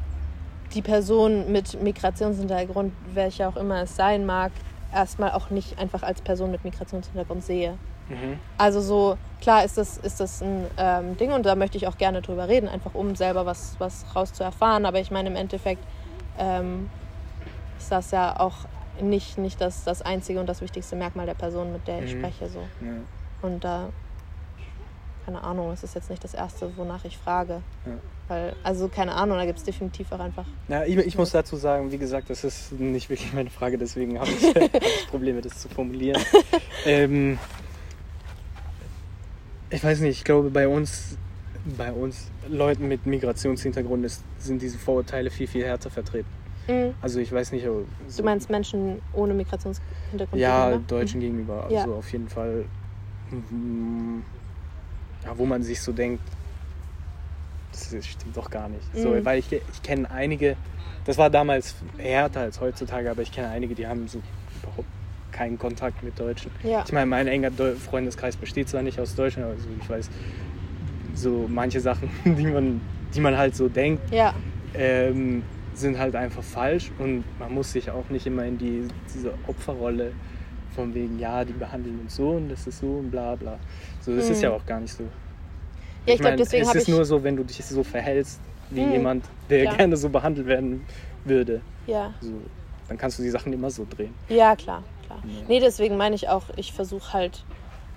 die Person mit Migrationshintergrund, welcher auch immer es sein mag, erstmal auch nicht einfach als Person mit Migrationshintergrund sehe. Mhm. Also so, klar ist das, ist das ein ähm, Ding und da möchte ich auch gerne drüber reden, einfach um selber was, was raus zu erfahren. Aber ich meine, im Endeffekt ähm, ist das ja auch nicht, nicht das, das einzige und das wichtigste Merkmal der Person, mit der ich Mhm. spreche. So. Ja. Und da, keine Ahnung, es ist jetzt nicht das Erste, wonach ich frage. Ja. Weil, also keine Ahnung, da gibt es definitiv auch einfach. Ja, ich, ich muss dazu sagen, wie gesagt, das ist nicht wirklich meine Frage, deswegen habe ich, hab ich Probleme, das zu formulieren. ähm, ich weiß nicht, ich glaube, bei uns, bei uns Leuten mit Migrationshintergrund ist, sind diese Vorurteile viel, viel härter vertreten. Mhm. Also ich weiß nicht, so, Du meinst Menschen ohne Migrationshintergrund? ja, gegenüber? Deutschen gegenüber, also Ja. auf jeden Fall, mm, ja, wo man sich so denkt, das stimmt doch gar nicht. So, Mhm. weil ich, ich kenne einige, das war damals härter als heutzutage, aber ich kenne einige, die haben so überhaupt keinen Kontakt mit Deutschen. Ja. Ich meine, mein enger Freundeskreis besteht zwar nicht aus Deutschen, aber so, ich weiß, so manche Sachen, die man, die man halt so denkt, Ja, ähm, sind halt einfach falsch und man muss sich auch nicht immer in die, diese Opferrolle von wegen, ja, die behandeln uns so und das ist so und bla bla. So, das ist Mhm. ja auch gar nicht so. ja ich glaube, meine, deswegen es habe ist ich. nur so, wenn du dich so verhältst wie Mhm. jemand, der Klar. gerne so behandelt werden würde. ja. So, dann kannst du die Sachen immer so drehen. ja, klar, klar. Ja. Nee, deswegen meine ich auch, ich versuche halt.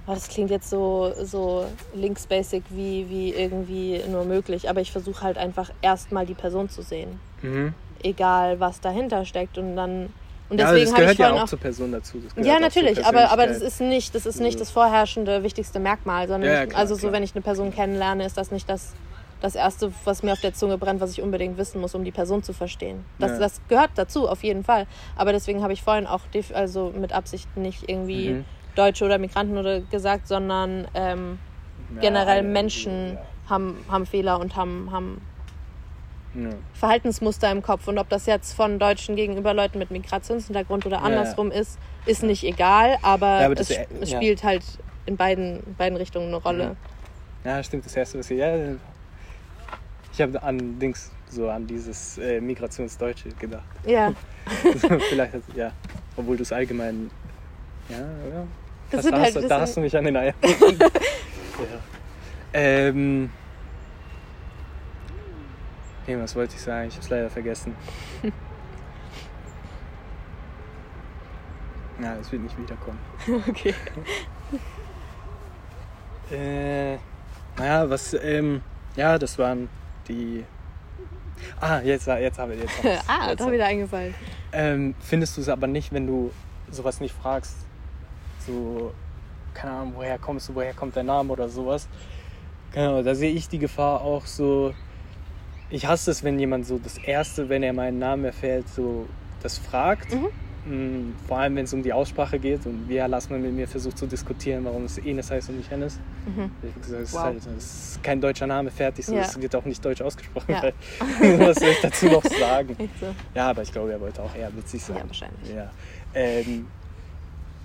Oh, das klingt jetzt so, so links-basic wie, wie irgendwie nur möglich, aber ich versuche halt einfach erstmal die Person zu sehen. Mhm. Egal, was dahinter steckt. Und dann. Und Ja, deswegen das habe ich gehört ja auch auch zur Person dazu. Gehört Ja, natürlich, aber, aber das ist nicht, das ist nicht So. das vorherrschende, wichtigste Merkmal, sondern Ja, ja, klar, also so, klar. wenn ich eine Person kennenlerne, ist das nicht das, das Erste, was mir auf der Zunge brennt, was ich unbedingt wissen muss, um die Person zu verstehen. Das, Ja. das gehört dazu, auf jeden Fall. Aber deswegen habe ich vorhin auch also mit Absicht nicht irgendwie Mhm. Deutsche oder Migranten oder gesagt, sondern ähm, Ja, generell Menschen haben, haben Fehler und haben, haben Ja. Ja. Verhaltensmuster im Kopf. Und ob das jetzt von Deutschen gegenüber Leuten mit Migrationshintergrund oder Ja. andersrum ist, ist nicht egal, aber, Ja, aber das- es, äh, es ja. spielt halt in beiden, beiden Richtungen eine Rolle. Ja, stimmt, das erste, was ich. Ja, ich habe an Dings, so an dieses äh, Migrationsdeutsche gedacht. Ja, Vielleicht, ja. Obwohl du es allgemein. Ja, ja. Das Das da, halt- hast, da hast du mich an den Eiern. ja. Ähm. Nee, was wollte ich sagen? Ich hab's leider vergessen. Ja, es wird nicht wiederkommen. okay. Äh, naja, was, ähm, ja, das waren die. Ah, jetzt, jetzt habe ich jetzt. ah, jetzt da wieder eingefallen. ähm, findest du es aber nicht, wenn du sowas nicht fragst? So, keine Ahnung, woher kommst du, woher kommt dein Name oder sowas? Genau, da sehe ich die Gefahr auch so. Ich hasse es, wenn jemand so das Erste, wenn er meinen Namen erfährt, so das fragt. Mhm. Mm, Vor allem, wenn es um die Aussprache geht und wie Lassmann mit mir versucht zu diskutieren, warum es Enes heißt und nicht Hennes. Mhm. Ich gesagt, es, Wow. ist halt, es ist kein deutscher Name, fertig. So, Ja. Es wird auch nicht deutsch ausgesprochen. Ja. Was soll ich dazu noch sagen? So. Ja, aber ich glaube, er wollte auch eher witzig sein. Ja, wahrscheinlich. Ja. Ähm,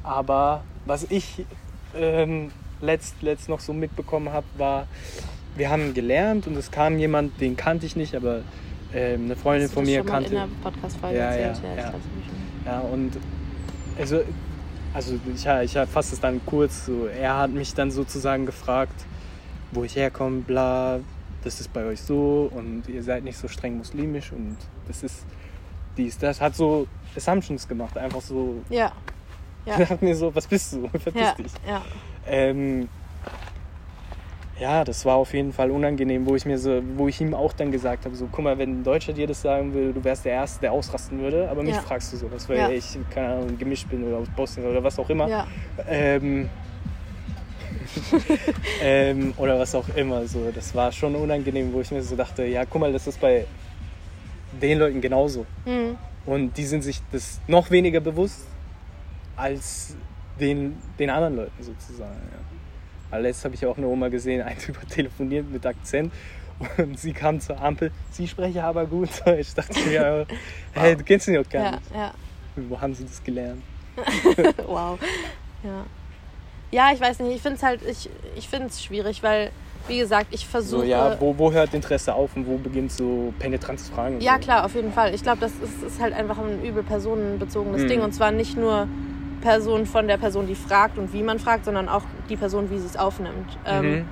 aber was ich ähm, letzt, letzt noch so mitbekommen habe, war, wir haben gelernt und es kam jemand, den kannte ich nicht, aber ähm, eine Freundin von mir schon mal kannte. in der Podcast-Folge Ja, erzählt? ja, ich ja. Ja, und also, also ich, ich fasse es dann kurz so. Er hat mich dann sozusagen gefragt, wo ich herkomme, bla, das ist bei euch so und ihr seid nicht so streng muslimisch und das ist dies, das. Hat so Assumptions gemacht, einfach so. Ja, Ja. Er hat mir so, was bist du? Verpiss ja, dich. ja. Ähm, ja, das war auf jeden Fall unangenehm, wo ich mir so, wo ich ihm auch dann gesagt habe, so, guck mal, wenn ein Deutscher dir das sagen würde, du wärst der Erste, der ausrasten würde, aber mich Ja. fragst du sowas, weil Ja. ich, keine Ahnung, gemischt bin oder aus Bosnien oder was auch immer. ja. Ähm, ähm, oder was auch immer. So, das war schon unangenehm, wo ich mir so dachte, ja, guck mal, das ist bei den Leuten genauso. Mhm. Und die sind sich das noch weniger bewusst als den, den anderen Leuten sozusagen. Ja. Letztes habe ich auch eine Oma gesehen, ein Typ hat telefoniert mit Akzent und sie kam zur Ampel. Sie sprechen aber gut Deutsch. dachte mir, ja, hey, du kennst ihn doch gar Ja, nicht. ja. Wo haben sie das gelernt? wow. Ja. Ja, ich weiß nicht, ich finde es halt, ich, ich finde es schwierig, weil, wie gesagt, ich versuche. So, ja, wo, wo hört Interesse auf und wo beginnt so penetrantes Fragen? und Ja, so? klar, auf jeden Fall. Ich glaube, das ist, ist halt einfach ein übel personenbezogenes Mhm. Ding. Und zwar nicht nur Person von der Person, die fragt und wie man fragt, sondern auch die Person, wie sie es aufnimmt. Ähm, Mhm.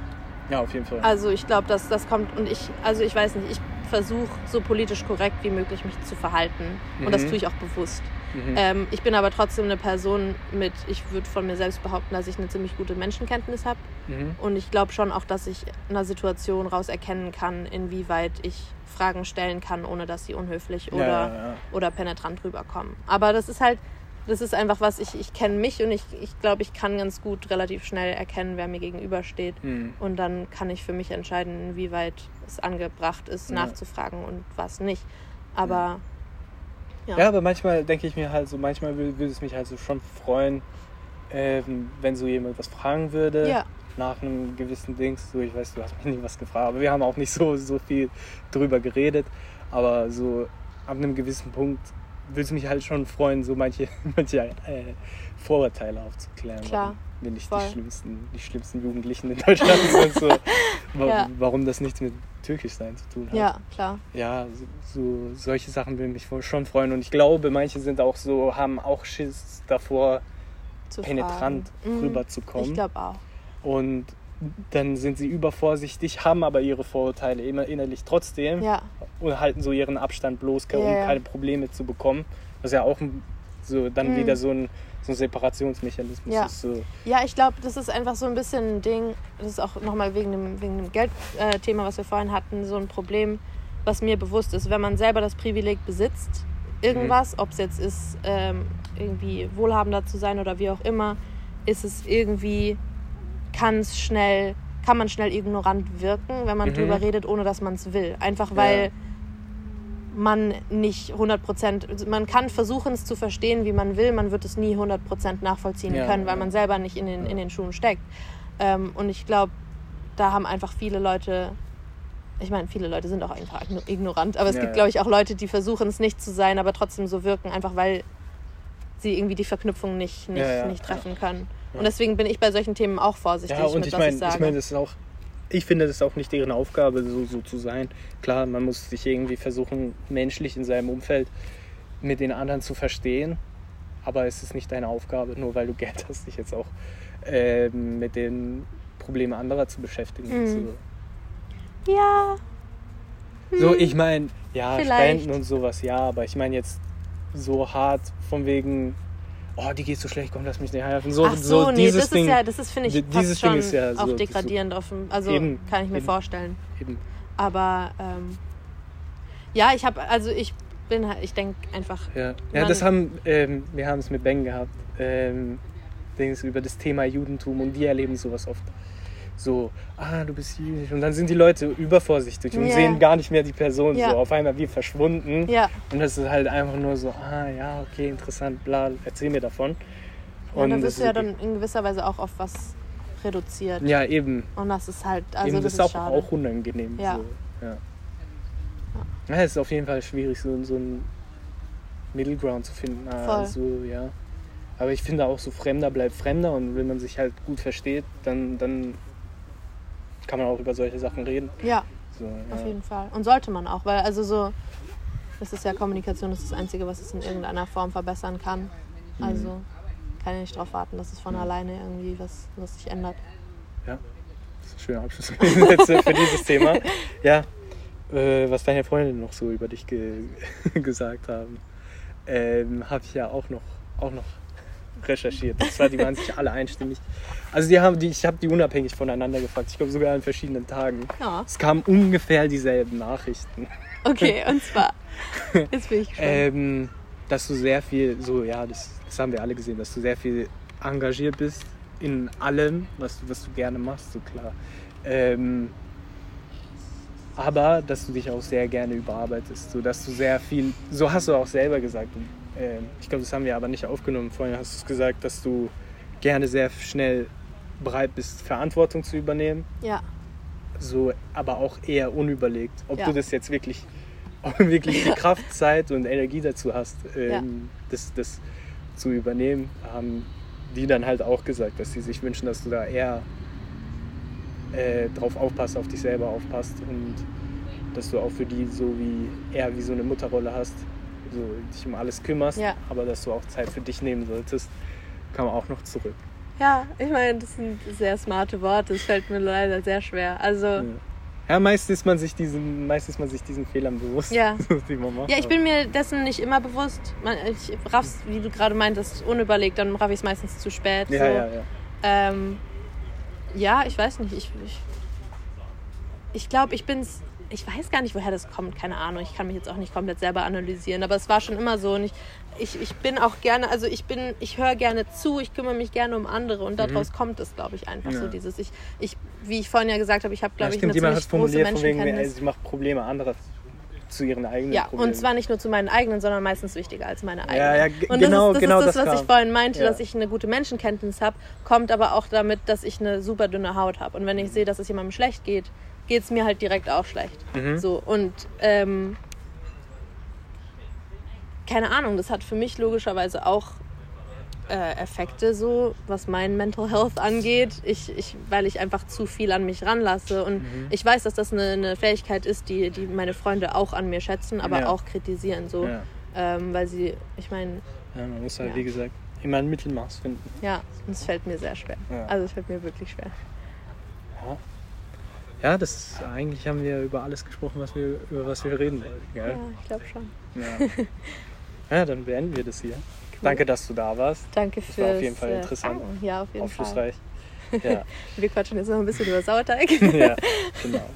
Ja, auf jeden Fall. Also ich glaube, dass das kommt und ich, also ich weiß nicht, ich versuche so politisch korrekt wie möglich mich zu verhalten. Und das Mhm. tue ich auch bewusst. Mhm. Ähm, ich bin aber trotzdem eine Person mit, ich würde von mir selbst behaupten, dass ich eine ziemlich gute Menschenkenntnis habe. Mhm. Und ich glaube schon auch, dass ich in einer Situation raus erkennen kann, inwieweit ich Fragen stellen kann, ohne dass sie unhöflich oder, ja, ja, ja. oder penetrant rüberkommen. Aber das ist halt, das ist einfach was, ich, ich kenne mich und ich, ich glaube, ich kann ganz gut relativ schnell erkennen, wer mir gegenübersteht. Mhm. Und dann kann ich für mich entscheiden, inwieweit es angebracht ist, Ja. nachzufragen und was nicht. Aber ja. Ja, aber manchmal denke ich mir halt so, manchmal wür- würde es mich halt so schon freuen, ähm, wenn so jemand was fragen würde. ja, Nach einem gewissen Dings. So, ich weiß, du hast mich nie was gefragt, aber wir haben auch nicht so, so viel drüber geredet. Aber so ab einem gewissen Punkt würde es mich halt schon freuen, so manche, manche äh, Vorurteile aufzuklären. Klar, wir nicht voll. die schlimmsten, die schlimmsten Jugendlichen in Deutschland sind. So, Ja. Warum das nichts mit Türkisch sein zu tun hat ja, klar. ja, so, so solche Sachen würden mich schon freuen. Und ich glaube, manche sind auch so, haben auch Schiss davor, Zu penetrant fragen. Mhm. rüberzukommen. Ich glaube auch. Und dann sind sie übervorsichtig, haben aber ihre Vorurteile immer innerlich trotzdem Ja, und halten so ihren Abstand bloß, um Ja, ja. keine Probleme zu bekommen. Was ja auch so dann Mhm. wieder so ein, so ein Separationsmechanismus Ja. ist. So, ja ich glaube, das ist einfach so ein bisschen ein Ding, das ist auch nochmal wegen dem, wegen dem Geldthema, äh, Thema, was wir vorhin hatten, so ein Problem, was mir bewusst ist. Wenn man selber das Privileg besitzt, irgendwas, Mhm. ob es jetzt ist, ähm, irgendwie wohlhabender zu sein oder wie auch immer, ist es irgendwie, kann es schnell, kann man schnell ignorant wirken, wenn man Mhm. drüber redet, ohne dass man es will. Einfach weil Ja. man nicht 100 Prozent, man kann versuchen es zu verstehen, wie man will, man wird es nie 100 Prozent nachvollziehen Ja, können, weil ja. man selber nicht in den, in den Schuhen steckt. Ähm, und ich glaube, da haben einfach viele Leute, ich meine, viele Leute sind auch einfach igno- ignorant, aber es Ja, gibt, glaube ich, auch Leute, die versuchen es nicht zu sein, aber trotzdem so wirken, einfach weil sie irgendwie die Verknüpfung nicht, nicht, Ja, ja, nicht treffen können. Und deswegen bin ich bei solchen Themen auch vorsichtig Ja, und mit ich was meine, ich sage. ich meine, das ist auch, ich finde, das ist auch nicht deren Aufgabe, so, so zu sein. Klar, man muss sich irgendwie versuchen, menschlich in seinem Umfeld mit den anderen zu verstehen, aber es ist nicht deine Aufgabe, nur weil du Geld hast, dich jetzt auch ähm, mit den Problemen anderer zu beschäftigen. Mhm. ja, So, so ich meine, ja, Vielleicht. Spenden und sowas, ja, aber ich meine jetzt so hart von wegen, oh, die geht so schlecht, komm, lass mich nicht helfen. So, Ach so, so nee, dieses das Ding. ist ja, das ist, finde ich, dieses Ding schon ist ja so- auch so- degradierend auf dem, also Eben, kann ich mir eben. vorstellen. Eben. Aber ähm, ja, ich habe, also ich bin halt, ich denke einfach, Ja, ja das haben, ähm, wir haben es mit Ben gehabt, ähm, Dings über das Thema Judentum und die erleben sowas oft. So, ah, du bist jüdisch. Und dann sind die Leute übervorsichtig und Ja. sehen gar nicht mehr die Person. Ja. So, auf einmal wie verschwunden. ja, Und das ist halt einfach nur so, ah, ja, okay, interessant, bla, erzähl mir davon. ja Und da das wirst du ja dann in gewisser Weise auch auf was reduziert. Ja, eben. Und das ist halt, also eben das, ist auch, schade. auch unangenehm. Ja. So, ja. ja, es ist auf jeden Fall schwierig, so, so einen Middle Ground zu finden. Voll. Also, ja. Aber ich finde auch so Fremder bleibt Fremder und wenn man sich halt gut versteht, dann, dann kann man auch über solche Sachen reden. ja, So, auf ja. jeden Fall. Und sollte man auch, weil also so, das ist ja Kommunikation, das ist das Einzige, was es in irgendeiner Form verbessern kann. Mhm. Also kann ich nicht darauf warten, dass es von alleine irgendwie was, was sich ändert. ja. Das ist ein schöner Abschluss für dieses Thema. Ja, äh, was deine Freundinnen noch so über dich ge gesagt haben, ähm, habe ich ja auch noch, auch noch recherchiert. Und zwar, die waren sich alle einstimmig. Also die haben die, ich habe die unabhängig voneinander gefragt. Ich glaube sogar an verschiedenen Tagen. Ja, Es kamen ungefähr dieselben Nachrichten. okay, und zwar, jetzt bin ich gespannt. Ähm, dass du sehr viel, so ja, das, das haben wir alle gesehen, dass du sehr viel engagiert bist in allem, was, du- was du gerne machst, so klar. Ähm, aber dass du dich auch sehr gerne überarbeitest, so dass du sehr viel, so hast du auch selber gesagt. Und, ähm, ich glaube, das haben wir aber nicht aufgenommen. Vorhin hast du es gesagt, dass du gerne sehr schnell bereit bist, Verantwortung zu übernehmen, Ja, so, aber auch eher unüberlegt, ob Ja. du das jetzt wirklich, wirklich die Kraft, Zeit und Energie dazu hast, ähm, das, das zu übernehmen, haben die dann halt auch gesagt, dass sie sich wünschen, dass du da eher äh, drauf aufpasst, auf dich selber aufpasst und dass du auch für die so wie eher wie so eine Mutterrolle hast, so dich um alles kümmerst, Ja. aber dass du auch Zeit für dich nehmen solltest, kam auch noch zurück. ja, ich meine, das sind sehr smarte Worte. Das fällt mir leider sehr schwer. Also, Ja. Ja, meist ist man sich diesen, meist ist man sich diesen Fehlern bewusst, Ja. die man macht. ja, ich bin mir dessen nicht immer bewusst. Ich raff's, wie du gerade meintest, unüberlegt, dann raff ich es meistens zu spät. Ja, so. ja, ja. Ähm, ja, ich weiß nicht. Ich, ich, ich glaube, ich bin's. Ich weiß gar nicht, woher das kommt, keine Ahnung. Ich kann mich jetzt auch nicht komplett selber analysieren, aber es war schon immer so. Und ich, ich, ich bin auch gerne, also ich bin, ich höre gerne zu, ich kümmere mich gerne um andere und daraus kommt es, glaube ich, einfach Mhm. Ja. so dieses, ich, ich, wie ich vorhin ja gesagt habe, ich habe, Ja, glaube ich, stimmt, eine jemand hat ziemlich große formuliert, von wegen, Menschenkenntnis. sie macht Probleme anderer zu ihren eigenen Ja, Problemen. und zwar nicht nur zu meinen eigenen, sondern meistens wichtiger als meine eigenen. Ja, ja, und genau- das ist das, genau ist das, das was kam. ich vorhin meinte, Ja. dass ich eine gute Menschenkenntnis habe, kommt aber auch damit, dass ich eine super dünne Haut habe. Und wenn ich sehe, dass es jemandem schlecht geht, geht es mir halt direkt auch schlecht. Mhm. So, und ähm, keine Ahnung, das hat für mich logischerweise auch äh, Effekte so, was mein Mental Health angeht, ich, ich, weil ich einfach zu viel an mich ranlasse. Und Mhm. ich weiß, dass das eine, eine Fähigkeit ist, die, die meine Freunde auch an mir schätzen, aber Ja. auch kritisieren. So, Ja. ähm, weil sie, ich meine, ja, man muss halt, Ja. wie gesagt, immer ein Mittelmaß finden. ja, und es fällt mir sehr schwer. Also es fällt mir wirklich schwer. Ja. Ja, das eigentlich haben wir über alles gesprochen, was wir, über was wir reden wollten. Ja, ich glaube schon. Ja. ja, dann beenden wir das hier. Danke, dass du da warst. Danke Das für war auf jeden Fall interessant. Ja, auf jeden Fall. Aufschlussreich. Ja, Wir quatschen jetzt noch ein bisschen über Sauerteig. ja genau.